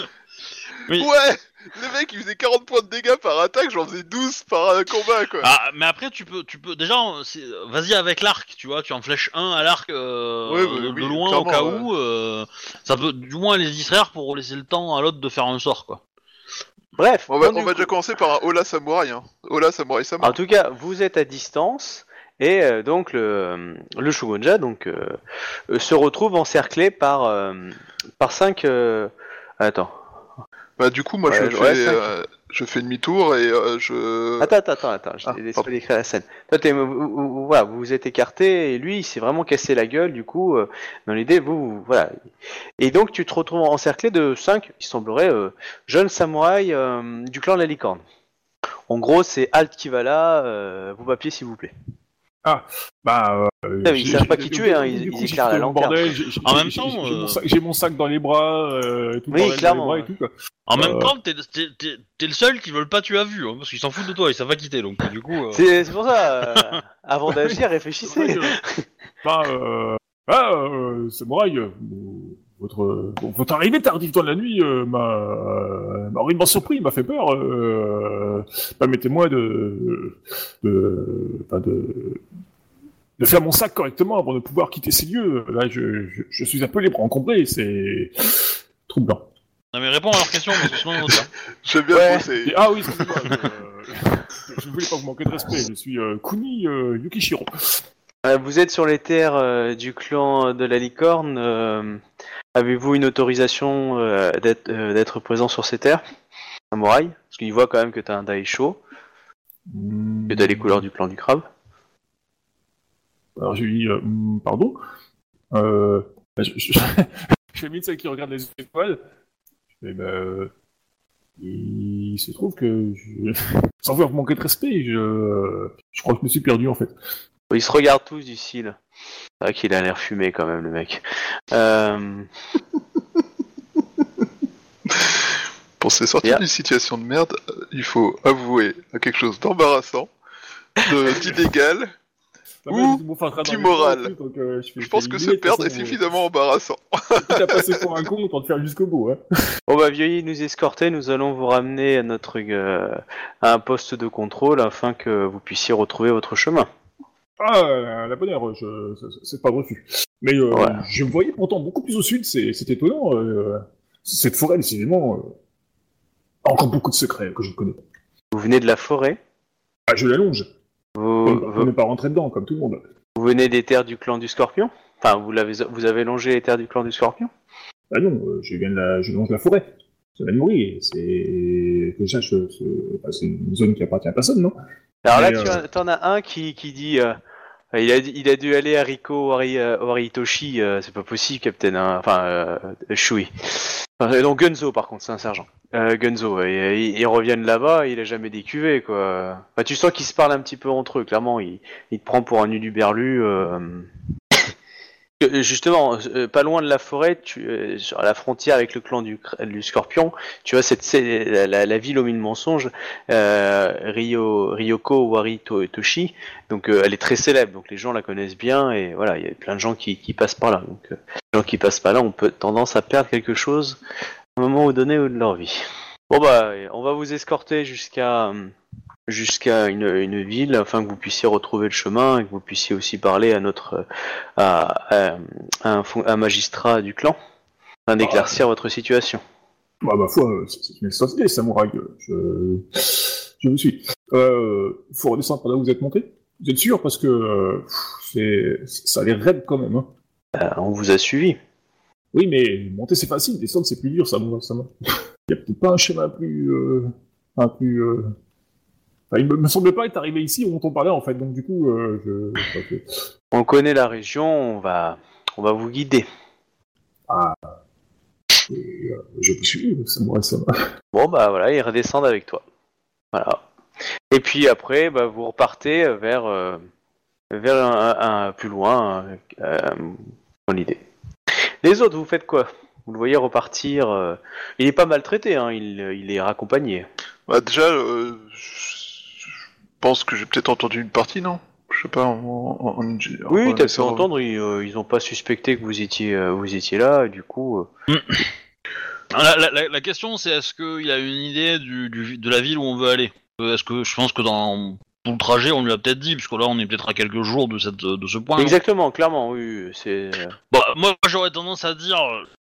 Speaker 2: Oui.
Speaker 1: Ouais Les mecs, ils faisaient 40 points de dégâts par attaque, j'en faisais 12 par euh, combat, quoi.
Speaker 2: Ah, mais après, tu peux, tu peux déjà, c'est- vas-y avec l'arc, tu vois, tu en flèches un à l'arc euh,
Speaker 1: Ouais, bah,
Speaker 2: de,
Speaker 1: oui,
Speaker 2: loin au
Speaker 1: clairement,
Speaker 2: cas
Speaker 1: ouais.
Speaker 2: où. euh, ça peut du moins les distraire pour laisser le temps à l'autre de faire un sort, quoi.
Speaker 3: Bref.
Speaker 1: On va, on déjà commencer par un Ola Samouraï, hein. Ola Samouraï
Speaker 3: En
Speaker 1: Samouraï.
Speaker 3: tout cas, vous êtes à distance. Et euh, donc le, le Shogunja donc, euh, euh, se retrouve encerclé par, euh, par 5... Attends.
Speaker 1: Bah du coup, moi,
Speaker 3: Ouais,
Speaker 1: je, fais,
Speaker 3: cinq.
Speaker 1: euh, je fais demi-tour et euh, je...
Speaker 3: Attends, attends, attends, attends, je
Speaker 1: Ah,
Speaker 3: laisse
Speaker 1: pardon.
Speaker 3: pas décrire la scène. Toi, t'es- vous, vous- voilà, vous vous êtes écarté et lui, il s'est vraiment cassé la gueule, du coup, euh, dans l'idée, vous, vous- voilà. Et donc, tu te retrouves encerclé de 5, il semblerait, euh, jeunes samouraïs du clan de la licorne. En gros, c'est Alt qui va là, vos papiers, s'il vous plaît.
Speaker 4: Bah, euh,
Speaker 3: Ah, ils savent pas qui tu es, hein, ils-
Speaker 4: coup,
Speaker 3: ils éclairent la lanterne.
Speaker 4: bordel, j'ai- j'ai-
Speaker 2: En même temps,
Speaker 4: j'ai
Speaker 2: euh,
Speaker 4: mon sac- j'ai mon sac dans les bras, euh, tout
Speaker 3: Oui,
Speaker 4: bordel
Speaker 3: clairement,
Speaker 4: dans les bras et tout, quoi.
Speaker 2: En même
Speaker 4: Euh.
Speaker 2: temps, t'es, t'es- t'es- t'es le seul qui veulent pas tuer à vue, hein, parce qu'ils s'en foutent de toi, ils savent pas quitter, donc du coup. euh,
Speaker 3: C'est pour ça, euh, avant d'agir, réfléchissez.
Speaker 4: Bah, euh, ah, euh, samouraï, euh, votre, arrivée tardive dans la nuit euh, m'a euh, m'a horriblement surpris, m'a fait peur. Euh, Permettez-moi de, de, de, de faire mon sac correctement avant de pouvoir quitter ces lieux. Là, je, je, je suis un peu les bras encombrés, c'est troublant.
Speaker 2: Non mais réponds à leur question, parce que sinon ils vont te dire.
Speaker 1: J'aime bien
Speaker 3: Ouais.
Speaker 4: ah oui, excusez-moi, je, je voulais pas vous manquer de respect. Je suis euh, Kuni euh, Yukishiro.
Speaker 3: Euh, vous êtes sur les terres euh, du clan de la licorne. euh, Avez-vous une autorisation d'être présent sur ces terres Samouraï? Parce qu'il voit quand même que t'as un daisho, que t'as les couleurs du clan du crabe.
Speaker 4: Alors je lui dis, pardon euh, bah, Je, je, je fais mine celle qui regarde les étoiles. Je fais, bah, euh, il se trouve que, sans vouloir manquer de respect, je crois que je me suis perdu en fait.
Speaker 3: Ils se regardent tous d'ici là. C'est vrai qu'il a l'air fumé quand même le mec. Euh...
Speaker 1: Pour se sortir d'une situation de merde, euh, il faut avouer à quelque chose d'embarrassant, de- d'illégal.
Speaker 4: Bah,
Speaker 1: Ou d'immoral.
Speaker 4: euh,
Speaker 1: Je pense que se perdre est
Speaker 4: façon,
Speaker 1: suffisamment embarrassant.
Speaker 4: euh, à passer pour un con, autant te faire jusqu'au bout. Hein.
Speaker 3: Bon bah vieilli nous escorter, nous allons vous ramener à notre euh, à un poste de contrôle afin que vous puissiez retrouver votre chemin.
Speaker 4: Ah, la bonne heure, je... c'est- pas refus. Mais euh,
Speaker 3: Ouais.
Speaker 4: je me voyais pourtant beaucoup plus au sud, c'est c'est étonnant. euh, Cette forêt, décidément, euh, a encore beaucoup de secrets que je ne connais pas.
Speaker 3: Vous venez de la forêt,
Speaker 4: Ah, je la longe.
Speaker 3: vous, vous,
Speaker 4: n'est pas rentré dedans, comme tout le monde.
Speaker 3: vous venez des terres du clan du Scorpion? Enfin, vous l'avez vous avez longé les terres du clan du Scorpion?
Speaker 4: Ah non, euh, je viens de la, je longe la forêt. Ça va de mourir. C'est que je sache, c'est enfin, c'est une zone qui appartient à personne, non?
Speaker 3: Alors là, tu
Speaker 4: euh,
Speaker 3: en- t'en as un qui, qui dit euh, il, a, il a dû aller à Riko Ori, euh, Oritoshi, euh, c'est pas possible, Captain. hein. Enfin, euh, Shui. Enfin, non, Gunzo, par contre, c'est un sergent. Euh, Gunzo, et, et- ils reviennent là-bas, il a jamais décuvé, quoi. Enfin, tu sens qu'ils se parlent un petit peu entre eux, clairement. Il, il te prend pour un uluberlu. Euh... Euh, Justement, euh, pas loin de la forêt, tu, euh, sur la frontière avec le clan du, Scorpion, tu vois cette, la, la- la ville aux mille mensonges, euh, Ryo, Ryoko Wari To- Toshi, donc elle est très célèbre, donc les gens la connaissent bien et voilà, il y a plein de gens qui, passent par là. Donc les gens qui passent par là ont peut tendance à perdre quelque chose à un moment donné de leur vie. Bon bah, on va vous escorter jusqu'à euh, jusqu'à une, une ville afin que vous puissiez retrouver le chemin et que vous puissiez aussi parler à notre à, à- à un, magistrat du clan afin d'éclaircir votre situation.
Speaker 4: Bah, ma foi, euh, c'est une excellente idée, samouraï. Je, je vous suis. Euh, faut redescendre par là où vous êtes monté. Vous êtes sûr? Parce que euh, c'est, ça a l'air raide quand même. Hein.
Speaker 3: Euh, on vous a suivi.
Speaker 4: Oui, mais monter c'est facile, descendre c'est plus dur, ça ça Il y a peut-être pas un schéma plus, un plus. Enfin, il me, me semble pas être arrivé ici où on t'en parlait en fait, donc du coup, euh, je.
Speaker 3: On connaît la région, on va on va vous guider.
Speaker 4: et, euh, je vous suis, samouraï ça va.
Speaker 3: Bon bah voilà, ils redescendent avec toi. Voilà. Et puis après, bah, vous repartez vers euh, vers un, un- un- plus loin euh, dans l'idée. Les autres, vous faites quoi? Vous le voyez repartir. euh, Il est pas maltraité, hein, il, il est raccompagné.
Speaker 1: Bah, déjà, euh, je pense que j'ai peut-être entendu une partie, non? Je sais pas, en, en, en-
Speaker 3: Oui, t'as pu
Speaker 1: en-
Speaker 3: entendre, ils, euh, ils ont pas suspecté que vous étiez euh, vous étiez là, et du coup. euh,
Speaker 2: La, la- la- la question c'est est-ce qu'il a une idée du, du- de la ville où on veut aller? Euh, Est-ce que je pense que dans tout le trajet on lui a peut-être dit, puisque là on est peut-être à quelques jours de, cette, de ce point.
Speaker 3: Exactement, clairement, oui, c'est.
Speaker 2: Bon, moi j'aurais tendance à dire,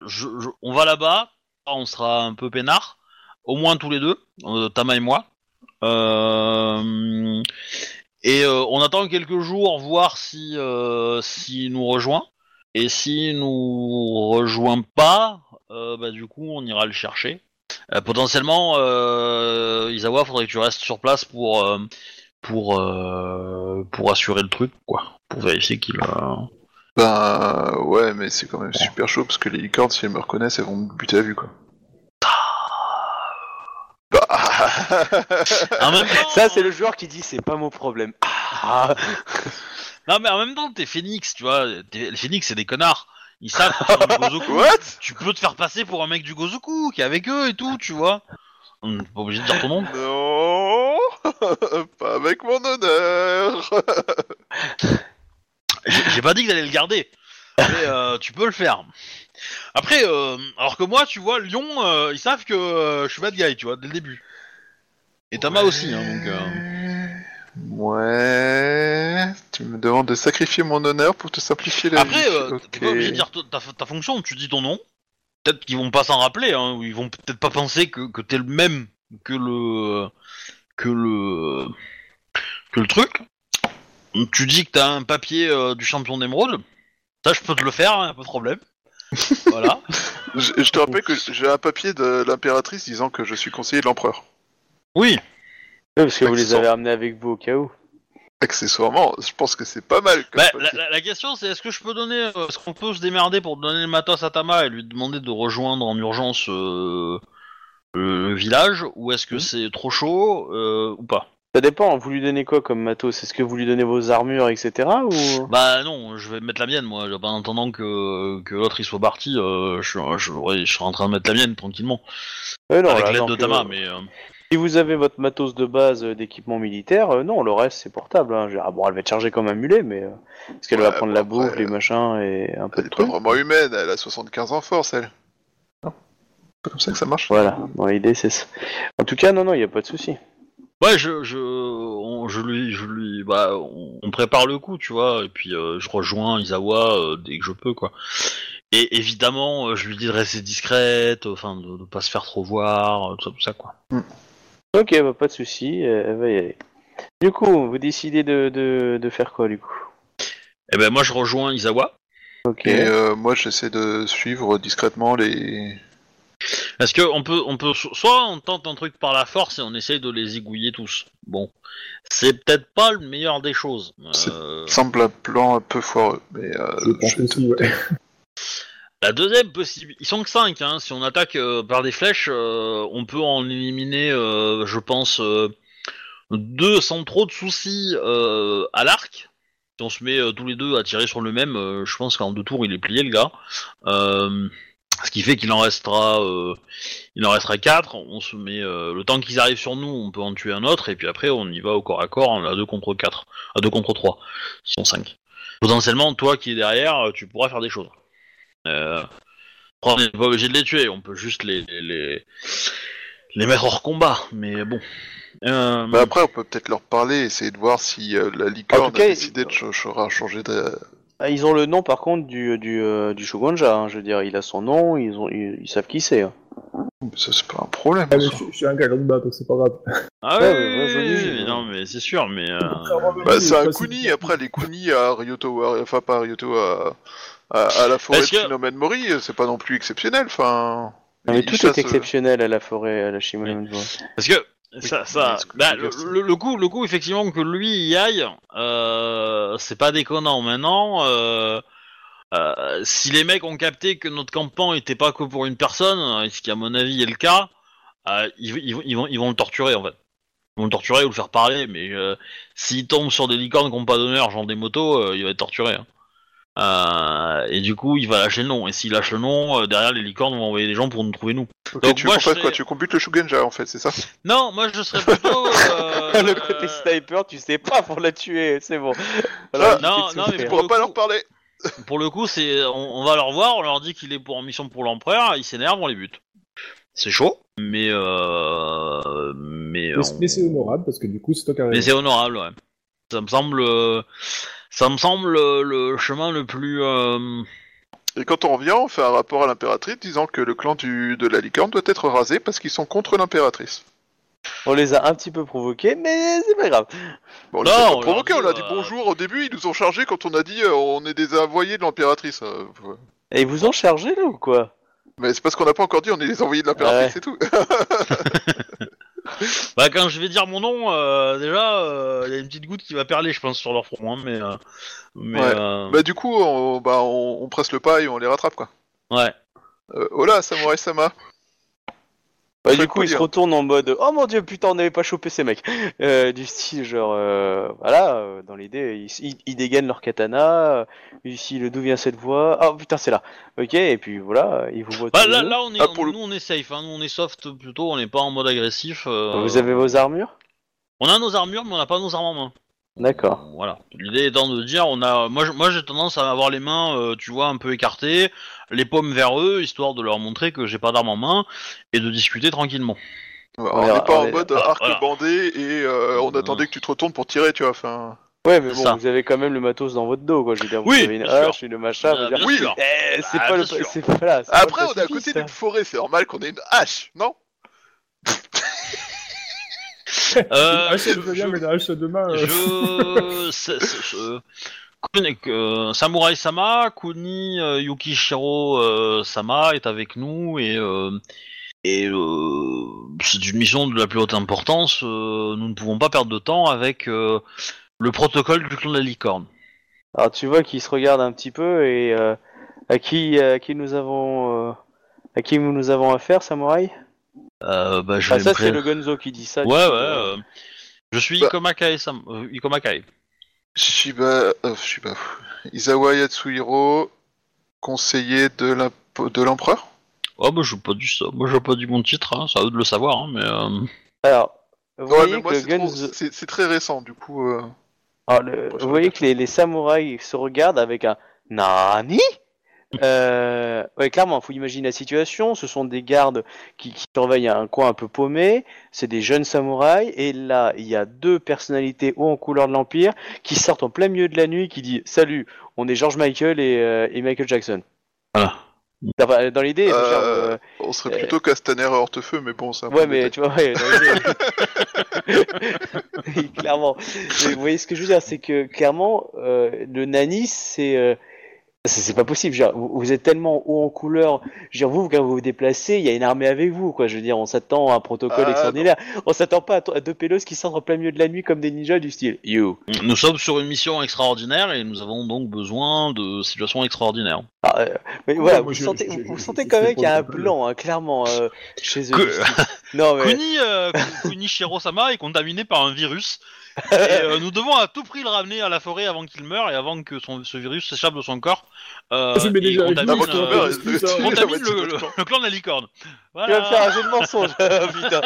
Speaker 2: je, je- on va là-bas, on sera un peu peinard, au moins tous les deux, euh, Tama et moi. Euh, et euh, on attend quelques jours voir si euh, s'il nous rejoint. Et s'il nous rejoint pas, bah du coup on ira le chercher. Potentiellement, Isawa, faudrait que tu restes sur place pour pour euh, pour assurer le truc, quoi, pour vérifier qu'il. euh,
Speaker 1: Ben ouais, mais c'est quand même super chaud parce que les licornes, si elles me reconnaissent, elles vont me buter à vue quoi. Bah...
Speaker 2: En même temps,
Speaker 3: Ça, c'est le joueur qui dit c'est pas mon problème. Ah.
Speaker 2: Non, mais en même temps, t'es Phoenix, tu vois. Les Phoenix, c'est des connards. Ils savent que du Gozoku.
Speaker 1: What?
Speaker 2: Tu peux te faire passer pour un mec du Gozoku qui est avec eux et tout, tu vois. On n'est pas obligé de dire ton nom.
Speaker 1: Non Pas avec mon honneur
Speaker 2: J'ai pas dit que t'allais le garder. Mais euh, tu peux le faire. Après, euh, alors que moi, tu vois, Lyon, euh, ils savent que je suis bad guy, tu vois, dès le début. Et Tama aussi, hein, donc. euh.
Speaker 1: Ouais... Tu me demandes de sacrifier mon honneur pour te simplifier la
Speaker 2: Après,
Speaker 1: vie.
Speaker 2: euh, t'es pas obligé de dire ta, ta fonction, tu dis ton nom. Peut-être qu'ils vont pas s'en rappeler, hein, ou ils vont peut-être pas penser que, que t'es le même que le que le que le truc. Tu dis que t'as un papier euh, du champion d'émeraude. Ça, je peux te le faire, hein, pas de problème. voilà.
Speaker 1: Je, je te rappelle que j'ai un papier de l'impératrice disant que je suis conseiller de l'empereur.
Speaker 2: Oui.
Speaker 3: Ouais, parce que vous les avez ramenés avec vous au cas où.
Speaker 1: Accessoirement, je pense que c'est pas mal.
Speaker 2: Bah, la, la- la question, c'est est-ce que je peux donner, euh, est-ce qu'on peut se démerder pour donner le matos à Tama et lui demander de rejoindre en urgence euh, le, village ou est-ce que
Speaker 3: Mhm.
Speaker 2: c'est trop chaud euh, ou pas?
Speaker 3: Ça dépend, vous lui donnez quoi comme matos? Est-ce que vous lui donnez vos armures, etc. ou...
Speaker 2: Bah non, je vais mettre la mienne moi. En attendant que, que l'autre il soit parti, euh, je, je, ouais, je serai en train de mettre la mienne tranquillement.
Speaker 3: Euh, non,
Speaker 2: avec l'aide de Tama,
Speaker 3: euh,
Speaker 2: mais...
Speaker 3: Si vous avez votre matos de base euh, d'équipement militaire, euh, non, le reste c'est portable. Hein. Je veux dire, ah, bon, elle va être chargée comme un mulet, mais euh, parce qu'elle va
Speaker 1: Ouais,
Speaker 3: prendre
Speaker 1: bon,
Speaker 3: la bouffe,
Speaker 1: après,
Speaker 3: les machins et un peu
Speaker 1: Elle
Speaker 3: de
Speaker 1: est pas
Speaker 3: trucs.
Speaker 1: vraiment humaine, elle a 75 en force, elle. Non C'est pas comme ça que ça marche.
Speaker 3: Voilà, bon, l'idée c'est ça. En tout cas, non, non, il n'y a pas de souci.
Speaker 2: Ouais, je, je, on, je lui, je lui, bah, on, on prépare le coup, tu vois, et puis euh, je rejoins Isawa euh, dès que je peux, quoi. Et évidemment, euh, je lui dis de rester discrète, enfin, de, de pas se faire trop voir, euh, tout ça, tout ça, quoi.
Speaker 3: Ok, bah, pas de souci, euh, elle va y aller. Du coup, vous décidez de, de, de faire quoi du coup?
Speaker 2: Et ben moi, je rejoins Isawa,
Speaker 3: Ok.
Speaker 1: Et euh, moi, j'essaie de suivre discrètement les.
Speaker 2: parce que on peut, on peut, so- soit on tente un truc par la force et on essaye de les égouiller tous. Bon, c'est peut-être pas le meilleur des choses. Euh,
Speaker 1: semble un plan un peu foireux, mais euh,
Speaker 4: Je ouais.
Speaker 2: La deuxième possibilité, ils sont que 5, hein. si on attaque euh, par des flèches, euh, on peut en éliminer, euh, je pense, deux sans trop de soucis à l'arc. Si on se met tous les deux à tirer sur le même, je pense qu'en deux tours il est plié le gars. Ce qui fait qu'il en restera, il en restera 4. On se met le temps qu'ils arrivent sur nous, on peut en tuer un autre et puis après on y va au corps à corps à 2 contre 4, à 2 contre 3, si on 5. Potentiellement, toi qui es derrière, tu pourras faire des choses. Euh, on n'est pas obligé de les tuer, on peut juste les, les, les, les mettre hors combat, mais bon. Euh,
Speaker 1: Bah après, on peut peut-être leur parler, essayer de voir si euh, la licorne
Speaker 3: En tout cas,
Speaker 1: a décidé de ch- ch- changer de.
Speaker 3: Ah, ils ont le nom par contre du du, euh, du Shogunja, hein, je veux dire, il a son nom, ils ont ils, ils savent qui c'est. hein.
Speaker 1: Ça, c'est pas un problème.
Speaker 4: Ah, mais je, je suis un gars lambda, donc c'est pas grave.
Speaker 2: Ah
Speaker 3: Ouais,
Speaker 2: oui,
Speaker 3: ouais, ouais,
Speaker 2: oui,
Speaker 3: joli,
Speaker 2: oui,
Speaker 3: ouais.
Speaker 2: non mais c'est sûr, mais euh,
Speaker 1: Bah, c'est un Kuni, après les Kuni à Ryoto, enfin pas à Ryoto, à, à, à la forêt de
Speaker 2: que-
Speaker 1: Mori, c'est pas non plus exceptionnel, enfin...
Speaker 3: Non, mais
Speaker 1: ils
Speaker 3: tout
Speaker 1: chassent,
Speaker 3: est exceptionnel à la forêt, à la Shimono.
Speaker 2: parce que ça, ça,
Speaker 1: mais ce que
Speaker 2: bah,
Speaker 1: je veux
Speaker 2: le,
Speaker 1: dire, c'est-
Speaker 2: le- le coup, le coup effectivement que lui y aille, euh, c'est pas déconnant. Maintenant, euh, euh, si les mecs ont capté que notre campement était pas que pour une personne, et ce qui à mon avis est le cas, euh, ils, ils, vont- ils vont, ils vont le torturer en fait. Ils vont le torturer ou le faire parler, mais euh, s'il tombe sur des licornes qui n'ont pas d'honneur, genre des motos, euh, il va être torturé. hein. Euh, et du coup, il va lâcher le nom. Et s'il lâche le nom, euh, derrière les licornes vont envoyer des gens pour nous trouver nous. Donc
Speaker 1: tu
Speaker 2: moi,
Speaker 1: quoi Tu combutes le Shugenja, en fait, c'est ça?
Speaker 2: Non, moi je serais plutôt. euh,
Speaker 3: le côté sniper, tu sais pas pour la tuer, c'est bon. Alors,
Speaker 1: Ah,
Speaker 2: non, non, mais
Speaker 3: faire.
Speaker 1: Tu
Speaker 2: pour
Speaker 1: pourras
Speaker 2: le
Speaker 1: pas
Speaker 2: coup-
Speaker 1: leur parler
Speaker 2: Pour le coup, c'est, on, on va leur voir, on leur dit qu'il est pour en mission pour l'empereur, ils s'énervent, on les bute. C'est chaud, mais euh, mais,
Speaker 4: Mais,
Speaker 2: on-
Speaker 4: mais c'est honorable parce que du coup, c'est toi qui
Speaker 2: mais c'est honorable, ouais. Ça me semble, euh, ça me semble euh, le chemin le plus. euh,
Speaker 1: Et quand on revient, on fait un rapport à l'impératrice disant que le clan du, de la licorne doit être rasé parce qu'ils sont contre l'impératrice.
Speaker 3: On les a un petit peu provoqués, mais c'est pas grave.
Speaker 1: Bon, on
Speaker 2: Non,
Speaker 1: les a
Speaker 2: on
Speaker 1: pas
Speaker 2: leur
Speaker 1: provoqués,
Speaker 2: dit,
Speaker 1: on leur a dit
Speaker 2: euh,
Speaker 1: bonjour au début, ils nous ont chargés quand on a dit euh, on est des envoyés de l'impératrice. euh, ouais.
Speaker 3: Et ils vous ont chargé là ou quoi?
Speaker 1: Mais c'est parce qu'on n'a pas encore dit on est les envoyés de l'impératrice,
Speaker 3: Ouais.
Speaker 1: c'est tout.
Speaker 2: Bah quand je vais dire mon nom, euh, déjà, euh, il y a une petite goutte qui va perler, je pense, sur leur front, hein, mais euh, mais
Speaker 1: Ouais.
Speaker 2: euh,
Speaker 1: bah du coup, on, bah, on, on presse le pas et on les rattrape quoi.
Speaker 2: ouais.
Speaker 1: Euh, hola, Samurai Sama.
Speaker 3: Bah, du coup, ils se
Speaker 1: dire.
Speaker 3: retournent en mode Oh mon dieu, putain, on n'avait pas chopé ces mecs. Euh, du style, genre, euh, voilà, euh, dans l'idée, ils, ils, ils dégainent leur katana. euh, Ici, le d'où vient cette voix Oh putain, c'est là. Ok, et puis voilà, ils vous voient
Speaker 2: Bah, là, là, on est,
Speaker 1: Ah, pour le-
Speaker 2: nous, on est safe, hein, nous, on est soft plutôt, on n'est pas en mode agressif. euh,
Speaker 3: Vous avez vos armures?
Speaker 2: On a nos armures, mais on n'a pas nos armes en main.
Speaker 3: D'accord.
Speaker 2: Voilà. L'idée étant de dire, on a, moi, je- moi, j'ai tendance à avoir les mains, euh, tu vois, un peu écartées, les paumes vers eux, histoire de leur montrer que j'ai pas d'armes en main et de discuter tranquillement.
Speaker 1: on
Speaker 3: On est-
Speaker 1: n'est pas
Speaker 3: on
Speaker 1: en mode
Speaker 2: Ah,
Speaker 1: arc
Speaker 2: voilà.
Speaker 1: bandé et euh, on
Speaker 2: Non.
Speaker 1: attendait que tu te retournes pour tirer, tu vois. Enfin,
Speaker 3: Ouais, mais bon,
Speaker 2: ça.
Speaker 3: vous avez quand même le matos dans votre dos, quoi. Je veux dire, vous
Speaker 2: Oui,
Speaker 3: avez une
Speaker 2: bien sûr.
Speaker 3: hache, une machin.
Speaker 2: Euh,
Speaker 3: vous dire,
Speaker 2: bien
Speaker 1: Oui.
Speaker 2: sûr.
Speaker 3: Eh, c'est
Speaker 2: Bah,
Speaker 3: pas le,
Speaker 2: bien sûr.
Speaker 3: c'est pas là. c'est pas
Speaker 1: Après,
Speaker 3: le
Speaker 1: on est à côté d'une
Speaker 3: hein.
Speaker 1: forêt, c'est normal qu'on ait une hache, non?
Speaker 2: Euh,
Speaker 4: je veux bien, mais la hache de main. euh,
Speaker 2: je, c'est- c'est- euh, Kun- euh, Samurai Sama, Kuni euh, Yukishiro euh, Sama est avec nous et euh, et euh, c'est une mission de la plus haute importance. euh, nous ne pouvons pas perdre de temps avec euh, le protocole du clan de la licorne.
Speaker 3: Alors tu vois qu'ils se regardent un petit peu et euh, à qui à qui nous avons euh, à qui nous avons affaire, samouraï
Speaker 2: euh, bah, je vais
Speaker 3: Ah, ça,
Speaker 2: me
Speaker 3: c'est le Gonzo qui dit ça.
Speaker 2: Ouais, ouais.
Speaker 3: euh,
Speaker 2: euh, je suis
Speaker 1: Bah.
Speaker 2: Ikomakai Sam... euh, Ikomakai.
Speaker 1: Shiba, euh, Shiba, Izawa Yatsuhiro, conseiller de l'imp- de l'empereur?
Speaker 2: Oh, bah, je pas dit ça. Moi, j'ai pas dit mon titre, hein. c'est à eux de le savoir, hein, mais. euh,
Speaker 3: Alors, vous
Speaker 1: Ouais,
Speaker 3: voyez
Speaker 1: mais
Speaker 3: que
Speaker 1: moi c'est trop- c'est c'est très récent, du coup. euh,
Speaker 3: Alors, le- vous voyez que les, les samouraïs se regardent avec un Nani? Euh, Ouais, clairement, faut imaginer la situation. Ce sont des gardes qui, qui surveillent un coin un peu paumé. C'est des jeunes samouraïs. Et là, il y a deux personnalités haut en couleur de l'Empire qui sortent en plein milieu de la nuit qui disent Salut, on est George Michael et, euh, et Michael Jackson.
Speaker 2: Voilà.
Speaker 3: Enfin, dans l'idée,
Speaker 1: Euh,
Speaker 3: genre, euh,
Speaker 1: On serait
Speaker 3: Euh,
Speaker 1: plutôt Castaner et Hortefeux, mais bon, peu
Speaker 3: Ouais, mais
Speaker 1: détail.
Speaker 3: tu vois, ouais, clairement. Mais vous voyez ce que je veux dire, c'est que clairement, euh, le nani, c'est. C'est pas possible. Genre, vous, vous êtes tellement haut en couleur. Dire, vous, quand vous vous déplacez, il y a une armée avec vous, quoi. Je veux dire, on s'attend à un protocole
Speaker 1: Ah,
Speaker 3: extraordinaire. On s'attend pas à, deux pélos qui sortent en plein milieu de la nuit comme des ninjas du style. You.
Speaker 2: Nous sommes sur une mission extraordinaire et nous avons donc besoin de situations extraordinaires.
Speaker 3: Ah, euh, mais
Speaker 4: Ouais,
Speaker 3: voilà, vous
Speaker 4: je-
Speaker 3: sentez,
Speaker 4: je-
Speaker 3: vous,
Speaker 4: je-
Speaker 3: vous
Speaker 4: je-
Speaker 3: sentez
Speaker 4: je
Speaker 3: quand même qu'il y a un blanc, hein, clairement, euh, chez eux.
Speaker 2: Que-
Speaker 3: du style. Non, mais.
Speaker 2: Kuni, euh, Kuni Shiro-sama est contaminé par un virus. Et euh, nous devons à tout prix le ramener à la forêt avant qu'il meure et avant que son, ce virus s'échappe de son corps. Euh, et
Speaker 4: déjà
Speaker 2: contamine, euh,
Speaker 1: meure,
Speaker 4: euh,
Speaker 2: contamine
Speaker 1: il-
Speaker 2: le, le- le clan de la licorne.
Speaker 3: Tu vas me faire un jeu de mensonge, putain.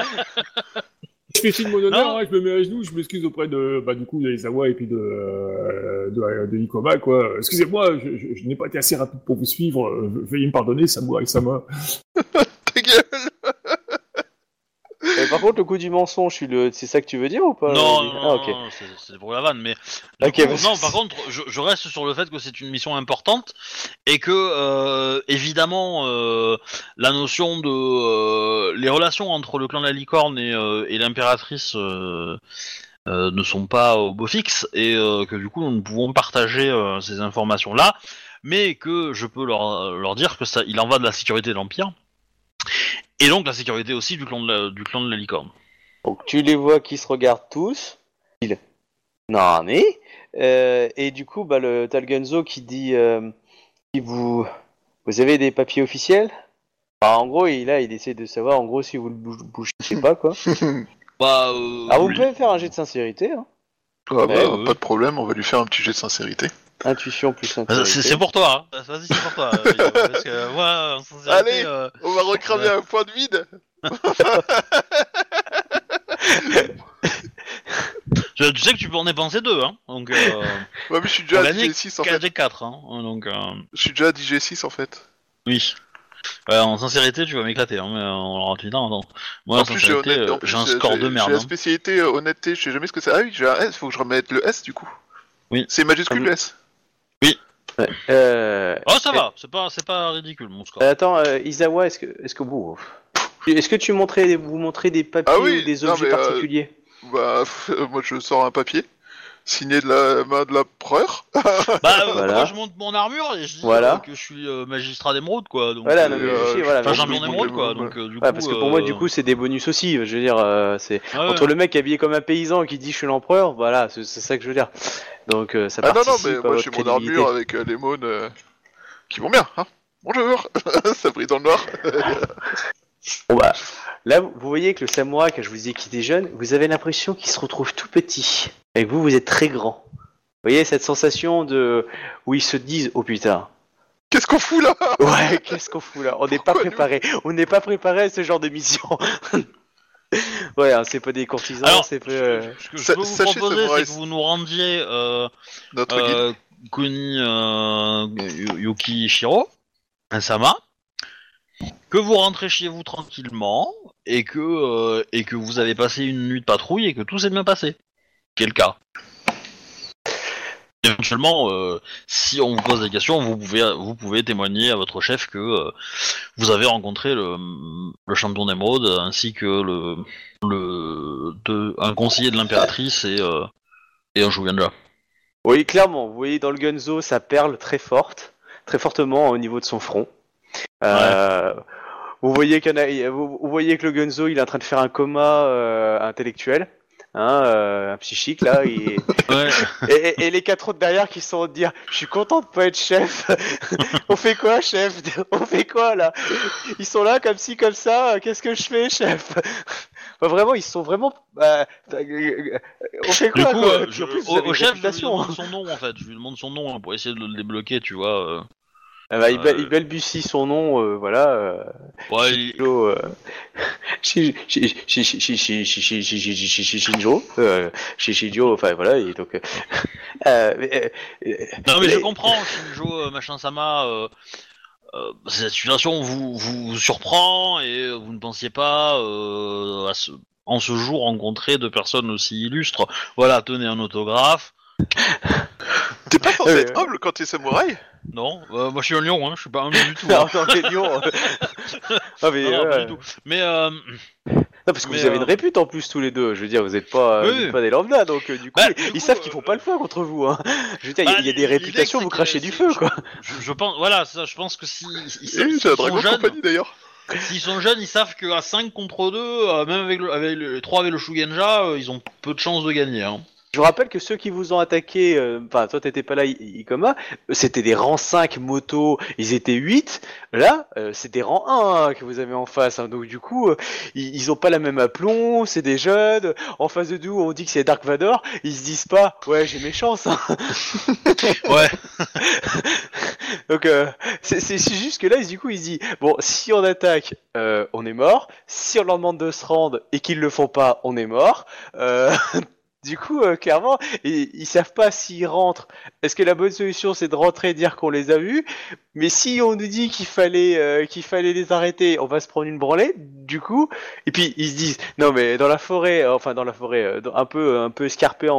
Speaker 4: Je fais signe mon honneur,
Speaker 2: Non.
Speaker 4: hein, je me mets à genoux, je m'excuse auprès de, bah, du coup, d'Aizawa et puis de, euh, de, de Ikoma, quoi. Excusez-moi, je, je, je n'ai pas été assez rapide pour vous suivre, veuillez me pardonner, Samurai Sama.
Speaker 1: Ta gueule
Speaker 3: Mais par contre, le coup du mensonge, le... c'est ça que tu veux dire ou pas
Speaker 2: Non, non,
Speaker 3: Ah,
Speaker 2: non, c'est- pour la vanne, mais coup, non. Par contre, je, je reste sur le fait que c'est une mission importante et que euh, évidemment euh, la notion de euh, les relations entre le clan de la licorne et, euh, et l'impératrice euh, euh, ne sont pas au beau fixe et euh, que du coup nous ne pouvons partager euh, ces informations là, mais que je peux leur, leur dire que ça, il en va de la sécurité de l'empire et donc la sécurité aussi du clan de la, du clan de la licorne.
Speaker 3: Donc tu les vois qui se regardent tous. Il... Non, mais... Euh, et du coup, bah, le Gunzo qui dit... Euh, qui vous... Vous avez des papiers officiels? Enfin, En gros, il, là, il essaie de savoir, en gros, si vous le bouge- bougez pas, quoi.
Speaker 2: Bah, euh,
Speaker 3: Ah, vous
Speaker 2: oui.
Speaker 3: pouvez faire un jet de sincérité, hein.
Speaker 1: Ah bah,
Speaker 2: Ouais, ouais.
Speaker 1: Pas de problème, on va lui faire un petit jet de sincérité.
Speaker 3: Intuition plus
Speaker 2: Euh,
Speaker 3: sincérité.
Speaker 2: C'est pour toi, hein. Vas-y, c'est pour toi. euh, parce que moi, en sincérité,
Speaker 1: Allez.
Speaker 2: euh,
Speaker 1: On va recramer un point de vide
Speaker 2: tu, tu sais que tu peux en dépenser deux, hein. Donc, euh,
Speaker 1: Ouais, mais je suis déjà
Speaker 2: On
Speaker 1: à
Speaker 2: a gagné
Speaker 1: 10G6 en fait.
Speaker 2: 4 hein. Donc, euh,
Speaker 1: Je suis déjà à 10G6 en fait.
Speaker 2: oui. Ouais, en sincérité, tu vas m'éclater, hein. Mais euh, on l'aura plus tard, attends. Moi, en,
Speaker 1: en plus, j'ai
Speaker 2: sincérité,
Speaker 1: honnête-
Speaker 2: euh,
Speaker 1: en plus,
Speaker 2: j'ai un score de merde.
Speaker 1: J'ai la
Speaker 2: hein.
Speaker 1: spécialité euh, honnêteté, je sais jamais ce que c'est. Ah oui, j'ai un S, faut que je remette le S du coup.
Speaker 2: Oui.
Speaker 1: C'est majuscule
Speaker 3: Ah,
Speaker 1: le S.
Speaker 3: Ouais. Euh...
Speaker 2: Oh, ça va, c'est pas, c'est pas ridicule, mon score.
Speaker 3: Euh, Attends, euh, Isawa, est-ce que, est-ce que vous, est-ce que tu montrais, vous montrez des papiers
Speaker 1: Ah oui,
Speaker 3: ou des
Speaker 1: non,
Speaker 3: objets
Speaker 1: mais, euh,
Speaker 3: particuliers?
Speaker 1: Bah, moi je sors un papier signé de la main de l'empereur.
Speaker 2: Bah, euh,
Speaker 3: Voilà.
Speaker 2: moi, je monte mon armure et je dis
Speaker 3: Voilà.
Speaker 2: euh, que je suis euh, magistrat d'émeraude, quoi. Donc,
Speaker 3: Voilà,
Speaker 2: euh,
Speaker 3: non, mais
Speaker 1: euh,
Speaker 3: aussi, voilà,
Speaker 2: Enfin,
Speaker 3: mais-
Speaker 2: champion
Speaker 1: oui,
Speaker 2: d'émeraude, quoi. Donc,
Speaker 1: oui.
Speaker 2: euh, du
Speaker 3: Ouais,
Speaker 2: coup.
Speaker 3: parce que pour moi,
Speaker 2: euh,
Speaker 3: du coup, c'est des bonus aussi. Je veux dire, euh, c'est
Speaker 2: ouais, ouais.
Speaker 3: entre le mec habillé comme un paysan qui dit je suis l'empereur, voilà, c'est c'est ça que je veux dire. Donc euh, ça
Speaker 1: Ah non, non, mais
Speaker 3: à
Speaker 1: moi
Speaker 3: votre
Speaker 1: j'ai mon
Speaker 3: crédibilité.
Speaker 1: armure avec euh, les mônes euh, qui vont bien. Hein Bonjour Ça brille dans le noir.
Speaker 3: Bon, bah, là, vous voyez que le samouraï, quand je vous disais qu'il était jeune, vous avez l'impression qu'il se retrouve tout petit. Et que vous, vous êtes très grand. Vous voyez cette sensation de où ils se disent oh putain.
Speaker 1: Qu'est-ce qu'on fout là?
Speaker 3: Ouais, qu'est-ce qu'on fout là? On n'est pas
Speaker 1: nous
Speaker 3: préparé. On n'est pas préparé à ce genre de mission. ouais, hein, c'est pas des courtisans, c'est pas. euh,
Speaker 2: Ce que je peux vous
Speaker 1: sachez,
Speaker 2: proposer, c'est que vous nous rendiez euh,
Speaker 1: Notre guide.
Speaker 2: euh, Kuni euh, Yu- Yuki Shiro, un Sama, que vous rentrez chez vous tranquillement et que euh, et que vous avez passé une nuit de patrouille et que tout s'est bien passé. Quel cas Éventuellement, euh, si on vous pose des questions, vous pouvez vous pouvez témoigner à votre chef que euh, vous avez rencontré le, champion d'émeraude ainsi que le de, un conseiller de l'impératrice et et un Shugenja.
Speaker 3: Oui, clairement. Vous voyez dans le Gunzo, ça perle très forte, très fortement au niveau de son front. Euh, Vous voyez qu'il y en a- vous, vous voyez que le Gunzo, il est en train de faire un coma euh, intellectuel. hein, euh, un psychique là, et,
Speaker 2: Ouais.
Speaker 3: et, et- et les quatre autres derrière qui sont de dire, je suis content de pas être chef. On fait quoi, chef? On fait quoi là? Ils sont là comme ci comme ça. Qu'est-ce que je fais, chef Enfin, Vraiment, ils sont vraiment. bah, euh, on fait
Speaker 2: Du
Speaker 3: quoi,
Speaker 2: coup,
Speaker 3: quoi?
Speaker 2: euh, je-
Speaker 3: en plus,
Speaker 2: au, chef, je lui demande son nom en fait. Je lui demande son nom hein, pour essayer de le débloquer, tu vois. Euh.
Speaker 3: Ah bah, il, ba-
Speaker 2: Euh,
Speaker 3: il balbutie son nom, euh, voilà. euh,
Speaker 2: Ouais, il-
Speaker 3: Shinjo, euh, Shi- Shi- Shi- Shi- Shi- Shi- Shi- Shi- Shi- Shi- Shi- Shi- Shi- Shinjo, euh, Shi- Shinjo, enfin voilà, et donc. euh, euh, mais, euh,
Speaker 2: Non mais je comprends, Shinjo, euh, machin Sama. Euh, euh, cette situation vous, vous, vous surprend et vous ne pensiez pas euh, à ce, en ce jour rencontrer de personnes aussi illustres. Voilà, tenez un autographe.
Speaker 1: T'es pas censé
Speaker 3: Euh,
Speaker 1: être humble quand t'es samouraï
Speaker 2: Non, euh, moi je suis un lion, hein, je suis pas un lion du tout.
Speaker 3: Non,
Speaker 2: hein.
Speaker 3: non, les lions, euh, ah mais
Speaker 2: Non, non,
Speaker 3: ouais.
Speaker 2: pas du tout. Mais euh,
Speaker 3: Non, parce que
Speaker 2: Mais,
Speaker 3: vous avez
Speaker 2: euh,
Speaker 3: une répute en plus tous les deux. Je veux dire, vous êtes pas, euh,
Speaker 2: Oui,
Speaker 3: vous êtes
Speaker 2: oui.
Speaker 3: pas des lambda, donc euh, du coup,
Speaker 2: Bah,
Speaker 3: ils,
Speaker 2: du
Speaker 3: ils
Speaker 2: coup,
Speaker 3: savent qu'ils font
Speaker 2: euh,
Speaker 3: pas le feu contre vous. Hein. Je veux dire, il y a-
Speaker 2: bah,
Speaker 3: il y, a des
Speaker 2: l'idée,
Speaker 3: réputations,
Speaker 2: c'est
Speaker 3: vous
Speaker 2: que
Speaker 3: crachez du
Speaker 2: c'est-
Speaker 3: feu, quoi.
Speaker 2: je, je pense, voilà, ça, je pense que si, si-
Speaker 1: Eh,
Speaker 2: s'ils
Speaker 1: c'est un
Speaker 2: sont jeunes,
Speaker 1: compagnie d'ailleurs.
Speaker 2: s'ils sont jeunes, ils savent qu'à 5 contre 2, même avec, le, avec le 3 avec le Shugenja, euh, ils ont peu de chances de gagner. Hein.
Speaker 3: Je vous rappelle que ceux qui vous ont attaqué, euh, enfin, toi t'étais pas là, Ikoma, c'était des rangs 5 motos, ils étaient 8. Là, euh, c'est des rangs 1 hein, que vous avez en face. hein. Donc, du coup, euh, ils, ils ont pas la même aplomb, c'est des jeunes. En face de nous, on dit que c'est Dark Vador. Ils se disent pas, ouais, j'ai mes chances. hein.
Speaker 2: Ouais.
Speaker 3: Donc, euh, c'est juste que là, du coup, ils se disent, bon, si on attaque, euh, on est mort. Si on leur demande de se rendre et qu'ils le font pas, on est mort. Du coup, euh, clairement, ils, ils savent pas s'ils rentrent. Est-ce que la bonne solution, c'est de rentrer et dire qu'on les a vus? Mais si on nous dit qu'il fallait, euh, qu'il fallait les arrêter, on va se prendre une branlée. Du coup, et puis ils se disent, non, mais dans la forêt, euh, enfin dans la forêt, un peu, un peu escarpé en,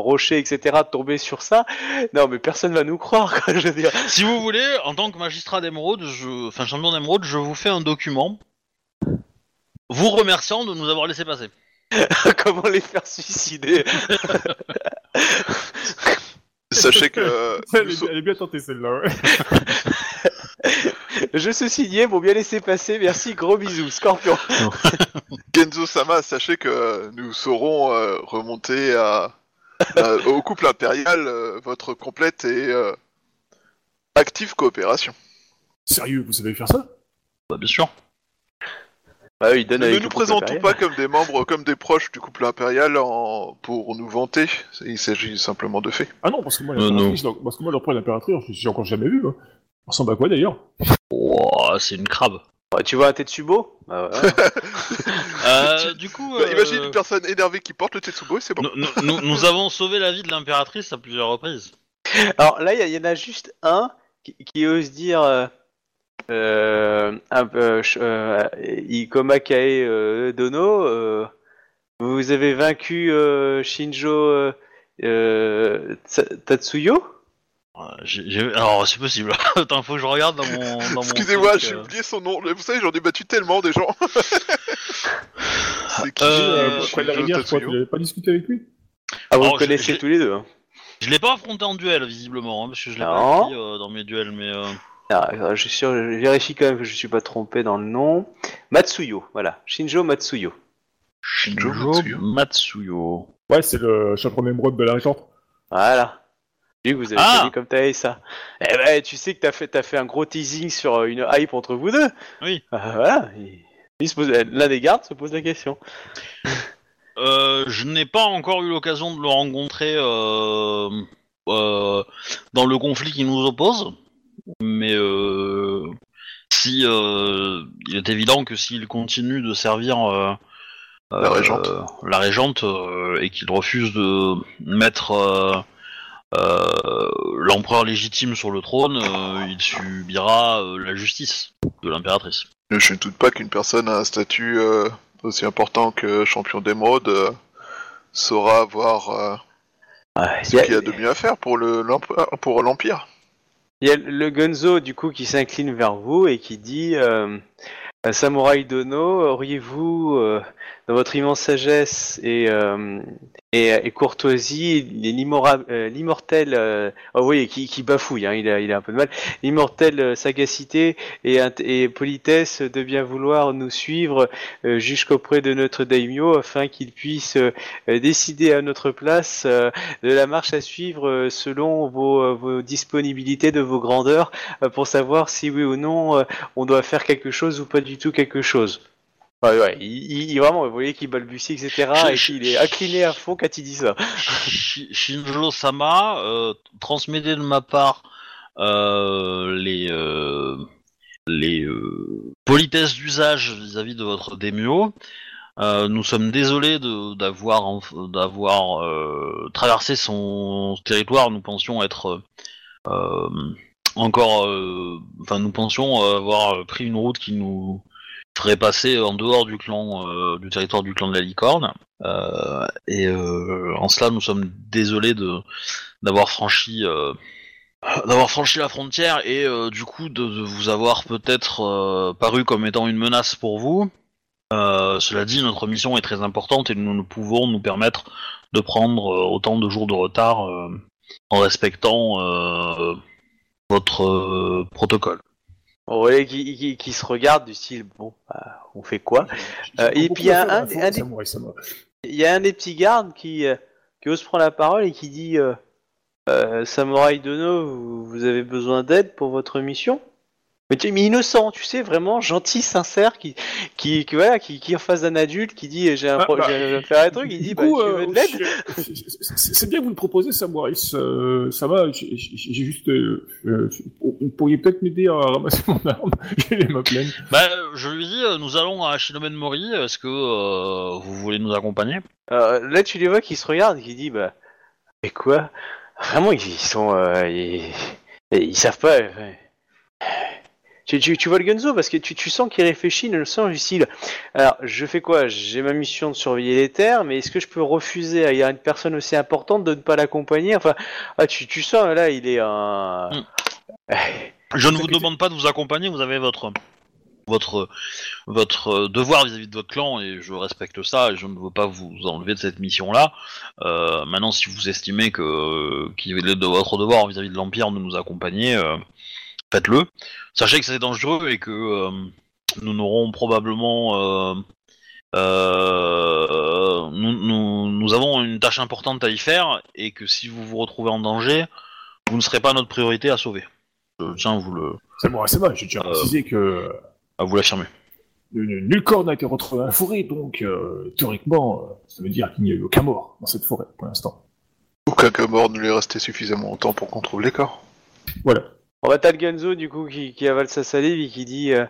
Speaker 3: rocher, etc., tomber sur ça. Non, mais personne va nous croire.
Speaker 2: Si vous voulez, en tant que magistrat d'émeraude, je... enfin champion d'émeraude, je vous fais un document vous remerciant de nous avoir laissé passer.
Speaker 3: Comment les faire suicider
Speaker 1: Sachez que
Speaker 4: Elle est,
Speaker 1: so-
Speaker 4: elle est bien tentée celle-là. Ouais.
Speaker 3: Je suis signé, bon bien laisser passer, merci, gros bisous, Scorpion.
Speaker 1: Genzo Sama, sachez que nous saurons euh, remonter à, à- au couple impérial euh, votre complète et euh, active coopération.
Speaker 4: Sérieux, vous savez faire ça?
Speaker 2: Bah, bien sûr.
Speaker 3: Bah oui, il donne
Speaker 1: Ne nous présentons pas comme des membres, comme des proches du couple impérial en... pour nous vanter. Il s'agit simplement de faits.
Speaker 4: Ah non, parce que moi,
Speaker 2: Euh,
Speaker 4: non, parce que moi, l'impératrice, je suis encore jamais vu. Hein. On ressemble à quoi d'ailleurs?
Speaker 2: Oh, c'est une crabe.
Speaker 3: Tu vois un Tetsubo? Bah, ouais.
Speaker 2: Euh, du coup,
Speaker 1: Bah,
Speaker 2: euh,
Speaker 1: imagine une personne énervée qui porte le Tetsubo et c'est bon.
Speaker 2: nous, nous- nous- nous avons sauvé la vie de l'impératrice à plusieurs reprises.
Speaker 3: Alors là, il y, en a juste un qui, qui ose dire euh, euh, un peu, ch- euh, Ikoma Kae euh, Dono, euh, vous avez vaincu euh, Shinjo Tatsuyo?
Speaker 2: Alors, c'est possible. Attends, faut que je regarde dans mon.
Speaker 1: Excusez-moi, j'ai
Speaker 2: euh.
Speaker 1: oublié son nom. Vous savez, j'en ai battu tellement des gens. c'est qui
Speaker 2: Euh,
Speaker 4: Euh,
Speaker 1: Shinjo
Speaker 4: Quoi de la rivière, quoi,
Speaker 1: Tatsuyo?
Speaker 4: tu n'avais pas discuté avec lui?
Speaker 3: Ah, vous
Speaker 2: Alors,
Speaker 3: le
Speaker 2: je-
Speaker 3: connaissez
Speaker 2: je-
Speaker 3: tous les deux. Hein.
Speaker 2: Je l'ai pas affronté en duel, visiblement, hein, parce que je l'ai pas pris euh, dans mes duels, mais.
Speaker 3: Ah, euh, je, suis sûr, je vérifie quand même que je suis pas trompé dans le nom. Matsuyo, voilà. Shinjo Matsuyo.
Speaker 1: Shinjo
Speaker 2: Shinjo
Speaker 1: Matsuyo.
Speaker 2: Matsuyo.
Speaker 4: Ouais, c'est le champion d'émeraude de la région.
Speaker 3: Voilà. Vu que vous avez
Speaker 2: Ah
Speaker 3: connu comme t'avais ça. Eh ben, tu sais que t'as fait, t'as fait un gros teasing sur euh, une hype entre vous deux.
Speaker 2: Oui.
Speaker 3: Ah, voilà. L'un des gardes se pose la question.
Speaker 2: Euh, je n'ai pas encore eu l'occasion de le rencontrer euh, euh, dans le conflit qui nous oppose, mais euh, si euh, il est évident que s'il continue de servir euh,
Speaker 1: La
Speaker 2: euh,
Speaker 1: régente.
Speaker 2: la régente euh, et qu'il refuse de mettre euh, euh, l'empereur légitime sur le trône, euh, il subira euh, la justice de l'impératrice.
Speaker 1: Je ne doute pas qu'une personne à un statut euh, aussi important que champion d'émeraude euh, saura avoir euh, ce qu'il y a de mieux à faire pour le l'empereur- pour l'empire.
Speaker 3: Il y a le Gunzo du coup qui s'incline vers vous et qui dit euh, Samouraï Dono, auriez-vous euh, dans votre immense sagesse et, euh, et, et courtoisie, euh, l'immortel, euh, oh oui, qui, qui bafouille, hein, il, a, il a un peu de mal, l'immortelle euh, sagacité et, politesse de bien vouloir nous suivre euh, jusqu'auprès de notre daimyo afin qu'il puisse euh, décider à notre place de la marche à suivre selon vos, vos disponibilités de vos grandeurs pour savoir si oui ou non on doit faire quelque chose ou pas du tout quelque chose. Ouais, ouais, il, il- vraiment, vous voyez qu'il balbutie, etc. Et qu'il est incliné à fond quand il dit ça.
Speaker 2: Shi- Shinjo Sama, euh, transmettez de ma part euh, les euh, les euh, politesses d'usage vis-à-vis de votre démio. Euh, nous sommes désolés d'avoir d'avoir euh, traversé son territoire. Nous pensions être euh, encore, euh, enfin nous pensions avoir pris une route qui nous ferait passer en dehors du clan, euh, du territoire du clan de la licorne. Euh, et euh, en cela, nous sommes désolés d'avoir franchi d'avoir franchi la frontière et du coup de, de vous avoir peut-être paru comme étant une menace pour vous. Cela dit, notre mission est très importante et nous ne pouvons nous permettre de prendre autant de jours de retard en respectant votre protocole.
Speaker 3: Voyez qui, qui, qui se regarde du style, bon, bah, on fait quoi Euh, et puis, il y a un- des- Il y a un des petits gardes qui, euh, qui ose prendre la parole et qui dit euh, euh, Samouraï Dono, vous, vous avez besoin d'aide pour votre mission? Mais, tu- mais innocent, tu sais, vraiment gentil, sincère, qui, qui, qui, voilà, qui, qui est en face d'un adulte, qui dit j'ai un
Speaker 4: Ah, bah,
Speaker 3: j'ai- je vais faire un truc, il dit bah,
Speaker 4: coup,
Speaker 3: tu
Speaker 4: euh,
Speaker 3: veux de l'aide
Speaker 4: euh, c'est bien que vous le proposez, Samurai. Euh, ça va, j'ai juste. Euh, euh, vous pourriez peut-être m'aider à ramasser mon arme. J'ai les mains pleines.
Speaker 2: Bah, je lui dis, euh, nous allons à Shinomen Mori. Est-ce que euh, vous voulez nous accompagner?
Speaker 3: Euh, Là, tu les vois qui se regardent, qui dit bah, mais quoi? Vraiment, ils, ils sont. euh, ils, ils savent pas. euh, Tu, vois le Gunzo parce que tu, sens qu'il réfléchit dans le du style. Alors, je fais quoi? J'ai ma mission de surveiller les terres, mais est-ce que je peux refuser à une personne aussi importante de ne pas l'accompagner? Enfin, ah, tu, sens là, il est un.
Speaker 2: Mm. Je ne vous demande pas de vous accompagner, vous avez votre votre votre devoir vis-à-vis de votre clan et je respecte ça et je ne veux pas vous enlever de cette mission-là. Euh, maintenant, si vous estimez que qu'il est de votre devoir vis-à-vis de l'Empire de nous accompagner, euh, faites-le. Sachez que c'est dangereux et que euh, nous n'aurons probablement euh, euh, nous, nous, nous avons une tâche importante à y faire et que si vous vous retrouvez en danger, vous ne serez pas notre priorité à sauver. Je tiens à vous le
Speaker 4: Samurai, ça va. J'ai déjà précisé que
Speaker 2: à vous l'affirmer.
Speaker 4: nul corps n'a été retrouvé dans la forêt, donc euh, théoriquement, ça veut dire qu'il n'y a eu aucun mort dans cette forêt pour l'instant.
Speaker 1: Aucun mort ne lui est resté suffisamment longtemps pour qu'on trouve les corps.
Speaker 4: Voilà.
Speaker 3: On va t'as le Gunzo du coup qui, qui avale sa salive et qui dit euh,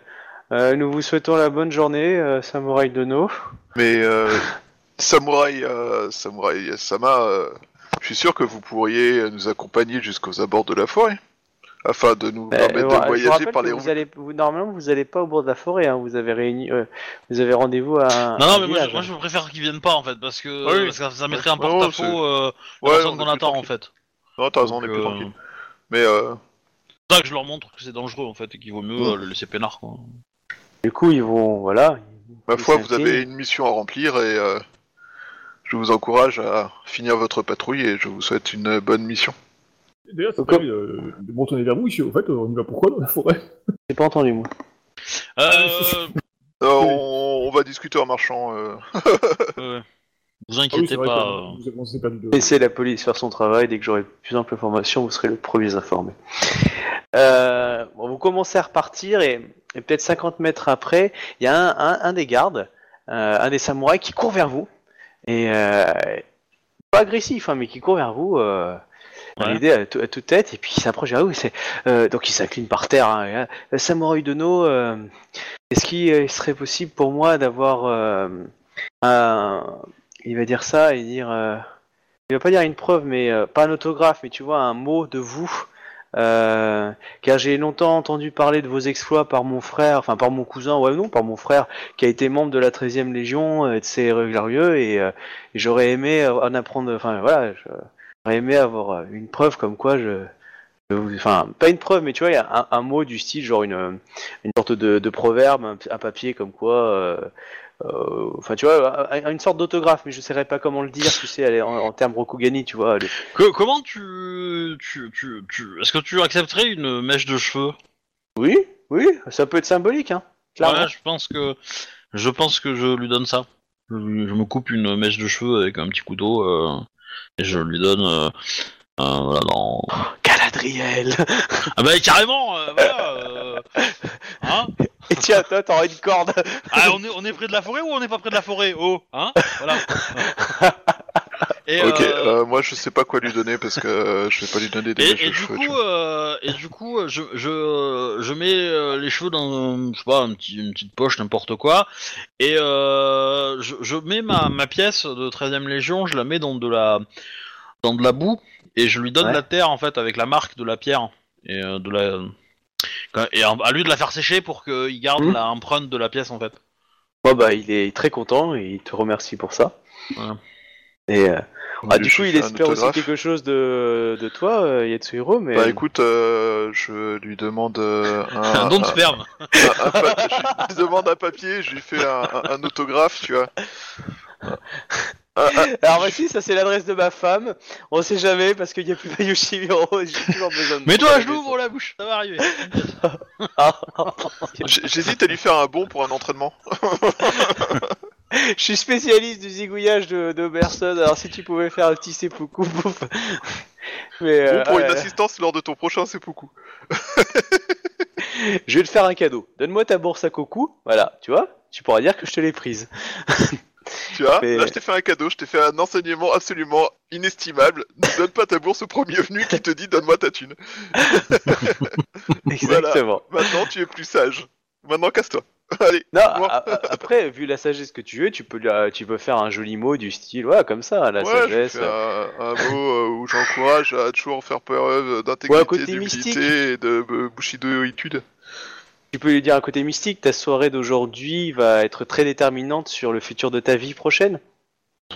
Speaker 3: euh, Nous vous souhaitons la bonne journée, euh, Samouraï Dono.
Speaker 1: Mais euh, Samouraï, euh, Samouraï Sama, euh, je suis sûr que vous pourriez nous accompagner jusqu'aux abords de la forêt, afin de nous
Speaker 3: Euh,
Speaker 1: permettre de
Speaker 3: vous
Speaker 1: voyager par les
Speaker 3: vous
Speaker 1: routes.
Speaker 3: allez, vous, normalement, vous allez pas au bord de la forêt. Hein, vous avez réuni, euh, vous avez rendez-vous à. un-
Speaker 2: Non, non, mais moi, je- moi je préfère qu'ils viennent pas en fait, parce que,
Speaker 1: Oui.
Speaker 2: parce que ça, mettrait un porte-à-faux euh, la
Speaker 1: Ouais,
Speaker 2: qu'on
Speaker 1: plus
Speaker 2: attend en fait.
Speaker 1: Non, t'as raison, on est plus
Speaker 2: euh,
Speaker 1: tranquille. Mais euh,
Speaker 2: ça que je leur montre que c'est dangereux en fait et qu'il vaut mieux euh, le laisser peinard quoi.
Speaker 3: Du coup, ils vont, voilà.
Speaker 1: ma foi, vous avez une mission à remplir et euh, je vous encourage à finir votre patrouille et je vous souhaite une bonne mission.
Speaker 4: D'ailleurs, c'est pas euh, de me retourner vers vous ici. En fait, on y va pourquoi dans la forêt?
Speaker 3: J'ai pas entendu moi.
Speaker 2: Euh,
Speaker 1: Euh, on, on va discuter en marchant. euh.
Speaker 2: Euh, vous
Speaker 4: Ah oui,
Speaker 2: inquiétez
Speaker 4: c'est vrai
Speaker 2: pas. euh.
Speaker 4: vous perdu de...
Speaker 3: Laissez la police faire son travail. Dès que j'aurai plus d'ample information, vous serez le premier informé. Euh, bon, vous commencez à repartir et, et peut-être 50 mètres après, il y a un, un, un des gardes, euh, un des samouraïs qui court vers vous. Et euh, pas agressif, hein, mais qui court vers vous. Euh,
Speaker 2: Ouais.
Speaker 3: L'idée à, à toute tête, et puis il s'approche vers vous. et c'est, euh, donc il s'incline par terre. Hein, et là, Euh, Samouraï Dono, euh, est-ce qu'il euh, serait possible pour moi d'avoir euh, un. Il va dire ça et dire. euh, il va pas dire une preuve, mais euh, pas un autographe, mais tu vois, un mot de vous. Euh, car j'ai longtemps entendu parler de vos exploits par mon frère, enfin par mon cousin, ouais non, par mon frère, qui a été membre de la 13e Légion, euh, et de ses glorieux, et, j'aurais aimé en apprendre, enfin voilà, j'aurais aimé avoir une preuve comme quoi je, enfin pas une preuve, mais tu vois, il y a un, mot du style, genre une, une sorte de, proverbe, un, papier comme quoi, euh, enfin tu vois, un- une sorte d'autographe, mais je saurais pas comment le dire, tu sais, elle est en, en termes Rokugani, tu vois.
Speaker 2: Que- comment tu, tu, tu, tu- est-ce que tu accepterais une mèche de cheveux?
Speaker 3: Oui, oui, ça peut être symbolique, hein. Clairement.
Speaker 2: Ouais, je pense que je pense que je lui donne ça. Je, me coupe une mèche de cheveux avec un petit couteau euh, et je lui donne. euh, euh, voilà, dans...
Speaker 3: Galadriel
Speaker 2: Ah bah carrément, euh, voilà. euh, hein
Speaker 3: Et tiens, toi, t'auras une corde.
Speaker 2: Ah, on est on est près de la forêt ou on n'est pas près de la forêt? Oh, hein? Voilà. Et,
Speaker 1: Ok,
Speaker 2: euh,
Speaker 1: euh, moi je sais pas quoi lui donner parce que euh, je vais pas lui donner des
Speaker 2: Et, et du coup, euh, et du coup, je, je, je mets les cheveux dans, je sais pas, un petit, une petite poche, n'importe quoi, et euh, je, je mets ma, ma pièce de 13ème Légion, je la mets dans de la, dans de la boue, et je lui donne
Speaker 3: Ouais.
Speaker 2: la terre en fait avec la marque de la pierre et euh, de la, et à lui de la faire sécher pour qu'il garde
Speaker 3: Mhm.
Speaker 2: la empreinte de la pièce en fait.
Speaker 3: Bon, bah, il est très content et il te remercie pour ça. Et euh, ah, du coup, il
Speaker 1: un
Speaker 3: espère aussi quelque chose de, de toi, euh, Yatsuhiro, mais.
Speaker 1: Bah écoute, euh, je lui demande euh, un,
Speaker 2: Un don de
Speaker 1: un-
Speaker 2: sperme.
Speaker 1: un- un pa- je lui demande un papier, je lui fais un, un- un autographe, tu vois. Un-
Speaker 3: Alors voici, ça c'est l'adresse de ma femme. On sait jamais parce qu'il n'y a plus de Yoshimiro. J'ai toujours besoin de.
Speaker 2: Mets-toi à
Speaker 3: de-
Speaker 2: genoux, ouvre la bouche, ça va arriver.
Speaker 1: J'- J'hésite à lui faire un bon pour un entraînement.
Speaker 3: Je suis spécialiste du zigouillage de, de personnes. Alors si tu pouvais faire un petit seppuku, pouf. Mais
Speaker 1: Bon
Speaker 3: euh,
Speaker 1: pour une
Speaker 3: ouais,
Speaker 1: assistance lors de ton prochain seppuku.
Speaker 3: je vais te faire un cadeau. Donne-moi ta bourse à Koku. Voilà, tu vois. Tu pourras dire que je te l'ai prise.
Speaker 1: Tu vois,
Speaker 3: Mais-
Speaker 1: là je t'ai fait un cadeau, je t'ai fait un enseignement absolument inestimable. Ne donne pas ta bourse au premier venu qui te dit donne-moi ta thune.
Speaker 3: Exactement.
Speaker 1: Maintenant tu es plus sage. Maintenant casse-toi. Allez.
Speaker 3: Non,
Speaker 1: Bon.
Speaker 3: a- a- après, vu la sagesse que tu veux, tu peux, euh, tu peux faire un joli mot du style, ouais, comme ça, la
Speaker 1: ouais, je
Speaker 3: sagesse.
Speaker 1: un, un mot euh, où j'encourage à toujours faire preuve
Speaker 3: Ouais,
Speaker 1: d'intégrité,
Speaker 3: côté
Speaker 1: d'humilité et de euh, bushidoitude.
Speaker 3: Tu peux lui dire un côté mystique, ta soirée d'aujourd'hui va être très déterminante sur le futur de ta vie prochaine?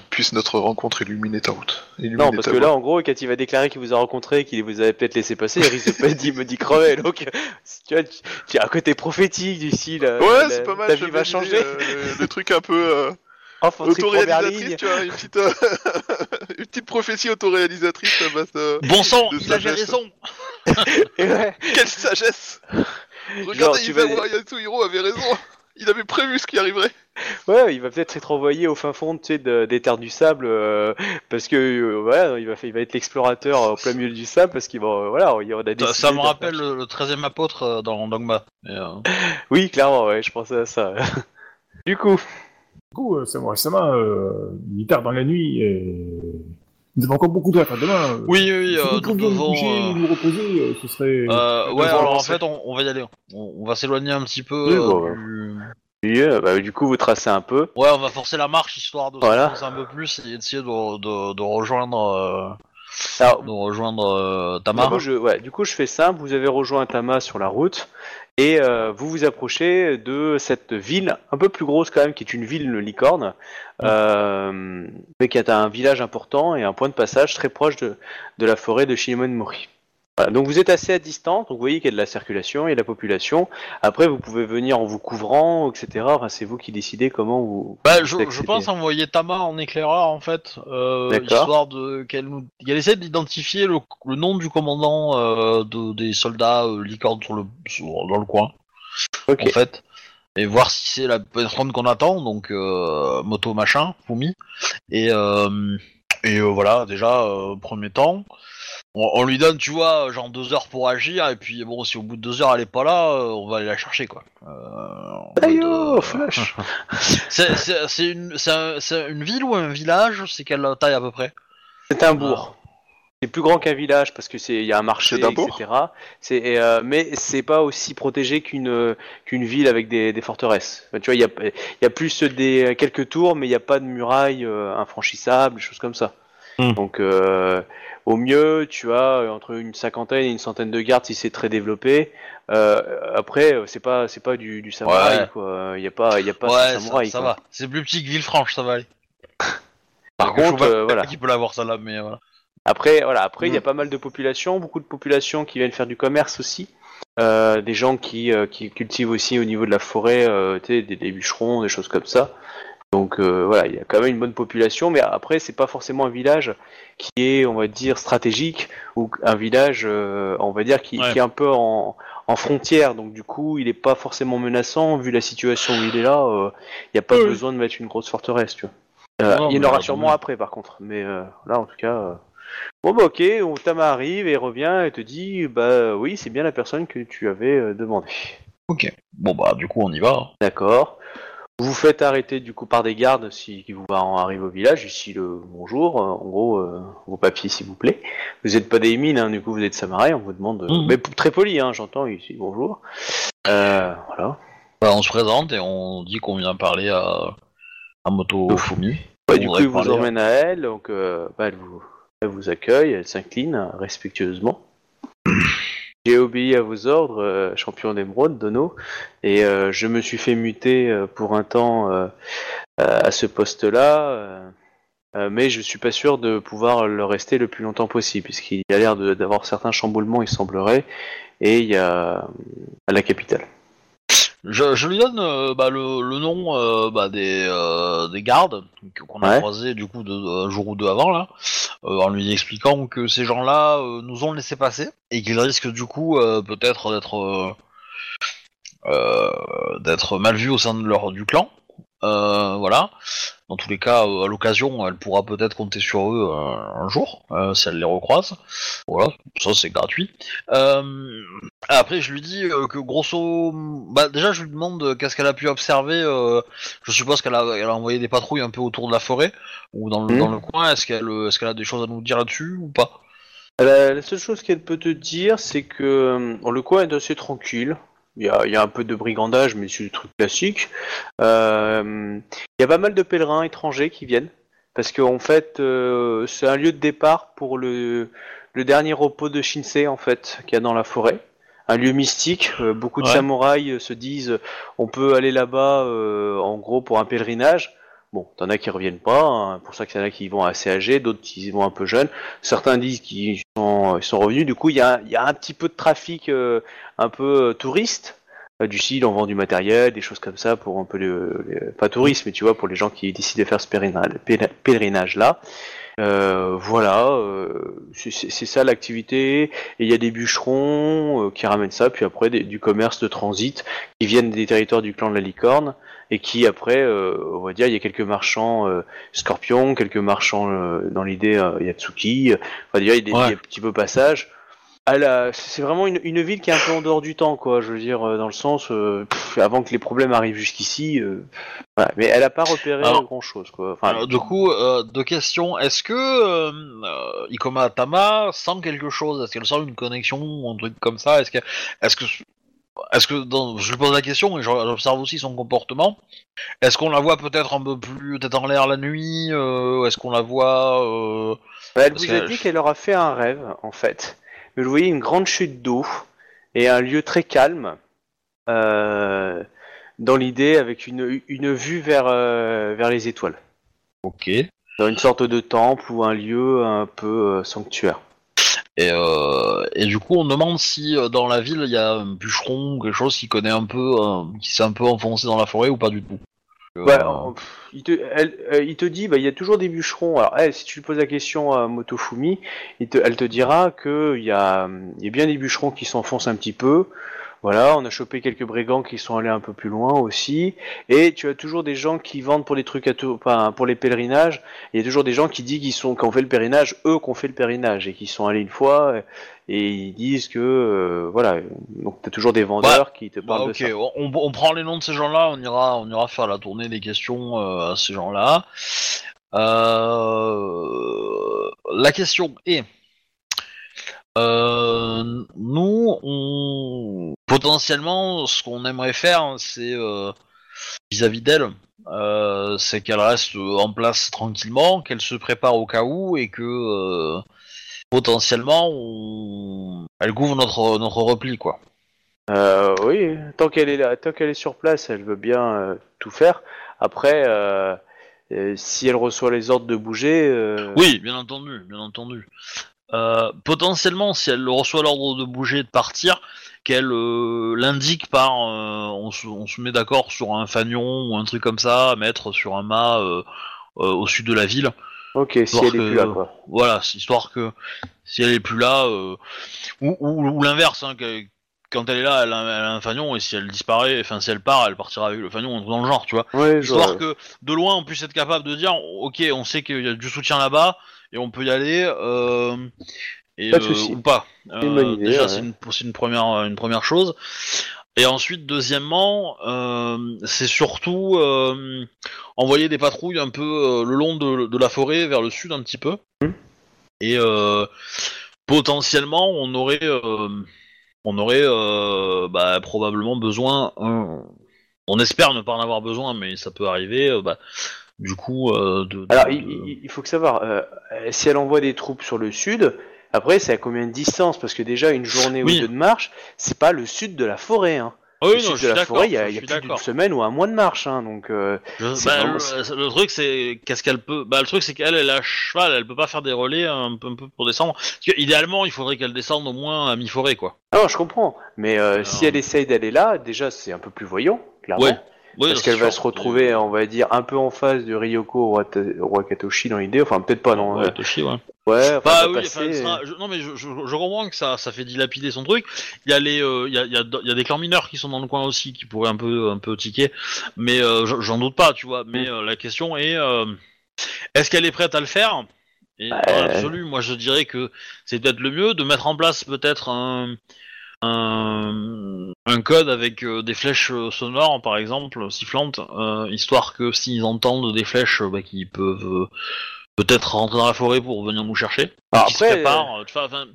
Speaker 1: Puisse notre rencontre illuminer ta route. Illuminer
Speaker 3: Non, parce que
Speaker 1: voie.
Speaker 3: là, en gros, quand il va déclarer qu'il vous a rencontré, qu'il vous avait peut-être laissé passer, il risque de pas dire, me dit crever. Donc, tu vois, tu, as un côté prophétique du style. euh,
Speaker 1: Ouais,
Speaker 3: la-
Speaker 1: c'est pas mal.
Speaker 3: Ta vie va changer.
Speaker 1: euh, le, le truc un peu euh,
Speaker 3: Enfin, c'est première
Speaker 1: autoréalisatrice, tu vois, une petite, euh, une petite prophétie autoréalisatrice à base de...
Speaker 2: Bon sang, il a
Speaker 1: sagesse.
Speaker 2: raison.
Speaker 3: Et ouais.
Speaker 1: Quelle sagesse
Speaker 3: Genre,
Speaker 1: Regardez,
Speaker 3: tu vas-
Speaker 1: va voir Yasuhiro avait raison. Il avait prévu ce qui arriverait.
Speaker 3: Ouais, il va peut-être être envoyé au fin fond tu sais, de- des terres du sable, euh, parce que euh, voilà, il va, il va être l'explorateur euh, au plein milieu du sable, parce qu'il va, euh, voilà, il y aura des.
Speaker 2: Ça, ça me rappelle le, le 13e apôtre euh, dans Dogma. Euh,
Speaker 3: Oui, clairement, ouais, je pensais à ça. du coup,
Speaker 4: Du coup, euh, Samurai Sama, euh, il est tard dans la nuit et nous avons encore beaucoup de à faire demain. euh.
Speaker 2: Oui, oui,
Speaker 4: Si
Speaker 2: euh,
Speaker 4: nous
Speaker 2: nous
Speaker 4: pouvions nous
Speaker 2: devons, euh,
Speaker 4: nous reposer, euh, ce serait...
Speaker 2: Euh, ouais, alors en fait, on, on va y aller. On, on va s'éloigner un petit peu.
Speaker 3: Oui,
Speaker 2: euh,
Speaker 3: bon, ouais.
Speaker 2: du-
Speaker 3: oui, euh, bah, du coup, vous tracez un peu.
Speaker 2: Ouais, on va forcer la marche histoire de
Speaker 3: Voilà.
Speaker 2: se un peu plus et d'essayer de, de, de rejoindre, euh,
Speaker 3: Alors,
Speaker 2: de rejoindre euh,
Speaker 3: du
Speaker 2: Tama.
Speaker 3: coup, je, ouais, du coup, je fais simple. Vous avez rejoint Tama sur la route et euh, vous vous approchez de cette ville un peu plus grosse quand même, qui est une ville licorne, euh, mais qui a un village important et un point de passage très proche de, de la forêt de Shinemon Mori. Voilà, donc vous êtes assez à distance, donc vous voyez qu'il y a de la circulation, il y a de la population. Après, vous pouvez venir en vous couvrant, etc. Enfin, c'est vous qui décidez comment vous.
Speaker 2: Bah, je, pense envoyer Tama en éclaireur en fait, euh, histoire de qu'elle nous, qu'elle essaie d'identifier le, le nom du commandant euh, de, des soldats euh, licornes sur le, sur- dans le coin en fait, et voir si c'est la personne qu'on attend, donc euh, moto machin, Fumi, et euh, et voilà déjà premier temps. On, on lui donne, tu vois, genre deux heures pour agir, et puis bon, si au bout de deux heures elle est pas là, euh, on va aller la chercher, quoi. Euh,
Speaker 3: oh,
Speaker 2: euh,
Speaker 3: flash
Speaker 2: c'est, une, un- ville ou un village C'est quelle taille à peu près?
Speaker 3: C'est un bourg. C'est plus grand qu'un village parce que c'est il y a un marché,
Speaker 1: C'est d'un bourg?
Speaker 3: etc. C'est et, euh, mais c'est pas aussi protégé qu'une qu'une ville avec des, des forteresses. Enfin, tu vois, il y a il y a plus des quelques tours, mais il n'y a pas de murailles euh, infranchissables, des choses comme ça.
Speaker 2: Hmm.
Speaker 3: Donc euh, au mieux, tu as euh, entre une cinquantaine et une centaine de gardes si c'est très développé. Euh, après, euh, c'est pas c'est pas du, du samouraï
Speaker 2: Ouais.
Speaker 3: quoi. Il y a pas il y a pas
Speaker 2: Ouais,
Speaker 3: samouraï.
Speaker 2: ça, va. C'est plus petit que Villefranche, ça va aller.
Speaker 3: Par contre, euh, voilà.
Speaker 2: Qui peut l'avoir ça là, mais voilà.
Speaker 3: Après, voilà, après il y a
Speaker 1: Mm.
Speaker 3: pas mal de populations, beaucoup de populations qui viennent faire du commerce aussi. euh, des gens qui, euh, qui cultivent aussi au niveau de la forêt, euh, des bûcherons, des choses comme ça. Donc euh, voilà, il y a quand même une bonne population, mais après c'est pas forcément un village qui est, on va dire, stratégique ou un village, euh, on va dire, qui,
Speaker 2: Ouais.
Speaker 3: qui est un peu en, en frontière. Donc du coup, il est pas forcément menaçant vu la situation où il est là. euh, Il n'y a pas besoin de mettre une grosse forteresse, tu vois.
Speaker 2: Non,
Speaker 3: il y en aura
Speaker 2: là,
Speaker 3: sûrement après, par contre. Mais là, en tout cas. Bon bah ok, on- Tama arrive et revient et te dit bah oui c'est bien la personne que tu avais demandé.
Speaker 2: Ok. Bon bah du coup on y va.
Speaker 3: D'accord. Vous vous faites arrêter du coup par des gardes si qui vous en arrive au village, ici le bonjour, euh, en gros euh, vos papiers s'il vous plaît. Vous n'êtes pas des mines, hein, du coup vous êtes samouraï, on vous demande, euh,
Speaker 2: Mhm.
Speaker 3: mais p- très poli, hein, j'entends ici bonjour. Euh, voilà.
Speaker 2: Bah, on se présente et on dit qu'on vient parler à, à Moto Fumi. On
Speaker 3: du coup il vous
Speaker 2: parler,
Speaker 3: emmène à elle, donc euh, bah, elle, vous, elle vous accueille, elle s'incline euh, respectueusement. J'ai obéi à vos ordres, euh, champion d'émeraude, Dono, et euh, je me suis fait muter euh, pour un temps à ce poste-là, mais je suis pas sûr de pouvoir le rester le plus longtemps possible, puisqu'il y a l'air d'avoir certains chamboulements, il semblerait, et il y a à la capitale.
Speaker 2: Je, je lui donne euh, bah, le, le nom euh, bah, des, euh, des gardes qu'on a
Speaker 3: Ouais.
Speaker 2: croisés du coup de, un jour ou deux avant là, euh, en lui expliquant que ces gens-là euh, nous ont laissé passer et qu'ils risquent du coup euh, peut-être d'être euh, euh, d'être mal vus au sein de leur du clan. Euh, voilà. Dans tous les cas, euh, à l'occasion, elle pourra peut-être compter sur eux euh, un jour, euh, si elle les recroise. Voilà, ça c'est gratuit. Euh, après, je lui dis euh, que grosso, bah déjà, je lui demande euh, qu'est-ce qu'elle a pu observer. euh, je suppose qu'elle a, elle a envoyé des patrouilles un peu autour de la forêt ou dans le,
Speaker 3: Mhm.
Speaker 2: dans le coin. Est-ce qu'elle, est-ce qu'elle a des choses à nous dire là-dessus ou pas?
Speaker 3: La, la seule chose qu'elle peut te dire, c'est que euh, le coin est assez tranquille. Il y, a, il y a un peu de brigandage, mais c'est le truc classique. Euh, il y a pas mal de pèlerins étrangers qui viennent, parce qu'en fait, euh, c'est un lieu de départ pour le, le dernier repos de Shinsei, en fait, qu'il y a dans la forêt. Un lieu mystique. Euh, beaucoup de
Speaker 2: Ouais.
Speaker 3: samouraïs se disent, on peut aller là-bas, euh, en gros, pour un pèlerinage. Bon, t'en as qui reviennent pas, hein, pour ça qu'il y en a qui vont assez âgés, d'autres qui vont un peu jeunes. Certains disent qu'ils sont, ils sont revenus. Du coup, il y a, il y a un petit peu de trafic euh, un peu euh, touriste. Euh, du style, on vend du matériel, des choses comme ça pour un peu le, le- pas tourisme, mais tu vois, pour les gens qui décident de faire ce pèlerinage là. Euh, voilà, euh, c'est- ça l'activité. Et il y a des bûcherons euh, qui ramènent ça, puis après des- du commerce de transit qui viennent des territoires du clan de la licorne et qui après, euh, on va dire, il y a quelques marchands euh, scorpions, quelques marchands euh, dans l'idée euh, Yatsuki. Enfin, dire, il y a des,
Speaker 2: Ouais.
Speaker 3: des petits peu passages. Ah c'est vraiment une, une ville qui est un peu en dehors du temps, quoi. Je veux dire, euh, dans le sens, euh, pff, avant que les problèmes arrivent jusqu'ici. euh, voilà. Mais elle a pas repéré
Speaker 2: Alors-
Speaker 3: grand chose, quoi. Enfin,
Speaker 2: Alors, Du coup, euh, deux questions. Est-ce que Ikoma Tama sent quelque chose? Est-ce qu'elle sent une connexion ou un truc comme ça? Est-ce que, est-ce que, est-ce que dans, je lui pose la question et j'observe aussi son comportement. Est-ce qu'on la voit peut-être un peu plus peut-être en l'air la nuit Est-ce qu'on la voit euh,
Speaker 3: elle vous a dit qu'elle aura fait un rêve, en fait. Vous voyez une grande chute d'eau et un lieu très calme. Euh, dans l'idée, avec une, une vue vers, euh, vers les étoiles.
Speaker 2: Ok. Et,
Speaker 3: Dans une sorte de temple ou un lieu un peu euh, sanctuaire.
Speaker 2: euh, et du coup, on demande si dans la ville il y a un bûcheron ou quelque chose qui connaît un peu, qui s'est un peu enfoncé dans la forêt ou pas du tout. Euh,
Speaker 3: pff, il, te, elle- euh, il te dit, bah, il y a toujours des bûcherons. Alors, elle, si tu lui poses la question à Motofumi, il te, elle te dira que il y a, il y a bien des bûcherons qui s'enfoncent un petit peu. Voilà, on a chopé quelques brigands qui sont allés un peu plus loin aussi. Et tu as toujours des gens qui vendent pour les trucs à tout, enfin, pour les pèlerinages. Il y a toujours des gens qui disent qu'ils sont, qu'on fait le pèlerinage, eux qu'on fait le pèlerinage et qui sont allés une fois et ils disent que, euh, voilà. Donc, tu as toujours des vendeurs qui te
Speaker 2: Bah,
Speaker 3: parlent
Speaker 2: ok,
Speaker 3: de ça.
Speaker 2: on, on prend les noms de ces gens-là, on ira, on ira faire la tournée des questions euh, à ces gens-là. Euh, la question est, euh, nous, on, potentiellement, ce qu'on aimerait faire, c'est euh, vis-à-vis d'elle, euh, c'est qu'elle reste en place tranquillement, qu'elle se prépare au cas où et que potentiellement, on... elle couvre notre notre repli, quoi.
Speaker 3: Oui, tant qu'elle est là, tant qu'elle est sur place, elle veut bien tout faire. Après, si elle reçoit les ordres de bouger,
Speaker 2: Oui, bien entendu, bien entendu. Euh, potentiellement, si elle reçoit l'ordre de bouger et de partir, qu'elle euh, l'indique par, euh, on, se, on se met d'accord sur un fanion ou un truc comme ça, à mettre sur un mât euh, euh, au sud de la ville.
Speaker 3: Ok, si elle est plus là, quoi.
Speaker 2: Voilà, c'est histoire que si elle est plus là, euh, ou, ou, ou l'inverse, hein, quand elle est là, elle a, elle a un fanion et si elle disparaît, enfin si elle part, elle partira avec le fanion, dans le genre, tu vois.
Speaker 3: Ouais,
Speaker 2: Histoire que de loin on puisse être capable de dire, ok, on sait qu'il y a du soutien là-bas et on peut y aller. Euh, et,
Speaker 3: Pas de
Speaker 2: euh, ou pas.
Speaker 3: idée,
Speaker 2: déjà,
Speaker 3: ouais.
Speaker 2: c'est une, première, une première chose. Et ensuite, deuxièmement, euh, c'est surtout euh, envoyer des patrouilles un peu euh, le long de, de la forêt vers le sud un petit peu.
Speaker 3: Mhm.
Speaker 2: Et euh, potentiellement, on aurait, euh, on aurait euh, bah, probablement besoin. euh, on espère ne pas en avoir besoin, mais ça peut arriver. euh, bah, du coup, euh, de, de-
Speaker 3: Alors,
Speaker 2: de-
Speaker 3: il, faut que savoir, euh, si elle envoie des troupes sur le sud, après, c'est à combien de distance? Parce que déjà, une journée
Speaker 2: Oui.
Speaker 3: ou deux de marche, c'est pas le sud de la forêt. Hein.
Speaker 2: Ah oui,
Speaker 3: le
Speaker 2: non, je
Speaker 3: de
Speaker 2: suis
Speaker 3: la
Speaker 2: d'accord.
Speaker 3: forêt, il y a, y a plus d'une semaine ou un mois de marche. Hein, donc, euh,
Speaker 2: Je- bah,
Speaker 3: vraiment-
Speaker 2: le, le truc c'est qu'est-ce qu'elle peut. Bah, le truc c'est qu'elle elle est à cheval, elle peut pas faire des relais un peu, un peu pour descendre. Parce que, idéalement, il faudrait qu'elle descende au moins à mi-forêt quoi.
Speaker 3: non, je comprends. Mais euh,
Speaker 2: Alors-
Speaker 3: si elle essaye d'aller là, déjà, c'est un peu plus voyant, clairement.
Speaker 2: Ouais.
Speaker 3: Parce qu'elle va
Speaker 2: sûr.
Speaker 3: se retrouver, on va dire, un peu en face du Ryoko Wata- Wakatoshi dans l'idée. Enfin, peut-être pas, non.
Speaker 2: Ouais,
Speaker 3: euh,
Speaker 2: Toshi, ouais.
Speaker 3: Ouais, enfin,
Speaker 2: Bah oui, enfin, je- non mais je, je, je comprends que ça, ça fait dilapider son truc. Il y a les, euh, il y a, il y a, il y a des clans mineurs qui sont dans le coin aussi, qui pourraient un peu, un peu tiquer. Mais euh, j'en- doute pas, tu vois. Mais
Speaker 3: Mm.
Speaker 2: euh, la question est, est-ce qu'elle est prête à le faire? Et
Speaker 3: Bah,
Speaker 2: dans l'absolu, moi je dirais que c'est peut-être le mieux de mettre en place peut-être un, un, un code avec des flèches sonores, par exemple, sifflantes, histoire que s'ils entendent des flèches, bah, qu'ils peuvent peut-être rentrer dans la forêt pour venir nous chercher. Se
Speaker 3: après,
Speaker 2: euh, enfin,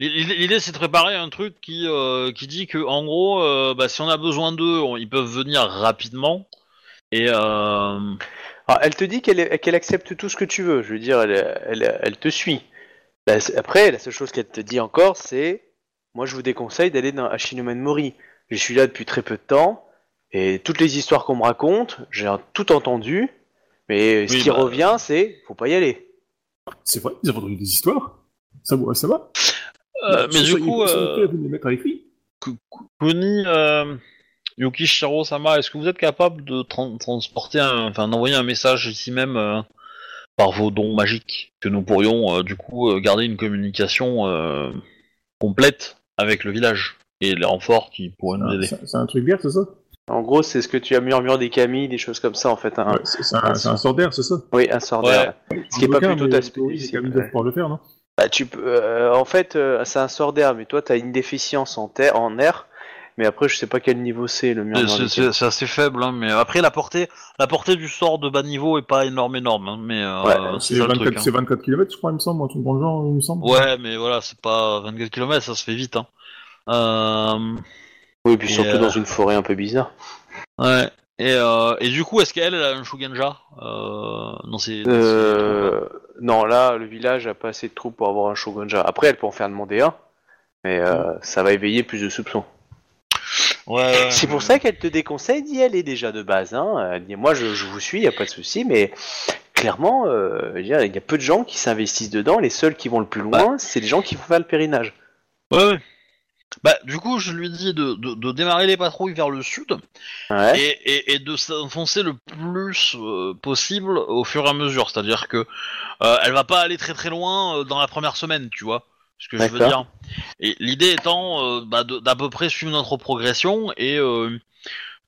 Speaker 2: l'idée c'est de préparer un truc qui, euh, qui dit que en gros, euh, bah, si on a besoin d'eux, on- ils peuvent venir rapidement. Et euh,
Speaker 3: Alors, elle te dit qu'elle est- qu'elle accepte tout ce que tu veux. Je veux dire, elle, elle, elle te suit. La- après, la seule chose qu'elle te dit encore, c'est moi, je vous déconseille d'aller dans Ashinomen Mori. Je suis là depuis très peu de temps et toutes les histoires qu'on me raconte, j'ai tout entendu. Mais ce
Speaker 2: Oui,
Speaker 3: qui
Speaker 2: bah,
Speaker 3: revient, c'est faut pas y aller.
Speaker 4: C'est vrai, ils ont entendu des histoires. Ça, va- ça va.
Speaker 2: euh,
Speaker 4: Bah,
Speaker 2: mais du coup, euh. Kuni, euh, Yukishiro Sama, est-ce que vous êtes capable de tran- transporter, un, enfin d'envoyer un message ici même euh, par vos dons magiques que nous pourrions euh, du coup euh, garder une communication euh, complète avec le village et les renforts qui pourraient nous
Speaker 4: Ah,
Speaker 2: aider?
Speaker 4: C'est c'est un truc vert, c'est ça?
Speaker 3: En gros, c'est ce que tu as murmuré des Camille, des choses comme ça en fait. Un,
Speaker 4: Ouais, C'est un, un sort d'air, c'est ça
Speaker 3: Oui, un sort
Speaker 2: Ouais.
Speaker 3: d'air. Ce qui est pas
Speaker 4: Aucun,
Speaker 3: plutôt
Speaker 4: mais
Speaker 3: ta spécificité,
Speaker 4: Camille
Speaker 3: ouais.
Speaker 4: le faire, non?
Speaker 3: Bah, tu peux, euh, en fait, euh, c'est un sort d'air, mais toi, t'as une déficience en, terre, en air. Mais après, je sais pas quel niveau c'est le mur.
Speaker 2: C'est- assez faible, hein, mais après la portée, la portée du sort de bas niveau est pas énorme, énorme, hein, mais euh,
Speaker 3: Ouais,
Speaker 2: c'est
Speaker 4: C'est
Speaker 2: ça le
Speaker 4: 24,
Speaker 2: truc. hein.
Speaker 4: c'est 24 km, je crois, il me semble, un truc dans le genre, il me semble.
Speaker 2: Ouais, mais voilà, c'est pas 24 km, ça se fait vite. Hein. Euh,
Speaker 3: Oui, puis
Speaker 2: Et,
Speaker 3: surtout
Speaker 2: euh,
Speaker 3: dans une forêt un peu bizarre.
Speaker 2: Ouais. Et, euh, et du coup, est-ce qu'elle elle a un Shugenja euh, dans ses, dans ses
Speaker 3: Euh, non, là, le village a pas assez de troupes pour avoir un shogunja. Après, elle peut en faire demander un, mais euh, ça va éveiller plus de soupçons.
Speaker 2: Ouais,
Speaker 3: C'est pour ça qu'elle te déconseille d'y aller déjà de base. Hein. Elle dit, moi, je, je vous suis, y a pas de souci, mais clairement, euh, il y a peu de gens qui s'investissent dedans. Les seuls qui vont le plus loin, c'est les gens qui vont faire le périnage.
Speaker 2: Ouais, ouais. Bah, du coup, je lui dis de, de, de démarrer les patrouilles vers le sud
Speaker 3: Ouais.
Speaker 2: et, et, et de s'enfoncer le plus euh, possible au fur et à mesure. C'est-à-dire que euh, elle va pas aller très très loin euh, dans la première semaine, tu vois. Ce que je veux dire. Et l'idée étant euh, bah, d'à peu près suivre notre progression et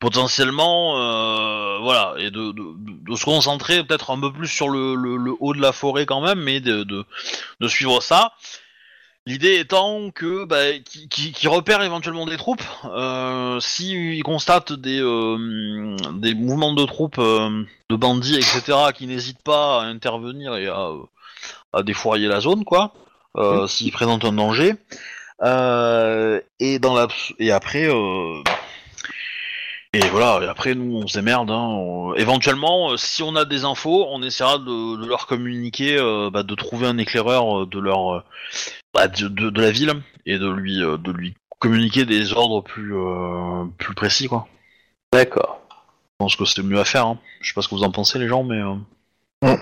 Speaker 2: potentiellement, euh, voilà, et de, de, de se concentrer peut-être un peu plus sur le, le, le haut de la forêt quand même, mais de, de, de suivre ça. L'idée étant que bah, qui, qui, qui repère éventuellement des troupes, euh, s'ils constatent des, euh, des mouvements de troupes, euh, de bandits, etc., qui n'hésitent pas à intervenir et à, à défourailler la zone, quoi, euh, s'ils présentent un danger. Et dans la et après et voilà et après nous on se démerde hein, on- éventuellement euh, si on a des infos on essaiera de, de leur communiquer euh, bah, de trouver un éclaireur euh, de leur bah, de, de, de la ville et de lui euh, de lui communiquer des ordres plus euh, plus précis quoi
Speaker 3: D'accord.
Speaker 2: je pense que c'est mieux à faire hein. je sais pas ce que vous en pensez les gens mais euh,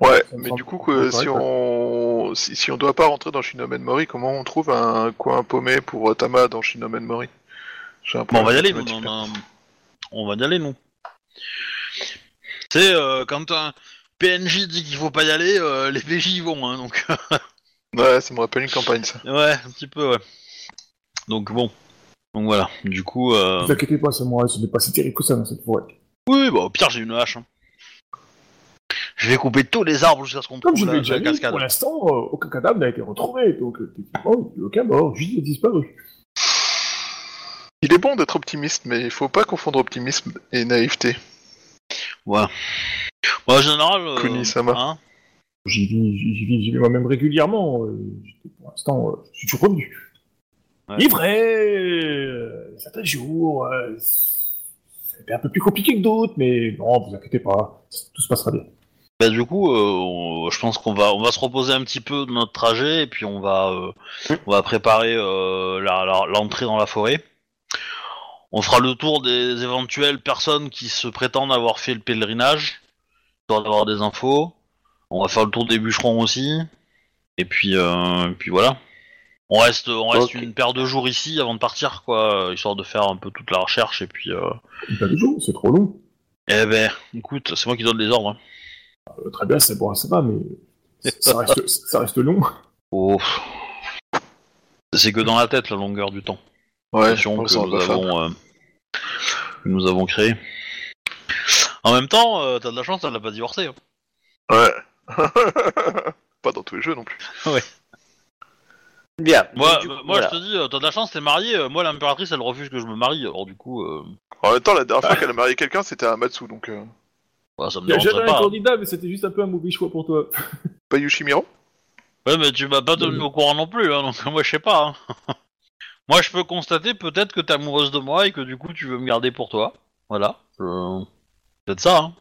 Speaker 1: Ouais, mais du coup, que, si on si, si on doit pas rentrer dans Shinomen Mori, comment on trouve un coin paumé pour Tama dans Shinomen Mori? J'ai un
Speaker 2: Bon, on va y aller, nous. On, a- on va y aller, nous. Tu sais, euh, quand un PNJ dit qu'il faut pas y aller, euh, les PJ y vont, hein, donc.
Speaker 1: Ouais, ça me rappelle une campagne, ça.
Speaker 2: ouais, un petit peu, ouais. Donc bon. Donc voilà, du coup. Euh...
Speaker 4: Ne vous inquiétez pas, c'est moi, ce n'est pas si terrible que ça dans cette forêt.
Speaker 2: Oui, bah au pire, j'ai une hache. hein. Je vais couper tous les arbres jusqu'à ce qu'on
Speaker 4: Comme
Speaker 2: trouve
Speaker 4: je
Speaker 2: la,
Speaker 4: l'ai déjà
Speaker 2: la
Speaker 4: dit,
Speaker 2: cascade.
Speaker 4: pour l'instant, euh, aucun cadavre n'a été retrouvé, donc euh, techniquement, aucun mort, juste il a disparu.
Speaker 1: Il est bon d'être optimiste, mais il faut pas confondre optimisme et naïveté.
Speaker 2: Ouais. Ouais, en général. euh,
Speaker 1: Kunisama.
Speaker 2: hein,
Speaker 4: J'y vis, j'y vis, j'y vais moi-même régulièrement. euh, pour l'instant, euh, je suis revenu.
Speaker 2: Ouais.
Speaker 4: Vrai, euh, certains jours, c'était un peu plus compliqué que d'autres, mais non, vous inquiétez pas, tout se passera bien.
Speaker 2: Bah du coup, euh, on- je pense qu'on va, on va se reposer un petit peu de notre trajet et puis on va, euh, on va préparer euh, l'entrée dans la forêt. On fera le tour des éventuelles personnes qui se prétendent avoir fait le pèlerinage, histoire d'avoir des infos. On va faire le tour des bûcherons aussi. Et puis, euh, et puis voilà. On reste, on reste une paire de jours ici avant de partir, quoi, histoire de faire un peu toute la recherche. Et puis, euh...
Speaker 4: Pas du tout, c'est trop long.
Speaker 2: eh ben, écoute, c'est moi qui donne les ordres. hein.
Speaker 4: Euh, très bien, c'est bon, ça va, mais ça reste, ça reste long.
Speaker 2: Oh. C'est que dans la tête la longueur du temps.
Speaker 1: Ouais,
Speaker 2: que nous avons, euh, que nous avons créé. En même temps, euh, t'as de la chance, elle l'a pas divorcé. hein.
Speaker 1: Ouais. pas dans tous les jeux non plus.
Speaker 3: Bien.
Speaker 2: Moi,
Speaker 3: Donc, du coup,
Speaker 2: moi
Speaker 3: voilà.
Speaker 2: je te dis, euh, t'as de la chance, t'es marié. euh, moi, l'impératrice, elle refuse que je me marie. Alors du coup, euh,
Speaker 1: En même temps, la dernière fois qu'elle a marié quelqu'un, c'était à Matsu, donc euh,
Speaker 2: bah, ça me
Speaker 4: Il y a
Speaker 2: dérangerait
Speaker 4: jamais un
Speaker 2: pas.
Speaker 4: candidat, mais c'était juste un peu un mauvais choix pour toi.
Speaker 1: pas Yoshimiro
Speaker 2: Ouais, mais tu m'as pas donné au courant non plus, hein, donc moi je sais pas. hein. moi, je peux constater peut-être que t'es amoureuse de moi et que du coup tu veux me garder pour toi. Voilà. Euh, Peut-être ça. Hein.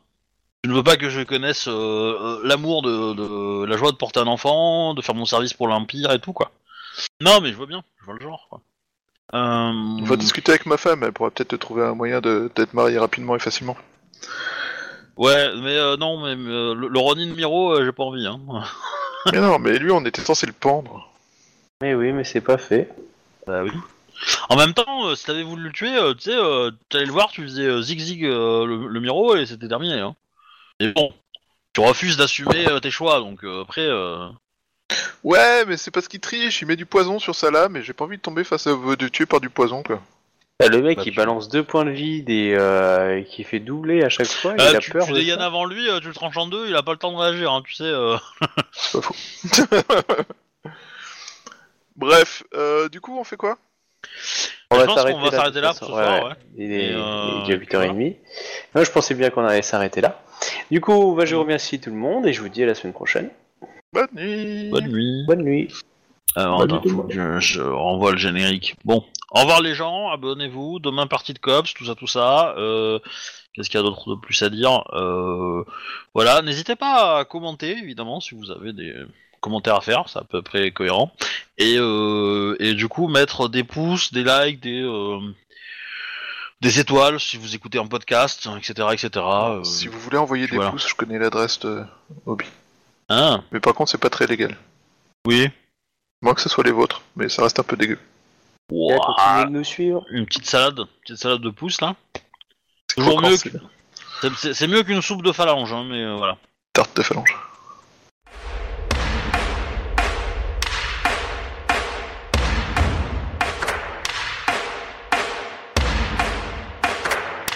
Speaker 2: Tu ne veux pas que je connaisse euh, euh, l'amour de, de la joie de porter un enfant, de faire mon service pour l'Empire et tout, quoi. Non, mais je vois bien, je vois le genre, quoi. Euh...
Speaker 1: On va discuter avec ma femme, elle pourra peut-être te trouver un moyen de- d'être marié rapidement et facilement.
Speaker 2: Ouais, mais euh, non, mais euh, le, le Ronin Miro, euh, j'ai pas envie, hein.
Speaker 1: mais non, mais lui, on était censé le pendre.
Speaker 3: Mais oui, mais c'est pas fait.
Speaker 2: Bah oui. En même temps, euh, si t'avais voulu le tuer, euh, tu sais, euh, t'allais le voir, tu faisais euh, zig-zig euh, le, le Miro et c'était terminé. Hein. Et bon, tu refuses d'assumer euh, tes choix, donc euh, après... euh,
Speaker 1: Ouais, mais c'est parce qu'il triche, il met du poison sur sa lame, et j'ai pas envie de tomber face à de tuer par du poison, quoi.
Speaker 3: Ah, le mec,
Speaker 2: Bah,
Speaker 3: il
Speaker 2: tu-
Speaker 3: balance deux points de vie et euh, qui fait doubler à chaque fois. il a
Speaker 2: tu
Speaker 3: peur
Speaker 2: tu
Speaker 3: de
Speaker 2: dégaines
Speaker 3: ça.
Speaker 2: avant lui, euh, tu le tranches en deux, il a pas le temps de réagir, hein, tu sais. euh.
Speaker 1: C'est pas faux. Bref, euh, du coup, on fait quoi?
Speaker 3: On
Speaker 2: Je
Speaker 3: va
Speaker 2: pense
Speaker 3: s'arrêter
Speaker 2: qu'on va
Speaker 3: de
Speaker 2: s'arrêter là
Speaker 3: façon.
Speaker 2: pour ce soir, ouais.
Speaker 3: Il est,
Speaker 2: Et, euh,
Speaker 3: il est déjà 8h30. Moi, je pensais bien qu'on allait s'arrêter là. Du coup, bah, je remercie tout le monde et je vous dis à la semaine prochaine.
Speaker 1: Bonne nuit
Speaker 2: Bonne nuit.
Speaker 3: Bonne nuit.
Speaker 2: Alors, attends,
Speaker 4: du tout,
Speaker 2: faut que je, je renvoie le générique. Bon, au revoir les gens, abonnez-vous, demain partie de Cops, tout ça, tout ça. Euh, Qu'est-ce qu'il y a d'autre de plus à dire euh, Voilà, n'hésitez pas à commenter, évidemment, si vous avez des commentaires à faire, c'est à peu près cohérent. Et, euh, et du coup, mettre des pouces, des likes, des... euh, des étoiles si vous écoutez en podcast, etc. etc. euh,
Speaker 1: Si vous voulez envoyer des
Speaker 2: voilà.
Speaker 1: pouces, je connais l'adresse de Hobby.
Speaker 2: hein,
Speaker 1: Mais par contre, c'est pas très légal.
Speaker 2: oui.
Speaker 1: Moins que ce soit les vôtres, mais ça reste un peu dégueu.
Speaker 3: Continuer de nous suivre.
Speaker 2: une petite salade, une petite salade de pouces là.
Speaker 1: C'est
Speaker 2: Toujours mieux que- c'est mieux qu'une soupe de phalange, hein, mais euh, voilà.
Speaker 1: Tarte de phalange.